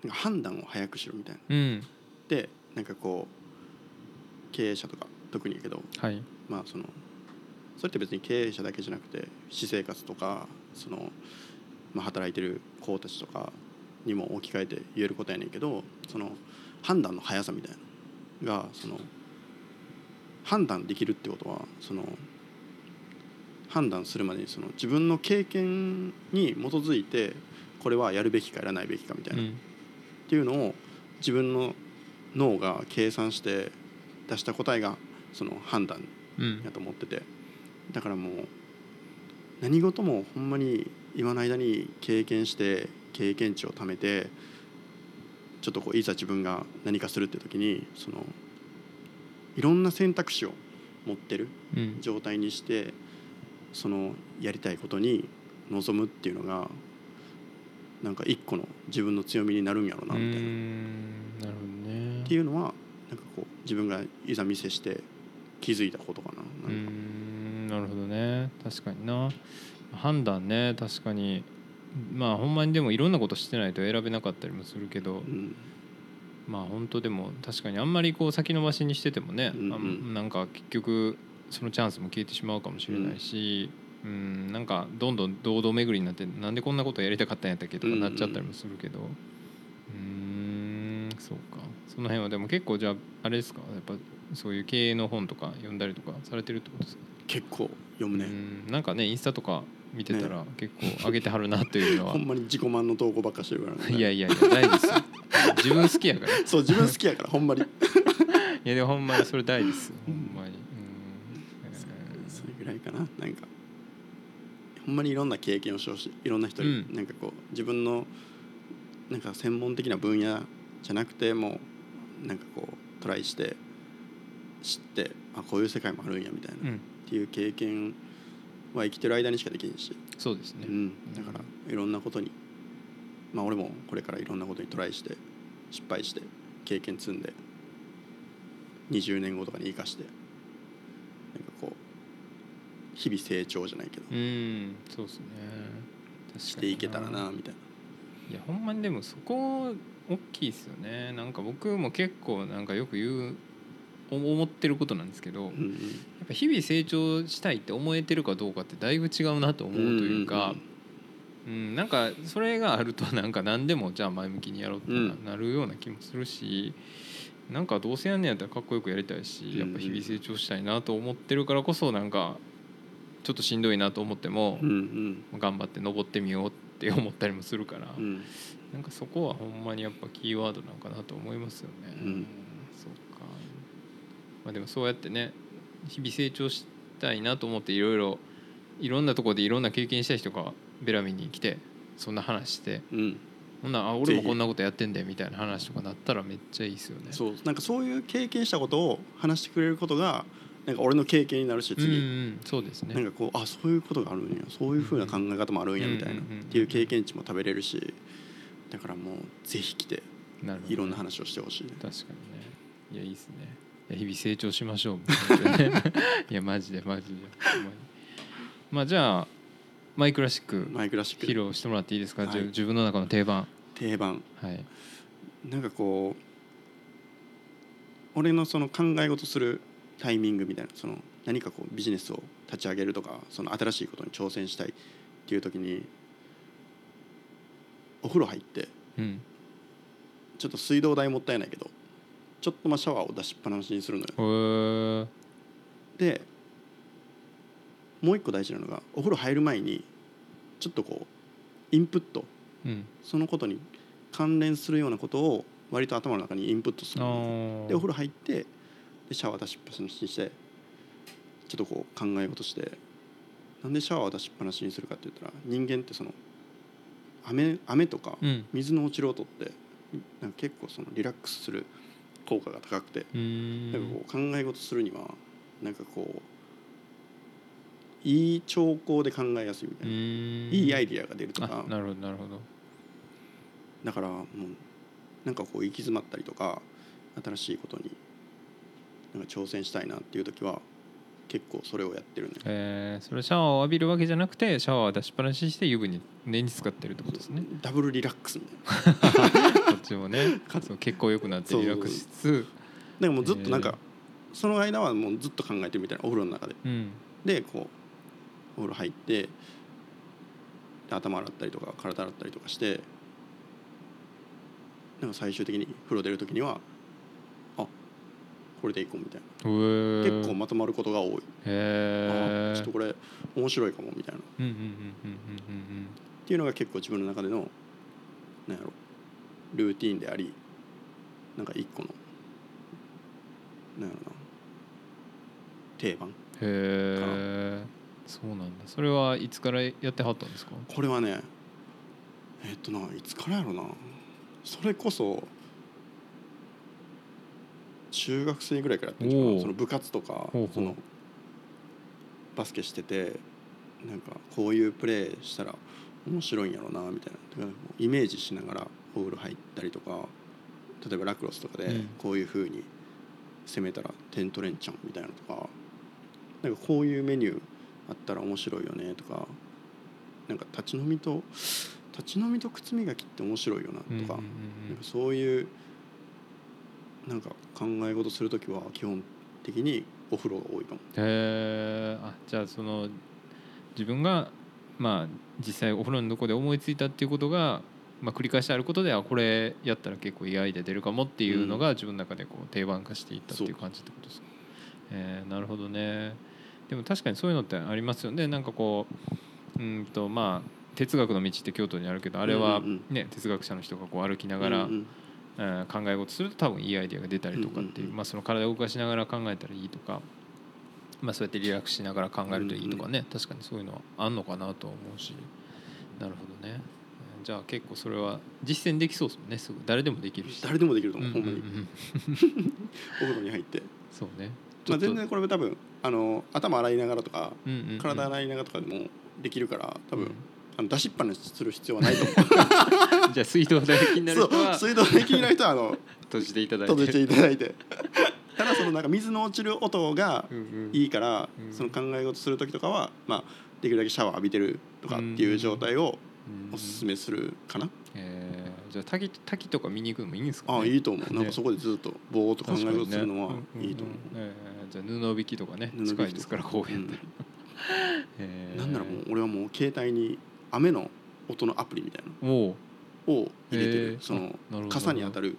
なんか判断を早くしろみたいな。うん。でなんかこう経営者とか特にやけどはい。まあそのそれって別に経営者だけじゃなくて私生活とかその、まあ、働いてる子たちとかにも置き換えて言えることやねんけどその判断の速さみたいな。のがその判断できるってことはその判断するまでにその自分の経験に基づいてこれはやるべきかやらないべきかみたいな、っうん。ていうのを自分の脳が計算して出した答えがその判断うん。やと思ってて。だからもう何事もほんまに今の間に経験して経験値を貯めてちょっとこういざ自分が何かするって時にそのいろんな選択肢を持ってるうん。状態にしてそのやりたいことに臨むっていうのがなんか一個の自分の強みになるんやろうなみたいな。んなるほどね。っていうのはなんかこう自分がいざ店して気づいたことかな。なんなるほどね。確かにな。判断ね。確かに。まあほんまにでもいろんなことしてないと選べなかったりもするけど、うん。まあ本当でも確かにあんまりこう先延ばしにしててもね、うんうんなんか結局そのチャンスも消えてしまうかもしれないし、うん、なんかどんどん堂々巡りになってなんでこんなことやりたかったんやったっけとかなっちゃったりもするけどうんんそうか。その辺はでも結構じゃああれですか？やっぱそういう経営の本とか読んだりとかされてるってことですか？結構読むね。うんなんかねインスタとか見てたら結構上げてはるなというのは、*laughs* ほんまに自己満の投稿ばっかしてるから、ね、*laughs* いやいやいや大事ですよ。自分好きやから。そう自分好きやからほんまに。*laughs* いやでもほんまにそれ大事ですよほんまにぐらいかな。なんかほんまにいろんな経験をしてほしいいろんな人に、うん。なんかこう自分のなんか専門的な分野じゃなくてもなんかこうトライして知ってあこういう世界もあるんやみたいな、っうん、ていう経験は生きてる間にしかできんし、そうですね、うん、だからいろんなことにまあ俺もこれからいろんなことにトライして失敗して経験積んで20年後とかに生かして日々成長じゃないけど、うんそうですね。していけたらなみたいな。いやほんまにでもそこ大きいですよね。なんか僕も結構なんかよく言うお思ってることなんですけど、やっうん。うんぱ日々成長したいって思えてるかどうかってだいぶ違うなと思うというか、うんなんかそれがあるとなんか何でもじゃあ前向きにやろうってうん。なるような気もするし、なんかどうせやんねやったらかっこよくやりたいしうんやっぱ日々成長したいなと思ってるからこそなんかちょっとしんどいなと思ってもうんうん頑張って登ってみようって思ったりもするから、うんなんかそこはほんまにやっぱキーワードなのかなと思いますよね。うんそうか。まあでもそうやってね日々成長したいなと思っていろいろいろんなところでいろんな経験した人がベラミに来てそんな話してうんほんならあ俺もこんなことやってんだよみたいな話とかなったらめっちゃいいですよね。そうなんかそういう経験したことを話してくれることがなんか俺の経験になるしうんう次、ん。そうですね。なんかこうあそういうことがあるんや。そういうふうな考え方もあるんやみたいな、っていう経験値も食べれるし。だからもうぜひ来ていろんな話をしてほしいね。確かにね。いやいいですね。いや日々成長しましょう *laughs* いやマジでマジで。まあじゃあマイクラシックマイクラシック。披露してもらっていいですか、はい。自分の中の定番。定番。はい。なんかこう俺のその考え事するタイミングみたいなその何かこうビジネスを立ち上げるとかその新しいことに挑戦したいっていう時にお風呂入ってうん。ちょっと水道代もったいないけどちょっとまあシャワーを出しっぱなしにするのよ。でもう一個大事なのがお風呂入る前にちょっとこうインプット。うん。そのことに関連するようなことを割と頭の中にインプットするあのー。でお風呂入ってでシャワー出しっぱなしにしてちょっとこう考え事してなんでシャワーを出しっぱなしにするかって言ったら人間ってその雨雨とかうん。水の落ちる音ってなんか結構そのリラックスする効果が高くてなんかこう考え事するにはなんかこういい兆候で考えやすいみたういな、いいアイディアが出るとかあなるほどなるほど。だからもうなんかこう行き詰まったりとか新しいことになんか挑戦したいなっていう時は結構それをやってるね。えー、それシャワーを浴びるわけじゃなくてシャワーを出しっぱなしにして湯船に寝に使ってるってことですね。ダブルリラックスみたいなこっちもねそう結構良くなってリラックスしつつ。だからもうずっとなんかその間はもうずっと考えてるみたいなお風呂の中で。うん。でこうお風呂入ってで頭洗ったりとか体洗ったりとかしてなんか最終的に風呂出る時にはあこれでいこうみたいな。結構まとまることが多い、へえあちょっとこれ面白いかもみたいな。っていうのが結構自分の中でのなんやろルーティーンでありなんか一個のなんやろな定番。うんへえそうなんだ。それはいつからやってはったんですか？これはねえっとないつからやろな。それこそ中学生ぐらいからやってるかその部活とかそのバスケしててなんかこういうプレーしたら面白いんやろうなみたいな。だからこうイメージしながらお風呂入ったりとか例えばラクロスとかでうん。こういうふうに攻めたら点取れんちゃうみたいなのとかなんかこういうメニューあったら面白いよねとかなんか立ち飲みと立ち飲みと靴磨きって面白いよなとか,、なんかそういうなんか考え事する時は基本的にお風呂が多いかも。へえあじゃあその自分がまあ実際お風呂のどこで思いついたっていうことが、まあ、繰り返してあることであこれやったら結構いいアイデア出るかもっていうのが自分の中でこう定番化していったっていう感じってことですか？えー。なるほどね。でも確かにそういうのってありますよね。なんかこううんとまあ哲学の道って京都にあるけどあれはうんうんね哲学者の人がこう歩きながら、うんうん。えー考え事すると多分いいアイデアが出たりとかっていう,、まあ、その体を動かしながら考えたらいいとか、まあ、そうやってリラックスしながら考えるといいとかね、確かにそういうのはあんのかなとは思うし。なるほどね。えーじゃあ結構それは実践できそうですもんね。すぐ誰でもできるし。誰でもできるとうん思う、うんうんほんまに。*laughs* お風呂に入って、そうね。まあ、全然これ多分あの頭洗いながらとかうんうんうん。体洗いながらとかでもできるから多分、うんあの出しっぱなしする必要はないと思う。*laughs* じゃあ水道代気になる人はそう水道で気になる人はあの *laughs* 閉じていただいて。閉じていただいて。ただそのなんか水の落ちる音がうんうん。いいから、うん。その考え事する時とかはまあできるだけシャワー浴びてるとかっていう状態をうん。おすすめするかな、えー。じゃあ滝滝とか見に行くのもいいんですか、ね、ああいいと思う、ね。なんかそこでずっとぼーっと考え事するのはいいと思う、んんん。えーじゃあ布引きとかね近いですから公園で、うん。えー。なんならもう俺はもう携帯に雨の音のアプリみたいなを入れてる、その傘に当たる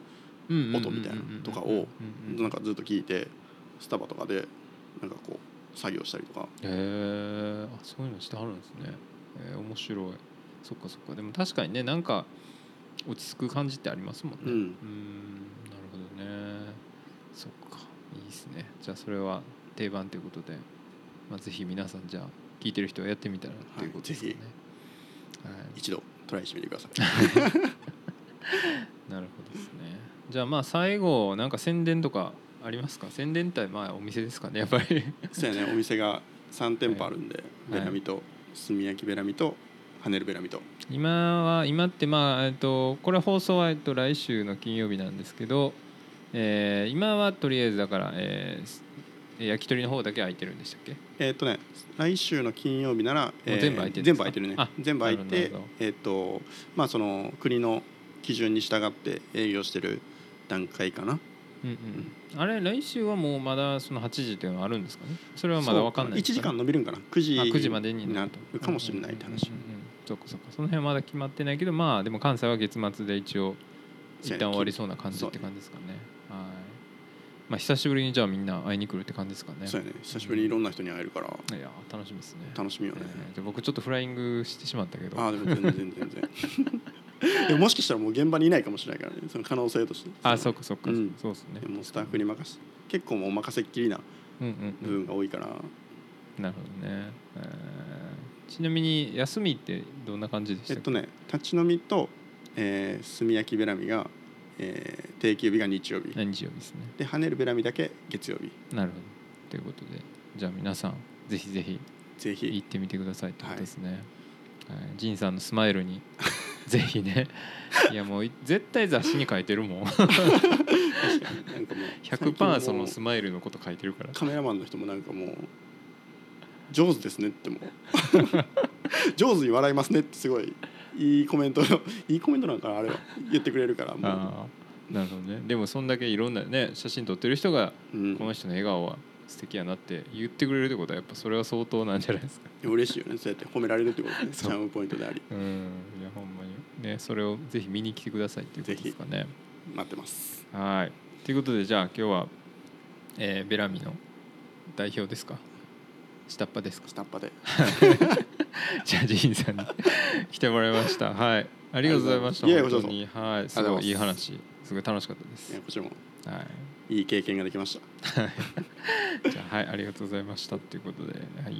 音みたいなとかをなんかずっと聞いてスタバとかでなんかこう作業したりとか。へえあそういうのしてはるんですね。えー面白い。そっかそっか。でも確かにねなんか落ち着く感じってありますもんね。うん。うんなるほどね。そっか。いいですね。じゃあそれは定番ということで、まあ、ぜひ皆さんじゃあ聞いてる人はやってみたらっていうことですかね、はい一度トライしてみてください。*laughs* なるほどですね。じゃあまあ最後なんか宣伝とかありますか？宣伝ってまあお店ですかねやっぱり。そうやね。お店が3店舗あるんで、はい。ベラミと炭焼きベラミとハネルベラミと。今は今ってまあえっとこれ放送はえっと来週の金曜日なんですけど、えー今はとりあえずだから、えーす焼き鳥の方だけ空いてるんでしたっけ？えーっとね来週の金曜日なら、う全部空いてる全部空いてるね。あ全部空いてえーっとまあその国の基準に従って営業してる段階かな。うんうん、あれ来週はもうまだその8時っていうのはあるんですかね？それはまだ分かんない1時間伸びるんかな？9時あ9時までになるかもしれないって話。うんうんうんうん。そっかそっか。その辺はまだ決まってないけどまあでも関西は月末で一応一旦終わりそうな感じって感じですかね。はいまあ久しぶりにじゃあみんな会いに来るって感じですかね。そうやね。久しぶりにいろんな人に会えるから。いや楽しみですね。楽しみよね、えー僕ちょっとフライングしてしまったけど。ああでも全然全然。全 *laughs* 然でももしかしたらもう現場にいないかもしれないからね。その可能性として。あそうかそうか、うん。そうですね。でもうスタッフに任せ結構もうお任せっきりなうんうん部うん。分が多いから、なるほどね、えーちなみに休みってどんな感じでしたえっとね立ち飲みと、えー、炭焼きベラミが、えー定休日が日曜日。何日曜日ですね。で跳ねるベラミだけ月曜日。なるほど。ということでじゃあ皆さんぜひぜひ行ぜひ。ってみてくださいってことですね、はい。ジンさんのスマイルに *laughs* ぜひね。いやもうい絶対雑誌に書いてるもん。なんかもう *laughs* 100%そのスマイルのこと書いてるから。うカメラマンの人もなんかもう上手ですねってもう。*laughs* 上手に笑いますねってすごいいいコメントいいコメントなんかなあれは。言ってくれるからもああなるほどね。でもそんだけいろんなね写真撮ってる人がう、うん。この人の笑顔は素敵やなって言ってくれるってことはやっぱそれは相当なんじゃないですか。嬉しいよね。そうやって褒められるってことね。チャームポイントであり。うん。いやほんまに。ねそれをぜひ見に来てくださいっていうことですかね。待ってます。はい。ということでじゃあ今日は、えーベラミの代表ですか下っ端ですか？下っ端で。*laughs* じゃあジンさんに来てもらいました。はい。ありがとうございましたいやこちらこそ。本当にはいす。ごいいい話。すごい楽しかったです。こちらも。はい。いい経験ができました。*laughs* じゃあはい。ありがとうございましたということで。はい